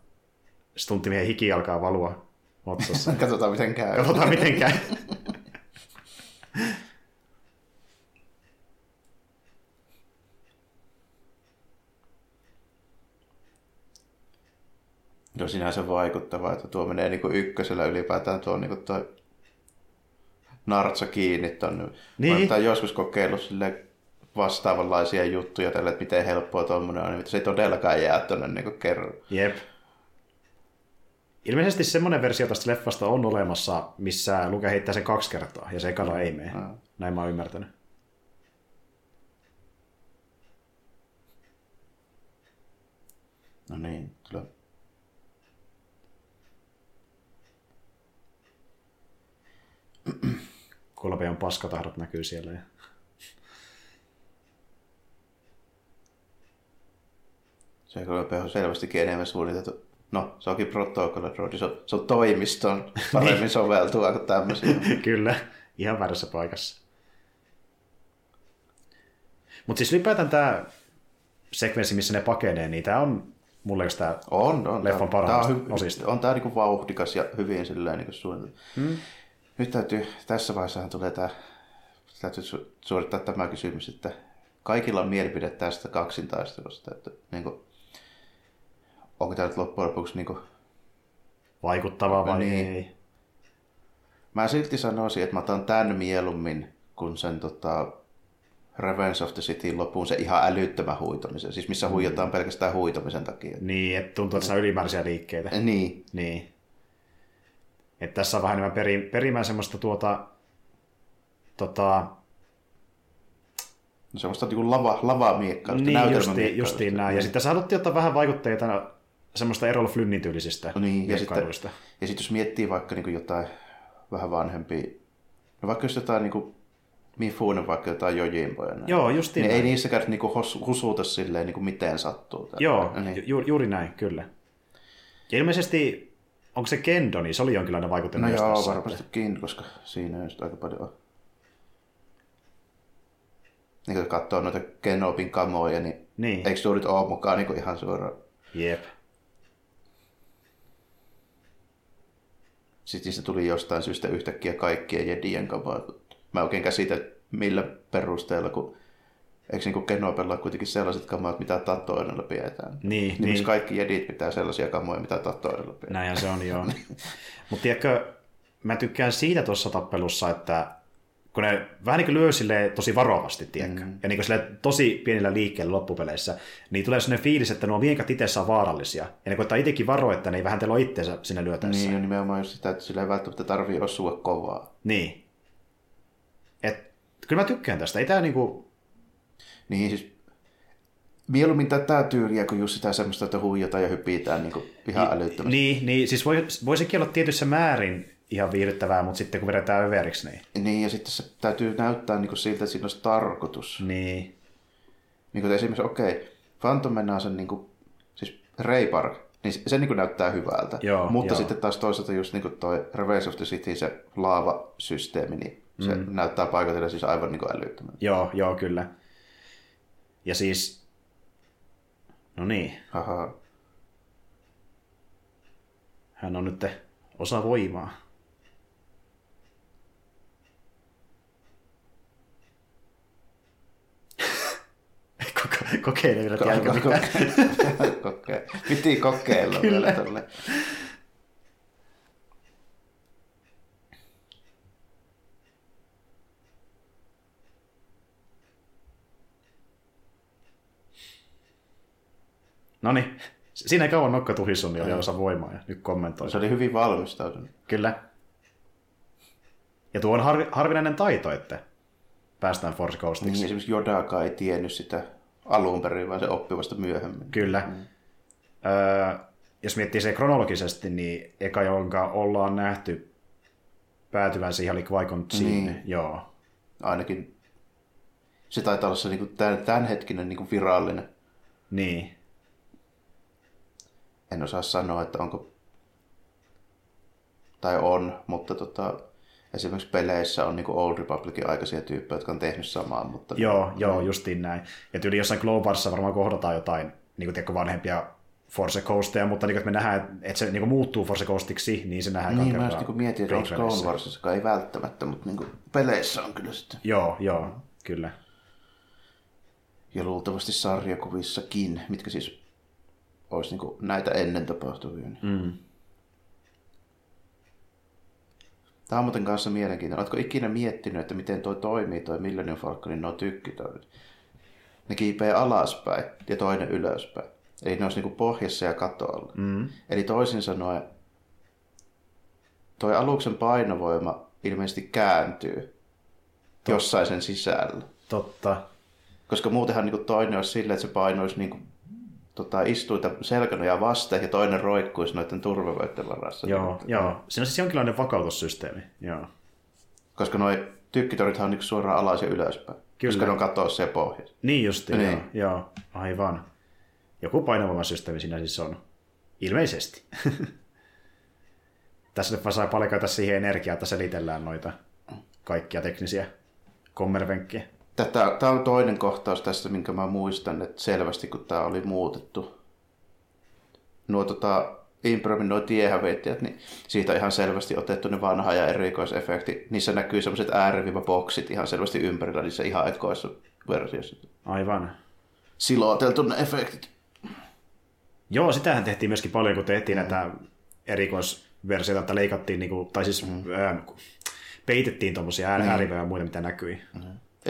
Stunttimiehen hiki alkaa valua otsassa. Katsotaan miten käy. Katsotaan miten käy. No sinänsä vaikuttavaa, että tuo menee niin kuin ykkösellä ylipäätään tuo niin kuin toi nartsa kiinni tonne. Niin. Mä joskus kokeillut sille vastaavanlaisia juttuja tälle, että miten helppoa tuommoinen on, mutta se ei todellakaan jää tuonne niin kerran. Jep. Ilmeisesti semmoinen versio tästä leffasta on olemassa, missä Luke heittää sen kaksi kertaa, ja se ekana ei mene. Mm. Näin mä oon ymmärtänyt. No niin, kyllä. Kolpeon paskatahdot näkyy siellä. Ja... Se kyllä on selvästikin enemmän suunniteltu. No, se onkin protocolla droidi, se on, se on toimiston paremmin soveltua kuin tämmöisiä. Kyllä, ihan väärässä paikassa. Mutta siis ylipäätään tämä sekvenssi, missä ne pakenee, niin tämä on mulle tämä On, on. Leffan parhaista on, osista. on tää niinku vauhdikas ja hyvin silleen niinku suunniteltu. Hmm? Nyt täytyy, tässä vaiheessa tulee tää, täytyy su- suorittaa tämä kysymys, että kaikilla on mielipide tästä kaksintaistelusta, että niinku, onko tämä nyt loppujen lopuksi niinku, vaikuttavaa vai Niin. ei. mä silti sanoisin, että mä otan tämän mieluummin kuin sen tota, Revenge of the City lopun se ihan älyttömän huitomisen, siis missä huijataan pelkästään huitomisen takia. Niin, että tuntuu, että siinä on ylimääräisiä liikkeitä. Niin, Niin. Että tässä on vähän enemmän peri, perimään semmoista tuota, tota, no semmoista niinku lava, lavamiekkailua, niin justi, justiin näin. Ja sitten tässä haluttiin ottaa vähän vaikutteita semmoista Errol Flynnin tyylisistä No niin, ja sitten, ja sitten jos miettii vaikka niin jotain vähän vanhempia, no vaikka jos jotain niin kuin Mifunen vaikka jotain Jojimboja, näin, Joo, justiin niin ei niissäkään niin kuin husuta silleen niin kuin miten sattuu. Joo, niin. ju, juuri näin, kyllä. Ja ilmeisesti, onko se Kendo, niin se oli jonkinlainen vaikutte No joo, tässä. varmastikin, koska siinä just aika paljon on. Niin kun katsoo noita Kenobin kamoja, niin, Niin, eikö tuo nyt ole mukaan niin ihan suoraan? jep. Sitten se tuli jostain syystä yhtäkkiä kaikkien jedien kamaa. Mä oikein käsitä millä perusteella, kun eikö niin Kenopella ole kuitenkin sellaiset kamat, mitä tattoinnilla pidetään. Niin, Niin, niin. kaikki jedit pitää sellaisia kamoja, mitä tattoinnilla pidetään. Näinhän se on, joo. Mutta tiedätkö, mä tykkään siitä tuossa tappelussa, että kun ne vähän niin kuin lyö tosi varovasti, tiedätkö? Mm. Ja niin kuin tosi pienillä liikkeillä loppupeleissä, niin tulee sellainen fiilis, että nuo miekat itse on vaarallisia. Ja ne koittaa itsekin varoa, että ne ei vähän telo itseensä sinne lyötäessä. Niin, ja nimenomaan just sitä, että sillä ei välttämättä tarvii osua kovaa. Niin. Et, kyllä mä tykkään tästä. Ei tää niinku... Niin siis mieluummin tätä tyyliä kuin just sitä semmoista, että huijataan ja hypitään niin ihan älyttömästi. Niin, niin, siis voi, voi sekin olla tietyssä määrin ihan viihdyttävää, mutta sitten kun vedetään överiksi, niin... Niin, ja sitten se täytyy näyttää niin kuin siltä, että siinä olisi tarkoitus. Niin, Niin kuin esimerkiksi, okei, okay, Phantom Menace, niin kuin, siis Ray Park, niin se, se niin kuin näyttää hyvältä. Joo, Mutta joo. sitten taas toisaalta just niin kuin toi Revenge of the City, se laavasysteemi, niin se mm. näyttää paikotella siis aivan niin älyttömän. joo, joo, kyllä. Ja siis... No niin, Haha. hän on nyt osa voimaa. Kokeile vielä. Koke- Piti kokeilla vielä tolle. No niin, siinä ei kauan nokka tuhissut, niin oli osa voimaa ja nyt kommentoi. Se oli hyvin valmistautunut. Kyllä. Ja tuo on har- harvinainen taito, että päästään Force Ghostiksi. Niin, esimerkiksi Jodaka ei tiennyt sitä alun perin, vaan se oppi vasta myöhemmin. Kyllä. Mm. Öö, jos miettii se kronologisesti, niin eka, jonka ollaan nähty päätyvän siihen, oli Qui-Gon Jinn. Niin. Joo. Ainakin se taitaa olla se niin kuin tämän, tämänhetkinen niin kuin virallinen. Niin. En osaa sanoa, että onko tai on, mutta tota, esimerkiksi peleissä on niin kuin Old Republicin aikaisia tyyppejä, jotka on tehnyt samaa, mutta Joo, joo, justiin näin. Ja tyyli jossain Globarissa varmaan kohdataan jotain niin kuin vanhempia Force Ghosteja, mutta niin, että me nähdään, että se niin muuttuu Force Ghostiksi, niin se nähdään Niin, mä just niin mietin, että onko. Clone Warsissa ei välttämättä, mutta niin peleissä on kyllä sitten. Joo, joo, kyllä. Ja luultavasti sarjakuvissakin, mitkä siis olisi niin näitä ennen tapahtuvia. Niin. Mm. Tämä on muuten kanssa mielenkiintoinen. Oletko ikinä miettinyt, että miten toi toimii, toi Millennium Falconin nuo tykkitoimet? Ne kiipee alaspäin ja toinen ylöspäin. Eli ne olisi niin pohjassa ja katolla. Mm. Eli toisin sanoen, toi aluksen painovoima ilmeisesti kääntyy jossain sen sisällä. Totta. Koska muutenhan niin toinen olisi silleen, että se painoisi niin kuin, tota, istuita selkänojaa vasten ja toinen roikkuisi noiden turvavöiden varassa. Joo, Niin, joo. Siinä on siis jonkinlainen vakautussysteemi. Joo. Koska noi tykkitorithan on niin suoraan alas ja ylöspäin. Kyllä. Koska ne on katossa ja pohjassa. Niin justi, Niin. joo, joo. Aivan. Joku painovoimasysteemi siinä siis on. Ilmeisesti. Tässä nyt vaan saa paljon käytä siihen energiaa, että selitellään noita kaikkia teknisiä kommervenkkejä. Tätä, tämä on toinen kohtaus tästä, minkä mä muistan, että selvästi kun tämä oli muutettu. Nuo tota, Impromin nuo tiehäveittäjät, niin siitä on ihan selvästi otettu ne vanha ja erikoisefekti. Niissä näkyy semmoiset ääriviivaboksit ihan selvästi ympärillä niissä ihan ekoissa versioissa. Aivan. Siloteltu ne efektit. Joo, sitähän tehtiin myöskin paljon, kun tehtiin mm. näitä erikoisversioita, että leikattiin, niin kuin, tai siis mm. ää, peitettiin tuommoisia ää- ääriväjä ja muita, mitä näkyi.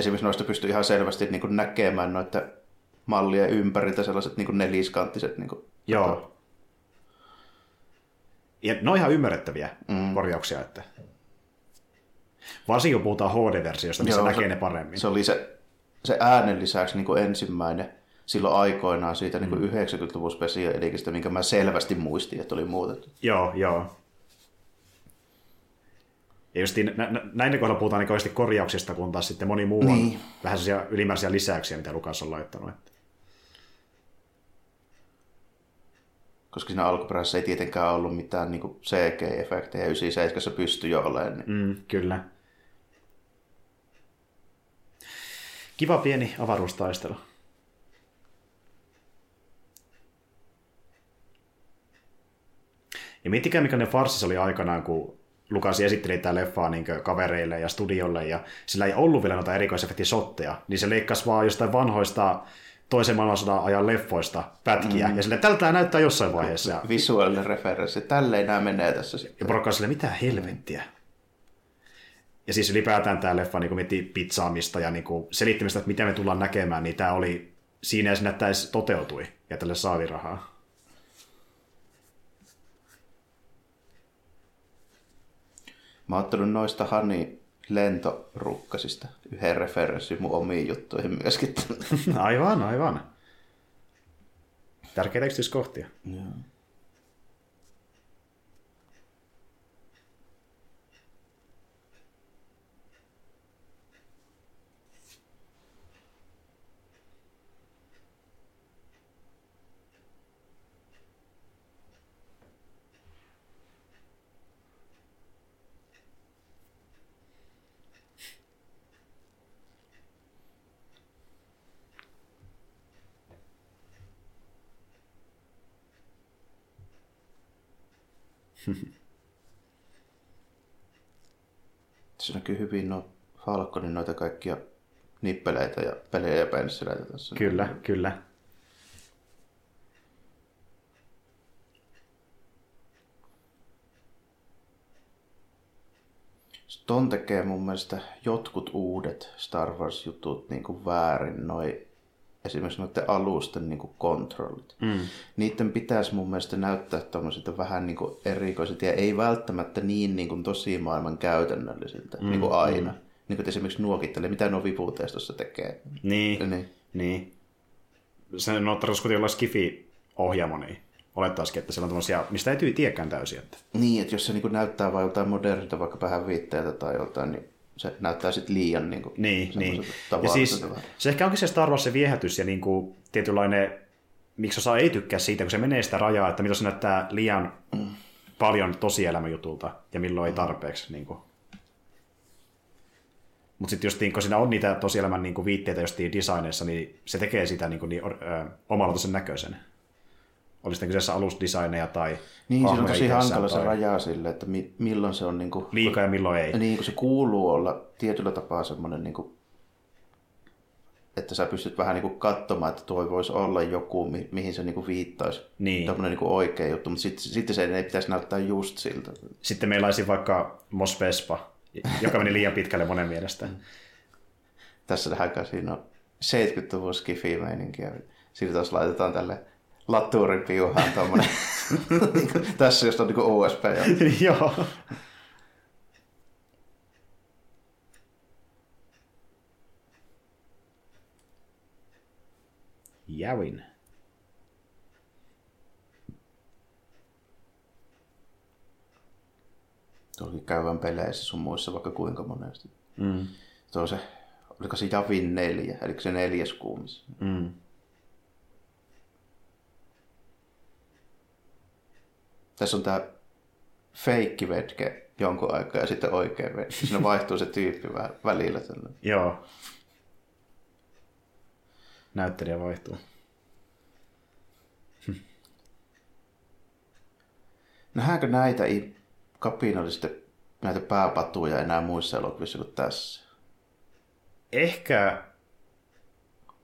Esimerkiksi noista pystyy ihan selvästi niin kuin näkemään noita mallien ympäriltä sellaiset niin kuin neliskanttiset niin kuin, Joo. Ja ne on ihan ymmärrettäviä mm. korjauksia, että varsinkin kun puhutaan HD-versiosta, niin se Joo, näkee se- ne paremmin. Se oli se, se äänen lisäksi niin kuin ensimmäinen silloin aikoinaan siitä niin kuin 90-luvun special edikistä, minkä mä selvästi muistin, että oli muutettu. Joo, joo. Ja just nä- nä- näin kohdalla puhutaan niin oikeasti korjauksista, kun taas sitten moni muu on Niin. vähän sellaisia ylimääräisiä lisäyksiä, mitä Lukas on laittanut. Koska siinä alkuperäisessä ei tietenkään ollut mitään niin CG-efektejä, 97 pystyi jo olemaan. Niin. Mm, kyllä. Kiva pieni avaruustaistelu. Ja miettikää, mikä ne farssis oli aikanaan, kun Lukas esitteli tämä leffaa niin kavereille ja studiolle, ja sillä ei ollut vielä noita erikoisefektisotteja, niin se leikkasi vaan jostain vanhoista toisen maailmansodan ajan leffoista pätkiä, mm. ja sille tältä tämä näyttää jossain vaiheessa. Visuaalinen referenssi. Tälleen nämä menee tässä sitten. ja porukka sille, mitä helvettiä. Ja siis ylipäätään tämä leffa niin miettii pizzaamista ja niin kuin selittämistä, että mitä me tullaan näkemään, niin tämä oli siinä ja siinä, että tämä toteutui, ja tälle saatiin Mä oon ottanut noista Hani lentorukkasista yhden referenssin mun omiin juttuihin myöskin. Aivan, aivan. Tärkeitä yksityiskohtia. Joo. Se näkyy hyvin no Falconin noita kaikkia nippeleitä ja pelejä ja pensseleitä tässä. Kyllä, kyllä. Ton tekee mun mielestä jotkut uudet Star Wars-jutut niin kuin väärin, noi, esimerkiksi noiden alusten niin kuin kontrollit. Mm. Niiden pitäisi mun mielestä näyttää tommosilta vähän niin kuin erikoisilta ja ei välttämättä niin, niin kuin tosi maailman käytännöllisiltä, mm, niin kuin aina. Mm. Niin kuin esimerkiksi nuokittelee, mitä nuo viputestossa tekee. Niin, Niin. niin. Se on tarkoitus kuitenkin olla Skifi-ohjaamo, niin olettaisikin, että siellä on tämmöisiä, mistä ei tiedäkään täysin. Että... Niin, että jos se niin kuin näyttää vain joltain modernilta, vaikka vähän viitteeltä tai joltain, niin se näyttää sitten liian niin kuin, Niin, niin. Ja siis se ehkä onkin se Star Wars se viehätys ja niin kuin tietynlainen, miksi osa ei tykkää siitä, kun se menee sitä rajaa, että milloin se näyttää liian mm. paljon tosielämäjutulta ja milloin ei tarpeeksi. Niin kuin. Mutta sitten just niin, kun siinä on niitä tosielämän niin kuin viitteitä justiin designeissa, niin se tekee sitä niin, kuin, niin ö, omalaatuisen näköisen. Oli sitten kyseessä alusdesigneja tai Niin, se on hahmoja tosi hankala se tai raja sille, että mi- milloin se on niin kuin, liikaa ja milloin ei. niin kun se kuuluu olla tietyllä tapaa semmoinen, niin kuin, että sä pystyt vähän niin kuin katsomaan, että tuo voisi olla joku, mi- mihin se niin kuin viittaisi. Niin. Tämmöinen niin kuin oikea juttu, mutta sitten sit se ei pitäisi näyttää just siltä. Sitten meillä olisi vaikka Mos Vespa, joka meni liian pitkälle monen mielestä. Tässä nähdään, siinä on 70-luvun skifi-meininkiä. Siitä taas laitetaan tälle laturin piuhaan tommonen. Niinku, Tässä just on niin USB. Joo. Jävin. Tuollakin käydään peleissä sun muissa vaikka kuinka monesti. Mm. Tuo se, oliko se Javin neljä, eli se neljäs kuumis. Mm. Tässä on tää feikki vetke jonkun aikaa ja sitten oikea vetke. Siinä vaihtuu se tyyppi vä- välillä. Tällä. Joo. Näyttelijä vaihtuu. Nähdäänkö näitä i- kapinallisesti näitä pääpatuja enää muissa elokuvissa kuin tässä? Ehkä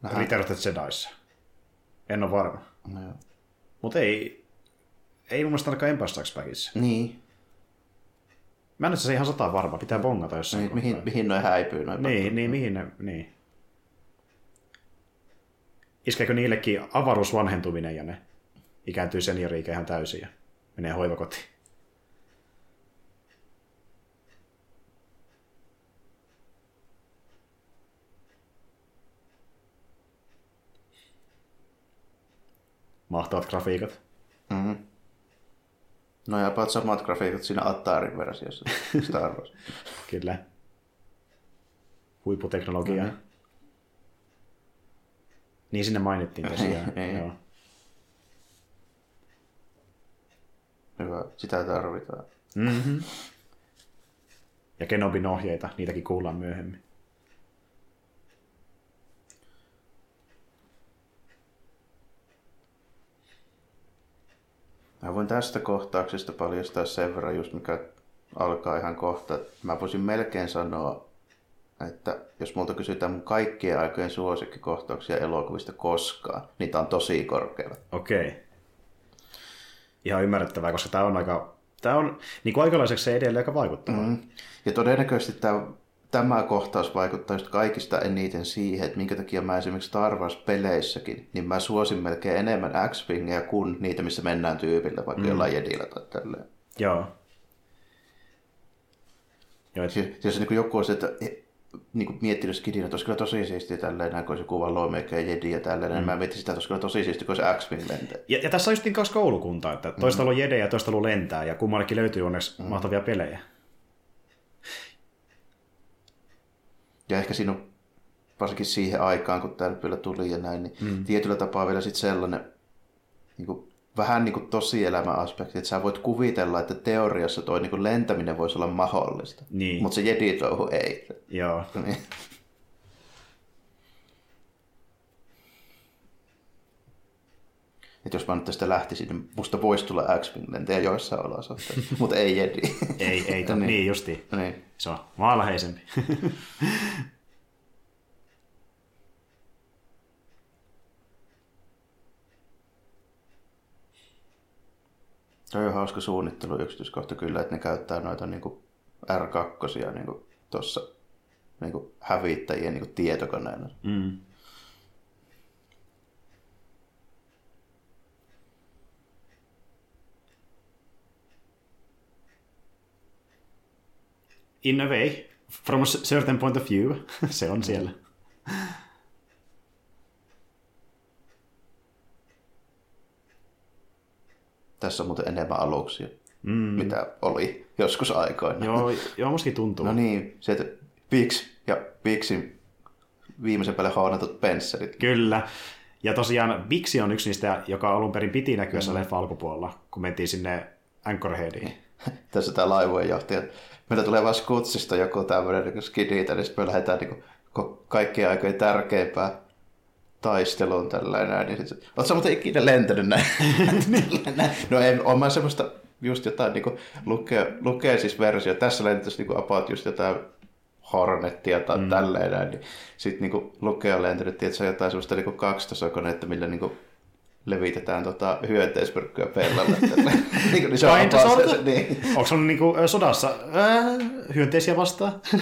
Nähdään. Return of the Jediissa. En ole varma. No. Mutta ei, ei mun mielestä ainakaan Empire Strikes Backissa. niin, Mä en se ihan sata varma, pitää bongata jossain niin mihin, mihin noin häipyy noin Niin, niin, mihin ne, niin. Iskeekö niillekin avaruusvanhentuminen ja ne ikääntyy seniori ihan täysin ja menee hoivakotiin? Mahtavat grafiikat. Mm-hmm. No ja about samat grafiikat siinä Attarin versiossa Star Wars. Kyllä. Huipputeknologia. Mhm. Niin sinne mainittiin tosiaan. Ei, ei. Joo. Hyvä, sitä tarvitaan. Mm-hmm. Ja Kenobin ohjeita, niitäkin kuullaan myöhemmin. Mä voin tästä kohtauksesta paljastaa sen verran just mikä alkaa ihan kohta. Mä voisin melkein sanoa, että jos multa kysytään mun kaikkien aikojen suosikkikohtauksia elokuvista koskaan, niin tää on tosi korkealla. Okei. Ihan ymmärrettävää, koska tämä on aika... Tämä on niin kuin aikalaiseksi se edelleen aika vaikuttava. Mm. Mm. Ja todennäköisesti tämä, tämä kohtaus vaikuttaa just kaikista eniten siihen, että minkä takia mä esimerkiksi Star Wars-peleissäkin, niin mä suosin melkein enemmän X-Wingeä kuin niitä, missä mennään tyypillä, vaikka mm. jollain jedillä tai tälleen. Joo. Joo, et, Siis, jos niin joku olisi, että niin kuin miettinyt skidinä, että olisi kyllä tosi siistiä tälleen, näin, kun olisi joku Lawmaker ja Jedi ja tälleen, mm. mä mietin sitä, että olisi kyllä tosi siistiä, kun olisi X-Wing lentää. ja, ja tässä on just niin kaksi koulukuntaa, että toista mm. on jede ja toista on lentää, ja kummallekin löytyy onneksi mm. mahtavia pelejä. Ja ehkä siinä on varsinkin siihen aikaan, kun tämä vielä tuli ja näin, niin mm. tietyllä tapaa vielä sitten sellainen niin kuin, vähän niin kuin tosielämäaspekti, että sä voit kuvitella, että teoriassa toi niin kuin lentäminen voisi olla mahdollista. Niin. Mutta se jedi-touhu ei. Joo. Että jos mä nyt tästä lähtisin, niin musta voisi tulla X-Wing lentäjä joissain olosuhteissa, mutta ei jedi. Ei, ei, to, niin. niin justi. niin. Se on maalaheisempi. Toi on hauska suunnittelu yksityiskohta kyllä, että ne käyttää noita niin kuin R2 niin tuossa niin hävittäjien niin kuin tietokoneena. mm. In a way, from a certain point of view, se on siellä. Tässä on muuten enemmän aluksia, mm. mitä oli joskus aikoina. Joo, joo mustakin tuntuu. No niin, se, että Pix ja Pixin viimeisen päälle haunatut pensselit. Kyllä. Ja tosiaan Bixi on yksi niistä, joka alun perin piti näkyä mm. leffa alkupuolella, kun mentiin sinne Anchorheadiin. Tässä tämä laivojen johtaja. Meillä tulee vaan Skutsista joku tämmöinen niin skiditä, niin sitten me lähdetään niin kuin, kaikkien aikojen tärkeimpää taisteluun tällainen. Niin sit, Oletko muuten ikinä lentänyt näin? no en, on mä semmoista just jotain niin lukee, lukee siis versio. Tässä lentäisi niin about just jotain Hornettia tai mm. tälleen näin, niin sitten niin lukee on lentänyt, että se on jotain semmoista niin kaksitasokoneetta, millä niin levitetään tota hyönteismyrkkyä pellalle. niin, niin se on se, niin. Onko se niin kuin, sodassa äh, hyönteisiä vastaan?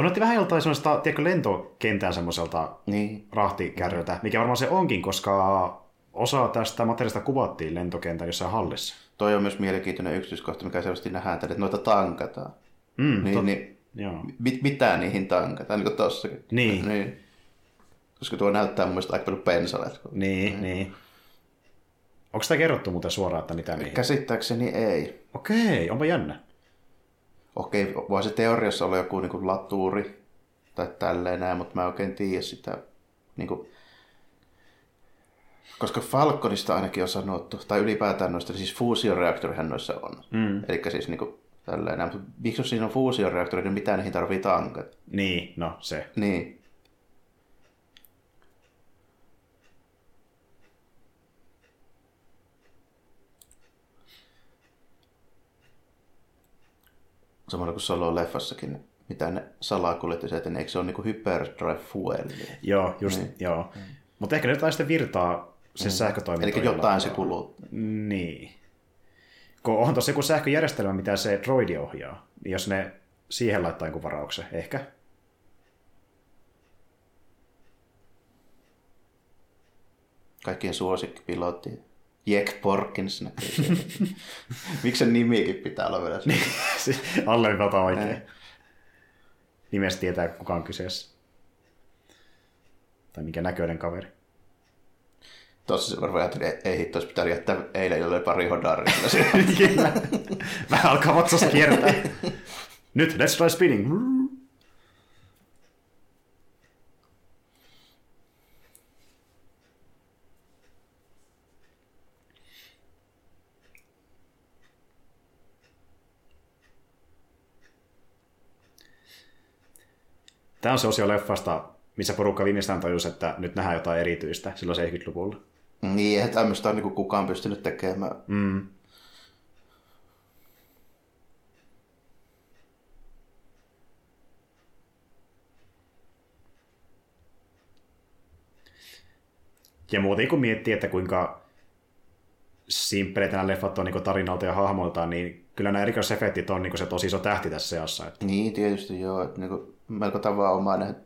Tunnettiin vähän joltain sellaista, tiedätkö, lentokentän semmoiselta niin. rahtikärryltä, mikä varmaan se onkin, koska osa tästä materiaalista kuvattiin lentokentän jossain hallissa. Toi on myös mielenkiintoinen yksityiskohta, mikä selvästi nähdään, että noita tankataan. Mm, niin, tot... niin, Joo. Mit, mitä niihin tankataan, niin kuin tossakin. Niin. niin. Koska tuo näyttää mun mielestä aika paljon pensalle. Niin, niin. niin. Onko sitä kerrottu muuten suoraan, että mitä niihin? Käsittääkseni ei. Okei, onpa jännä okei, voi se teoriassa olla joku niin kuin latuuri tai tälleen näin, mutta mä en oikein tiedä sitä. Niin kuin, koska Falconista ainakin on sanottu, tai ylipäätään noista, siis fuusioreaktorihan noissa on. Mm. Eli siis niin kuin, tälleen näin. Mutta miksi jos siinä on fuusioreaktori, niin mitä niihin tarvii tankat? Niin, no se. Niin. Samalla kuin Solo-leffassakin, mitä ne salakuljetti että eikö se ole niin hyperdrive fuel? Joo, just, niin. joo. Mm. Mutta ehkä ne jotain sitten virtaa se mm. sähkötoiminta. Eli jotain se kuluu. Niin. Kun on tossa joku sähköjärjestelmä, mitä se droidi ohjaa, niin jos ne siihen laittaa jonkun varauksen, ehkä. Kaikkien suosikkipilotti. Jack Porkins näkyy Miksi sen nimikin pitää olla vielä niin, siis Alleviivata oikein. Nimestä tietää, kuka on kyseessä. Tai mikä näköinen kaveri. Tuossa se varmaan ajattelin, että ei hitto, olisi pitänyt jättää eilen jolle pari hodaria. Vähän alkaa vatsasta kiertää. Nyt, let's try spinning. Tämä on se osio leffasta, missä porukka viimeistään tajusi, että nyt nähdään jotain erityistä silloin 70-luvulla. Niin, eihän tämmöistä on niin kukaan pystynyt tekemään. Mm. Ja muuten kun miettii, että kuinka simppeleitä nämä leffat on niin tarinalta ja hahmoiltaan, niin kyllä nämä erikoisefektit on niin se tosi iso tähti tässä seassa. Että... Niin, tietysti joo. Että niin kuin melko tavanomainen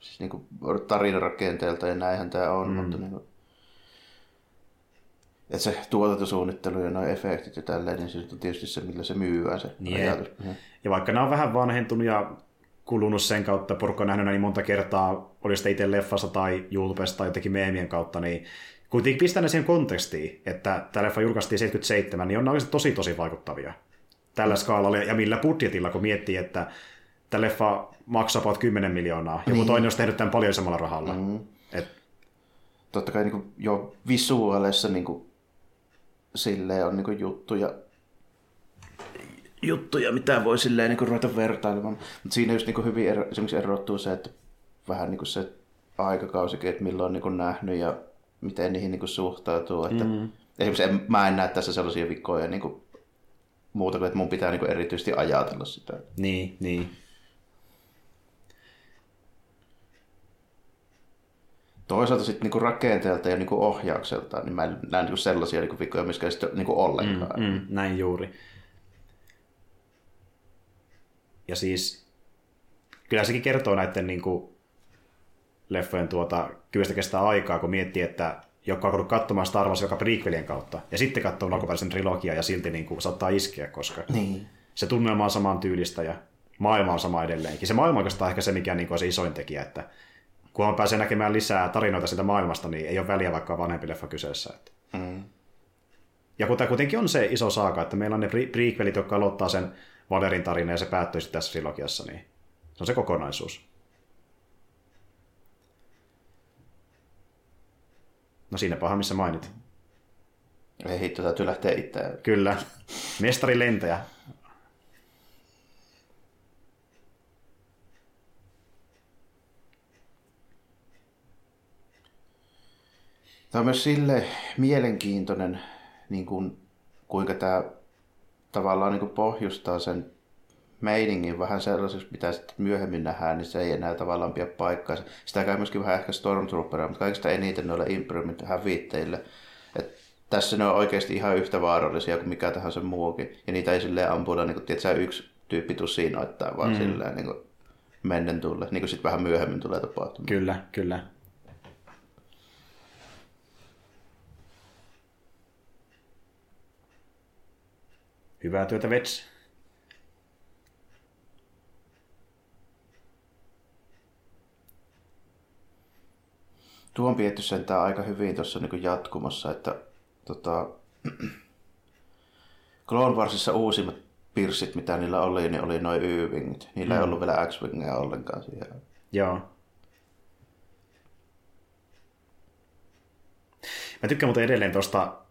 siis niin tarinarakenteelta ja näinhän tämä on, mm. mutta niin kuin, että se tuotantosuunnittelu ja nuo efektit ja tälleen, niin se on tietysti se, millä se myyään se niin ajatus. Ja vaikka nämä on vähän vanhentunut ja kulunut sen kautta, porukka on nähnyt niin monta kertaa, oli sitä itse leffassa tai YouTubesta tai jotenkin meemien kautta, niin kuitenkin pistää siihen kontekstiin, että tämä leffa julkaistiin 77, niin on oikeasti tosi tosi vaikuttavia tällä skaalalla ja millä budjetilla, kun miettii, että tämä leffa maksaa about 10 miljoonaa. Joku niin. toinen olisi tehnyt tämän paljon samalla rahalla. Mm. Et... Totta kai niin kuin, jo visuaalissa niin kuin, silleen on niin kuin, juttuja, juttuja, mitä voi silleen niin kuin, ruveta vertailemaan. Mutta siinä just niin kuin, hyvin ero, esimerkiksi erottuu se, että vähän niin kuin se aikakausikin, että milloin on niin kuin, nähnyt ja miten niihin niin kuin, suhtautuu. Että, mm. Esimerkiksi en, mä en näe tässä sellaisia vikkoja niin kuin, muuta kuin, että mun pitää niin kuin, erityisesti ajatella sitä. Niin, niin. Toisaalta sitten niinku rakenteelta ja niinku ohjaukselta, niin mä en näe niinku sellaisia niinku vikoja myöskään sitten niinku ollenkaan. Mm, mm, näin juuri. Ja siis kyllä sekin kertoo näiden niinku leffojen tuota, kyvystä kestää aikaa, kun miettii, että joka on katsomaan Star Wars joka prequelien kautta, ja sitten katsoo alkuperäisen trilogia ja silti niin kuin, saattaa iskeä, koska niin. se tunnelma on saman tyylistä ja maailma on sama edelleenkin. Se maailma on ehkä se, mikä niin kuin, on se isoin tekijä, että kun pääsee näkemään lisää tarinoita siitä maailmasta, niin ei ole väliä vaikka on vanhempi leffa kyseessä. Että. Mm. Ja kun tämä kuitenkin on se iso saaka, että meillä on ne prequelit, jotka aloittaa sen Vaderin tarina ja se päättyy sitten tässä trilogiassa, niin se on se kokonaisuus. No siinä paha, missä mainit. Ei hitto, täytyy lähteä itse. Kyllä. Mestari lentäjä. Tämä on myös sille mielenkiintoinen, niin kuin, kuinka tämä tavallaan niin kuin pohjustaa sen meiningin vähän sellaiseksi, mitä sitten myöhemmin nähdään, niin se ei enää tavallaan pidä paikkaa. Sitä käy myöskin vähän ehkä Stormtrooperia, mutta kaikista eniten noille Imperiumin hävittäjille. Et tässä ne on oikeasti ihan yhtä vaarallisia kuin mikä tahansa muukin. Ja niitä ei silleen ampuilla, niin kuin, tiedätkö, yksi tyyppi tusinoittaa, vaan mm. silleen niin kuin, mennen tulle, niin kuin sitten vähän myöhemmin tulee tapahtumaan. Kyllä, kyllä. Hyvää työtä, Vets. Tuo on pietty sentään aika hyvin tuossa niin jatkumossa, että tota, Clone Warsissa uusimmat pirssit, mitä niillä oli, niin oli noin Y-wingit. Niillä mm. ei ollut vielä X-wingeja ollenkaan siihen. Joo. Mä tykkään muuten edelleen tuosta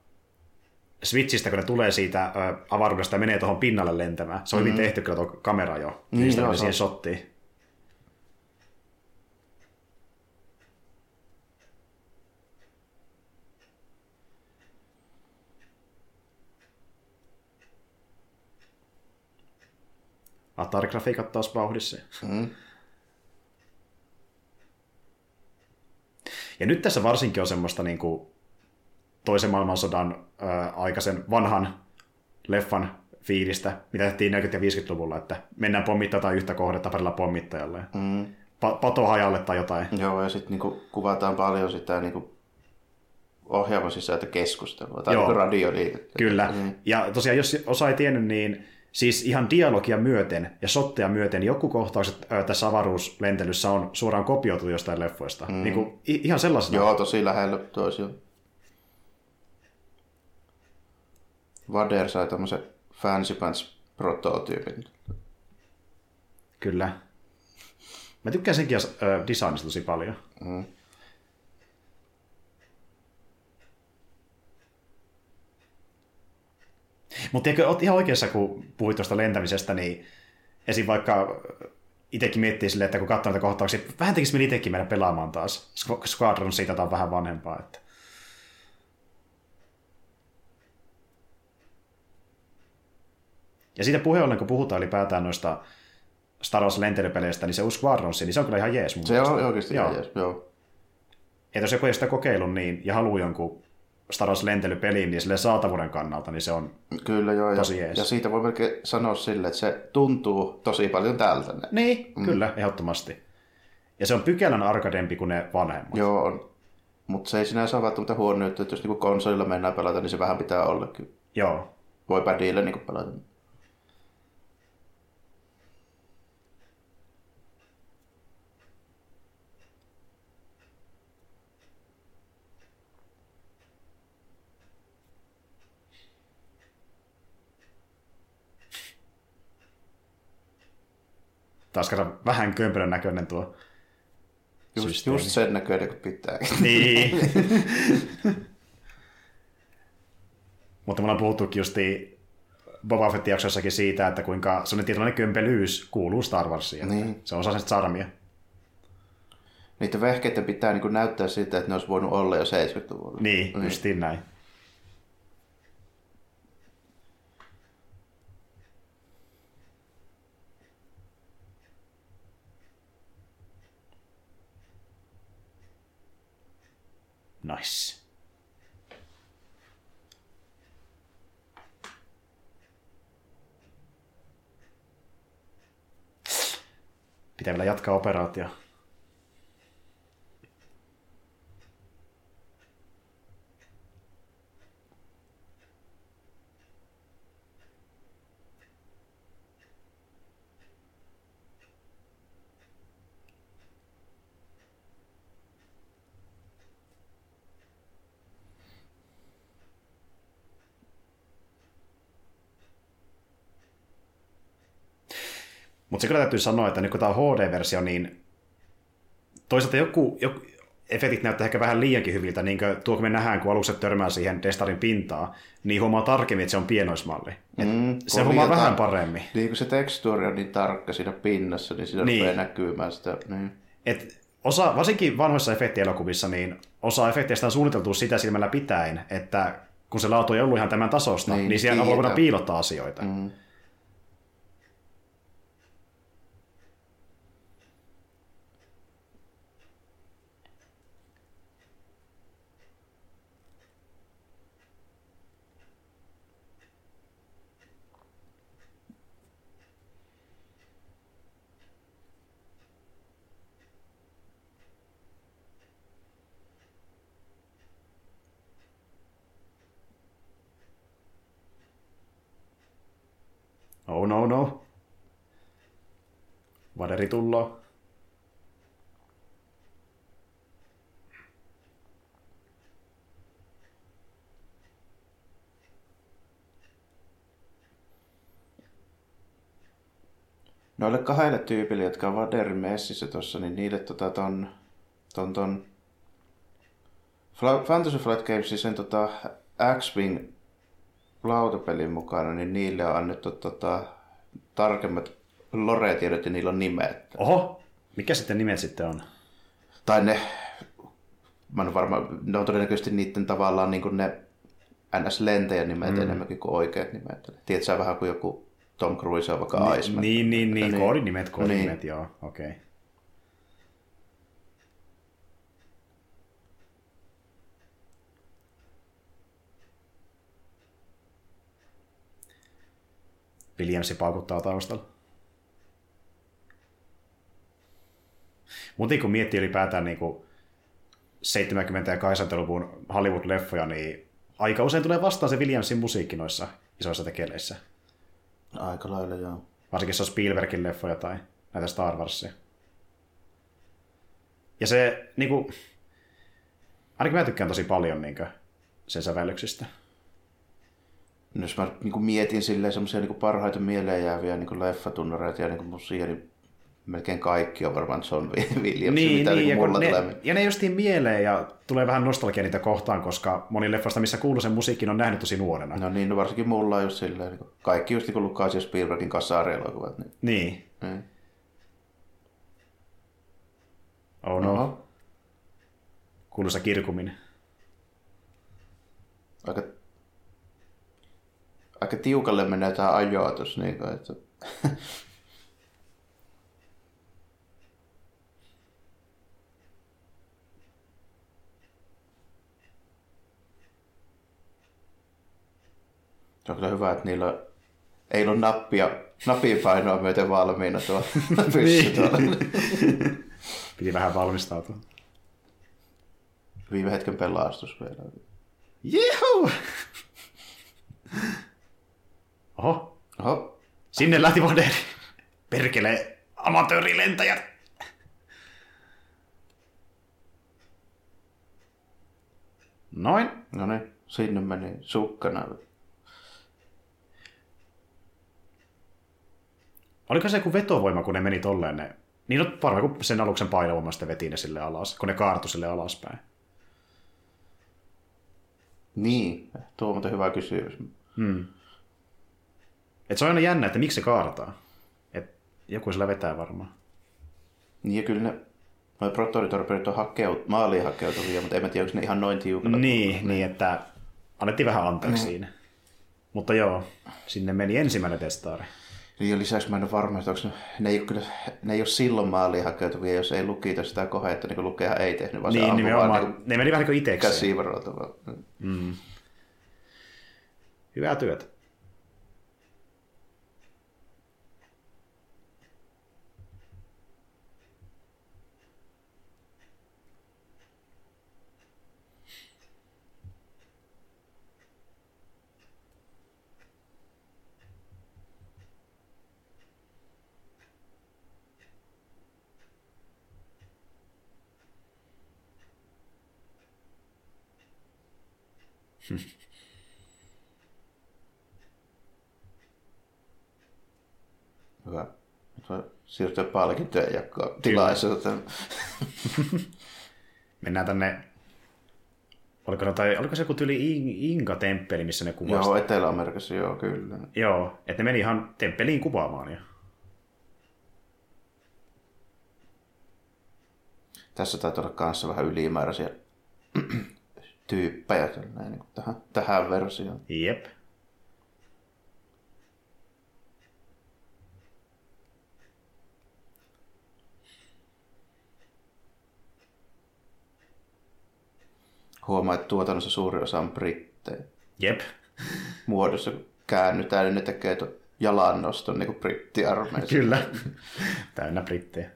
Switchistä, kun ne tulee siitä ö, avaruudesta ja menee tuohon pinnalle lentämään. Se on mm-hmm. hyvin tehty kyllä tuo kamera jo. Niin, Niistä joo, siihen shottiin. Atari-grafiikat taas vauhdissa. Mm. Ja nyt tässä varsinkin on semmoista niin kuin toisen maailmansodan ää, aikaisen vanhan leffan fiilistä, mitä tehtiin 40- ja 50-luvulla, että mennään pommittamaan yhtä kohdetta parilla pommittajalle. Mm. Pa- pato hajalle tai jotain. Joo, ja sitten niinku kuvataan paljon sitä niinku ohjaavan sisältä keskustelua, tai Joo. niinku radioliikettä. Kyllä. Mm. Ja tosiaan, jos osa ei tiennyt, niin siis ihan dialogia myöten ja sotteja myöten joku kohtaukset ää, tässä avaruuslentelyssä on suoraan kopioitu jostain leffoista. Mm. Niin kuin, ihan sellaisena. Joo, tosi lähellä toisiaan. Vader sai tämmöisen Fancy Pants prototyypin. Kyllä. Mä tykkään senkin äh, designista tosi paljon. Mm. Mutta tiedätkö, oot ihan oikeassa, kun puhuit tuosta lentämisestä, niin esim. vaikka itsekin miettii silleen, että kun katsoo näitä kohtauksia, vähän tekisi mieli itsekin mennä pelaamaan taas. Squ- Squadron siitä on vähän vanhempaa. Että. Ja siitä puheen ollen, kun puhutaan ylipäätään noista Star Wars lentelypeleistä, niin se uusi Squadrons, niin se on kyllä ihan jees mun Se mielestä. on oikeasti Joo. joo. jees, joo. Ja jos joku ei sitä kokeillut niin, ja haluaa jonkun Star Wars lentelypeliin, niin sille saatavuuden kannalta, niin se on Kyllä joo. Ja, Tosi jees. ja siitä voi melkein sanoa sille, että se tuntuu tosi paljon tältä. Niin, mm. kyllä, ehdottomasti. Ja se on pykälän arkadempi kuin ne vanhemmat. Joo, on. Mutta se ei sinänsä ole välttämättä huono juttu, että jos niinku konsolilla mennään pelata, niin se vähän pitää olla. Kyllä. Joo. Voi padilla niinku pelata. Taas kerran vähän kömpelön näköinen tuo Just, systeemi. just sen näköinen kuin pitää. Niin. Mutta me ollaan puhuttukin justi Boba Fettin jaksossakin siitä, että kuinka sellainen tietynlainen kömpelyys kuuluu Star Warsiin. Niin. Se on osa sen charmia. Niiden vehkeiden pitää niinku näyttää siltä, että ne olisi voinut olla jo 70-luvulla. Niin, niin. justiin näin. Nice. Pitää vielä jatkaa operaatio. Mutta se kyllä täytyy sanoa, että nyt kun tämä on HD-versio, niin toisaalta joku, joku, efektit näyttää ehkä vähän liiankin hyviltä, niin kuin tuo kun me nähdään, kun alukset törmää siihen Destarin pintaa, niin huomaa tarkemmin, että se on pienoismalli. Et Mm, se huomaa jotain- vähän paremmin. Niin kun se tekstuuri on niin tarkka siinä pinnassa, niin siinä Niin. rupeaa näkymään sitä. Niin. Et osa, varsinkin vanhoissa efektielokuvissa, niin osa efekteistä on suunniteltu sitä silmällä pitäen, että kun se laatu ei ollut ihan tämän tasosta, niin, Niin, niin siellä tiedetään. voidaan piilottaa asioita. Mm. Mm. Oh no no. Vaderi tulloo. Noille kahdelle tyypille, jotka on Vaderin messissä tuossa, niin niille tota ton, ton, ton Fantasy Flight Gamesin sen tota X-Wing lautapelin mukana, niin niille on annettu tota, tarkemmat lore-tiedot ja niillä on nimet. Oho, mikä sitten nimet sitten on? Tai ne, mä en varma, ne on todennäköisesti niiden tavallaan niin kuin ne NS-lentäjän nimet mm. enemmänkin kuin oikeat nimet. Tiedätkö sä vähän kuin joku Tom Cruise on vaikka Iceman. Niin, niin, niin, Niin. koodinimet, koodinimet, Niin. joo, okei. Okay. Williamsi paukuttaa taustalla. Mutta kun miettii ylipäätään niin kuin 70- ja 80-luvun Hollywood-leffoja, niin aika usein tulee vastaan se Williamsin musiikki noissa isoissa tekeleissä. Aika lailla, joo. Varsinkin se on Spielbergin leffoja tai näitä Star Warsia. Ja se, niinku, ainakin mä tykkään tosi paljon niinku, sen sävellyksistä. No, jos mä niin mietin silleen semmoisia niin parhaita mieleen jääviä niin leffatunnareita ja niin musia, niin melkein kaikki on varmaan John Williams, Niin, mitä niin niin ja, kun mulla ne, tulee. ja ne justiin mieleen ja tulee vähän nostalgia niitä kohtaan, koska moni leffoista, missä kuuluu sen musiikin, on nähnyt tosi nuorena. No niin, no varsinkin mulla on just silleen, niin kaikki just niin Lucas ja Spielbergin kassaarielokuvat. Niin, Niin. niin. Oh no, Oho. kuuluisa kirkuminen. Aika, aika tiukalle menee tämä ajoitus. Niin kuin, että... Se on kyllä hyvä, että niillä ei ole nappia, napipainoa myöten valmiina tuo pyssy tuolla. Piti vähän valmistautua. Viime hetken pelastus vielä. Jehu! Oho, Oho, sinne lähti Vaderi. Perkele, amatöörilentäjät. Noin. no niin, sinne meni sukkana. Oliko se joku vetovoima, kun ne meni tolleen ne... Niin no varmaan kun sen aluksen painovoima sitten veti ne sille alas, kun ne kaartui sille alaspäin. Niin, tuo on muuten hyvä kysymys. Hmm. Et se on aina jännä, että miksi se kaartaa. Et joku sillä vetää varmaan. Niin ja kyllä ne, noi prottoritorpedot on hakeut, maaliin hakeutuvia, mutta en mä tiedä, onko ne ihan noin tiukalla. Niin, niin, että annettiin vähän anteeksi siinä. Mutta joo, sinne meni ensimmäinen testaari. Niin ja lisäksi mä en ole varma, että onko ne, ne, ei ole kyllä, ne ei ole silloin maaliin hakeutuvia, jos ei lukita sitä kohdetta, niin kuin lukeahan ei tehnyt, vaan se Niin, ampui nimenomaan. vaan niin Ne meni vähän kuin itsekseen. käsivaralta. Hyvää työtä. Hyvä. Nyt voi siirtyä palkintojen jakoon tilaisuuteen. Mennään tänne, oliko, tai, oliko se joku tyyli Inka-temppeli, missä ne kuvasivat? Joo, Etelä-Amerikassa, joo, kyllä. Joo, että ne meni ihan temppeliin kuvaamaan. Ja... Tässä taitaa olla kanssa vähän ylimääräisiä tyyppejä näin, niin tähän, tähän versioon. Jep. Huomaa, että tuotannossa suuri osa on brittejä. Jep. Muodossa käännytään, niin ne tekee jalannoston niin kuin brittiarmeissa. Kyllä. Täynnä brittejä.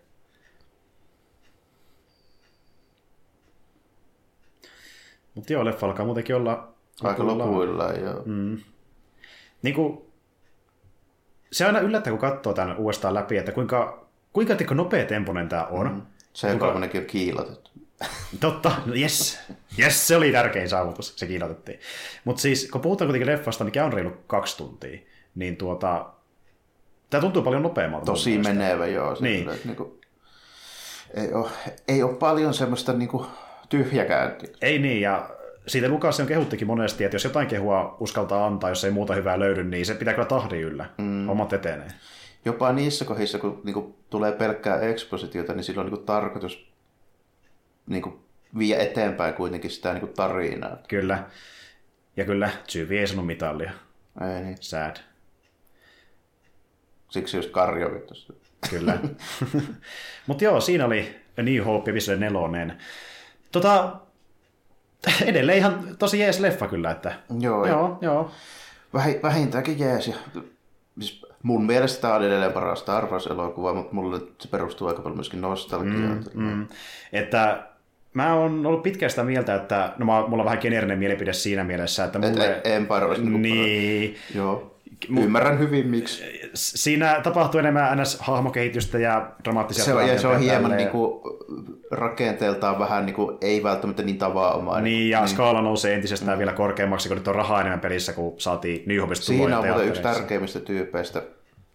Mutta joo, leffa alkaa muutenkin olla... Aika lopuilla, joo. Mm. Niin kuin, se aina yllättää, kun katsoo tämän uudestaan läpi, että kuinka, kuinka teko nopea temponen tämä on. Mm. Seuraavanenkin on kiilotettu. Totta, no yes. Yes, se oli tärkein saavutus, se kiilotettiin. Mutta siis, kun puhutaan kuitenkin leffasta, mikä on reilu kaksi tuntia, niin tuota, tämä tuntuu paljon nopeammalta. Tosi menevä, joo. Se Niin. kyllä, että niinku, ei, ole, ei ole paljon semmoista niinku, tyhjäkäyntiä. Ei niin, ja siitä Lukas on kehuttikin monesti, että jos jotain kehua uskaltaa antaa, jos ei muuta hyvää löydy, niin se pitää kyllä tahdin yllä. Mm. Hommat etenee. Jopa niissä kohdissa, kun niinku, tulee pelkkää ekspositiota, niin silloin on niinku, tarkoitus niinku, viedä eteenpäin kuitenkin sitä niinku, tarinaa. Kyllä. Ja kyllä, Tsyvi ei sanonut mitallia. Ei niin. Sad. Siksi just Karjo. Kyllä. Mutta joo, siinä oli A New Hope episode nelonen. Tota, edelleen ihan tosi jees leffa kyllä, että... Joo, Joo, joo. vähi, vähintäänkin jees. Ja, siis mun mielestä tämä on edelleen paras Star Wars-elokuva, mutta mulle se perustuu aika paljon myöskin nostalgiaan. Mm, Mm. Että mä oon ollut pitkään sitä mieltä, että no mä, mulla on vähän geneerinen mielipide siinä mielessä, että Et, mulle... et, Empire olisi niinku Niin, paras. Joo. Ymmärrän hyvin, miksi. siinä tapahtuu enemmän NS-hahmokehitystä ja dramaattisia Se on, ja se on hieman tälleen. niinku, rakenteeltaan vähän niinku, ei välttämättä niin tavanomainen. Niin, ja skaala nousee entisestään mm. vielä korkeammaksi, kun nyt on rahaa enemmän pelissä, kun saatiin New Hopesta Siinä on muuten yksi tärkeimmistä tyypeistä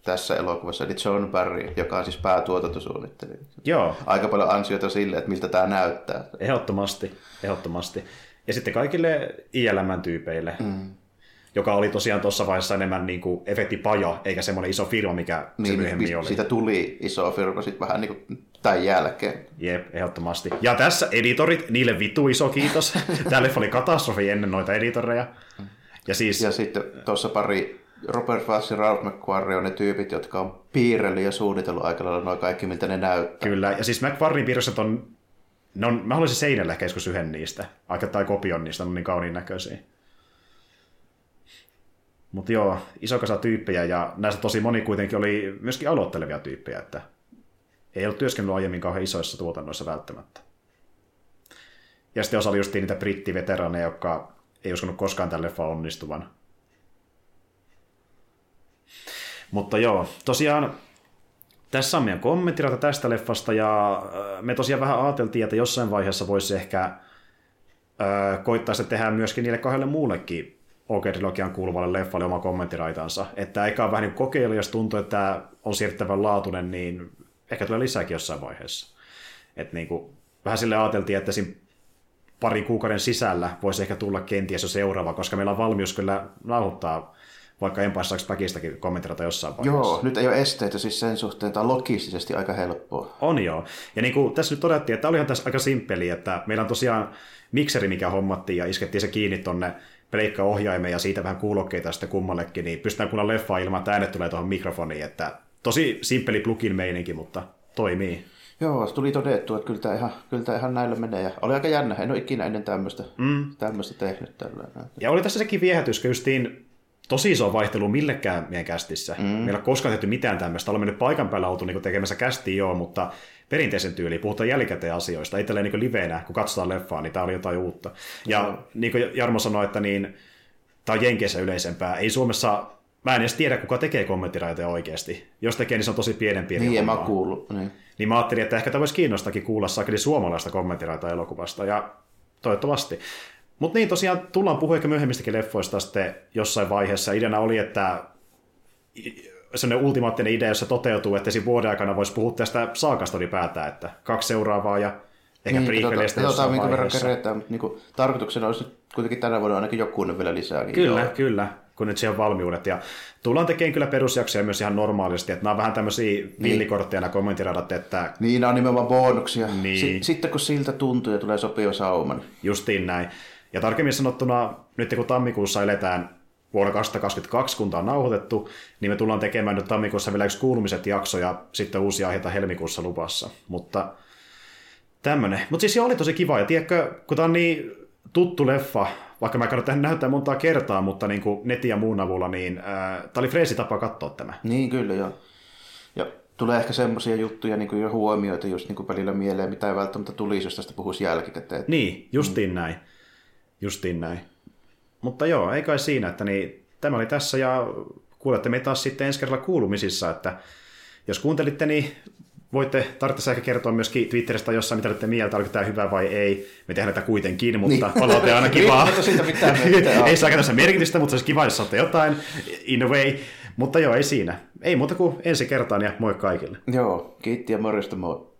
tässä elokuvassa, eli John Barry, joka on siis päätuotantosuunnittelija. Joo, Aika paljon ansiota sille, että miltä tämä näyttää. ehdottomasti, ehdottomasti. Ja sitten kaikille ILM-tyypeille, mm. Joka oli tosiaan tuossa vaiheessa enemmän niin kuin efektipaja, eikä semmoinen iso firma, mikä se Niin, myöhemmin niin, oli. siitä tuli iso firma sitten vähän niin kuin tämän jälkeen. Jep, ehdottomasti. Ja tässä editorit, niille vitu iso kiitos. Tämä leffa oli katastrofi ennen noita editoreja. Ja siis, Ja sitten tuossa pari Robert Fass ja Ralph McQuarrie on ne tyypit, jotka on piirrellyt ja suunnitellut aika lailla noin kaikki, miltä ne näyttää. kyllä. Ja siis McFarrin piirrokset on, ne on, mä haluaisin seinällä ehkä joskus yhden niistä. Aika tai kopion niistä, ne on niin kauniin näköisiä. Mutta joo, iso kasa tyyppejä ja näistä tosi moni kuitenkin oli myöskin aloittelevia tyyppejä, että ei ollut työskennellyt aiemmin kauhean isoissa tuotannoissa välttämättä. Ja sitten osa oli just niitä brittiveteraneja, jotka ei uskonut koskaan tälle leffan onnistuvan. Mutta joo, tosiaan tässä on meidän kommenttirata tästä leffasta, ja äh, me tosiaan vähän ajateltiin, että jossain vaiheessa voisi ehkä äh, koittaa se tehdä myöskin niille kahdelle muullekin OK-trilogian kuuluvalle leffalle oma kommenttiraitansa. Että eikä ole vähän niin kokeilu, jos tuntuu, että tämä on siirtävän laatuinen, niin ehkä tulee lisääkin jossain vaiheessa. Et niin kuin, vähän sille ajateltiin, että siinä parin kuukauden sisällä voisi ehkä tulla kenties jo seuraava, koska meillä on valmius kyllä nauhoittaa vaikka Empire Strikes Backistakin kommenttirata jossain vaiheessa. Joo, nyt ei ole esteitä siis sen suhteen, tämä on logistisesti aika helppoa. On joo. Ja niin kuin tässä nyt todettiin, että olihan tässä aika simppeli, että meillä on tosiaan mikseri, mikä hommattiin ja iskettiin se kiinni tonne pleikkaohjaimeen ja siitä vähän kuulokkeita sitten kummallekin, niin pystytään kuulla leffaa ilman, että äänet tulee tuohon mikrofoniin, että tosi simppeli plugin meininki, mutta toimii. Joo, se tuli todettu, että kyllä tämä ihan, kyllä tämä ihan näillä menee. Ja oli aika jännä, en ole ikinä ennen tämmöistä, mm. tämmöistä tehnyt tällä. Ja oli tässä sekin viehätys, kun justiin tosi iso vaihtelu millekään meidän kästissä. Mm. Meillä ei ole koskaan tehty mitään tämmöistä. Olemme nyt paikan päällä oltu niin tekemässä kästiä joo, mutta perinteisen tyyliin puhutaan jälkikäteen asioista. Ei tälleen niin liveenä, kun katsotaan leffaa, niin tämä oli jotain uutta. Ja niin kuin Jarmo sanoi, että niin, tämä on Jenkeissä yleisempää. Ei Suomessa, mä en edes tiedä, kuka tekee kommenttiraitoja oikeasti. Jos tekee, niin se on tosi pienen pieni Niin, en mä kuullut. Niin. Niin mä ajattelin, että ehkä tämä voisi kiinnostakin kuulla sakeli suomalaista kommenttiraitaa elokuvasta, ja toivottavasti. Mutta niin, tosiaan tullaan puhua ehkä myöhemmistäkin leffoista sitten jossain vaiheessa. Ideana oli, että sellainen ultimaattinen idea, jossa toteutuu, että siinä vuoden aikana voisi puhua tästä saakasta ylipäätään, että kaksi seuraavaa ja Ehkä niin, prequeleistä katsotaan, jossain minkä verran mutta niin tarkoituksena olisi kuitenkin tänä vuonna ainakin jokunen vielä lisääkin. Kyllä, Joo. kyllä, kun nyt on valmiudet. Ja tullaan tekemään kyllä perusjaksoja myös ihan normaalisti, että nämä on vähän tämmöisiä villikortteja nämä kommenttiradat, että Niin, nämä on nimenomaan bonuksia. Niin. Si- sitten kun siltä tuntuu ja tulee sopiva sauma, niin justiin näin. Ja tarkemmin sanottuna, nyt kun tammikuussa eletään vuonna 2022, kun tämä on nauhoitettu, niin me tullaan tekemään nyt tammikuussa vielä yksi kuulumiset jakso ja sitten uusia aiheita helmikuussa luvassa. Mutta tämmönen. Mutta siis se oli tosi kiva. Ja tiedätkö, kun tämä on niin tuttu leffa, vaikka mä en näyttää montaa kertaa, mutta niin kuin netin ja muun avulla, niin äh, tämä oli freesi tapa katsoa tämä. Niin, kyllä joo. Ja tulee ehkä semmoisia juttuja niin kuin jo huomioita just niin kuin välillä mieleen, mitä ei välttämättä tulisi, jos tästä puhuisi jälkikäteen. Niin, justiin mm. näin. Justiin näin. Mutta joo, ei kai siinä, että niin, tämä oli tässä ja kuulette me taas sitten ensi kerralla kuulumisissa, että jos kuuntelitte, niin voitte tarvittaessa ehkä kertoa myöskin Twitteristä jossain, mitä olette mieltä, oliko tämä hyvä vai ei. Me tehdään tätä kuitenkin, mutta niin. palaute on aina kivaa. Mitään. ei saa käytännössä merkitystä, mutta se olisi kiva, jos saatte jotain, in a way. Mutta joo, ei siinä. Ei muuta kuin ensi kertaan ja moi kaikille. Joo, kiitti ja morjesta moi.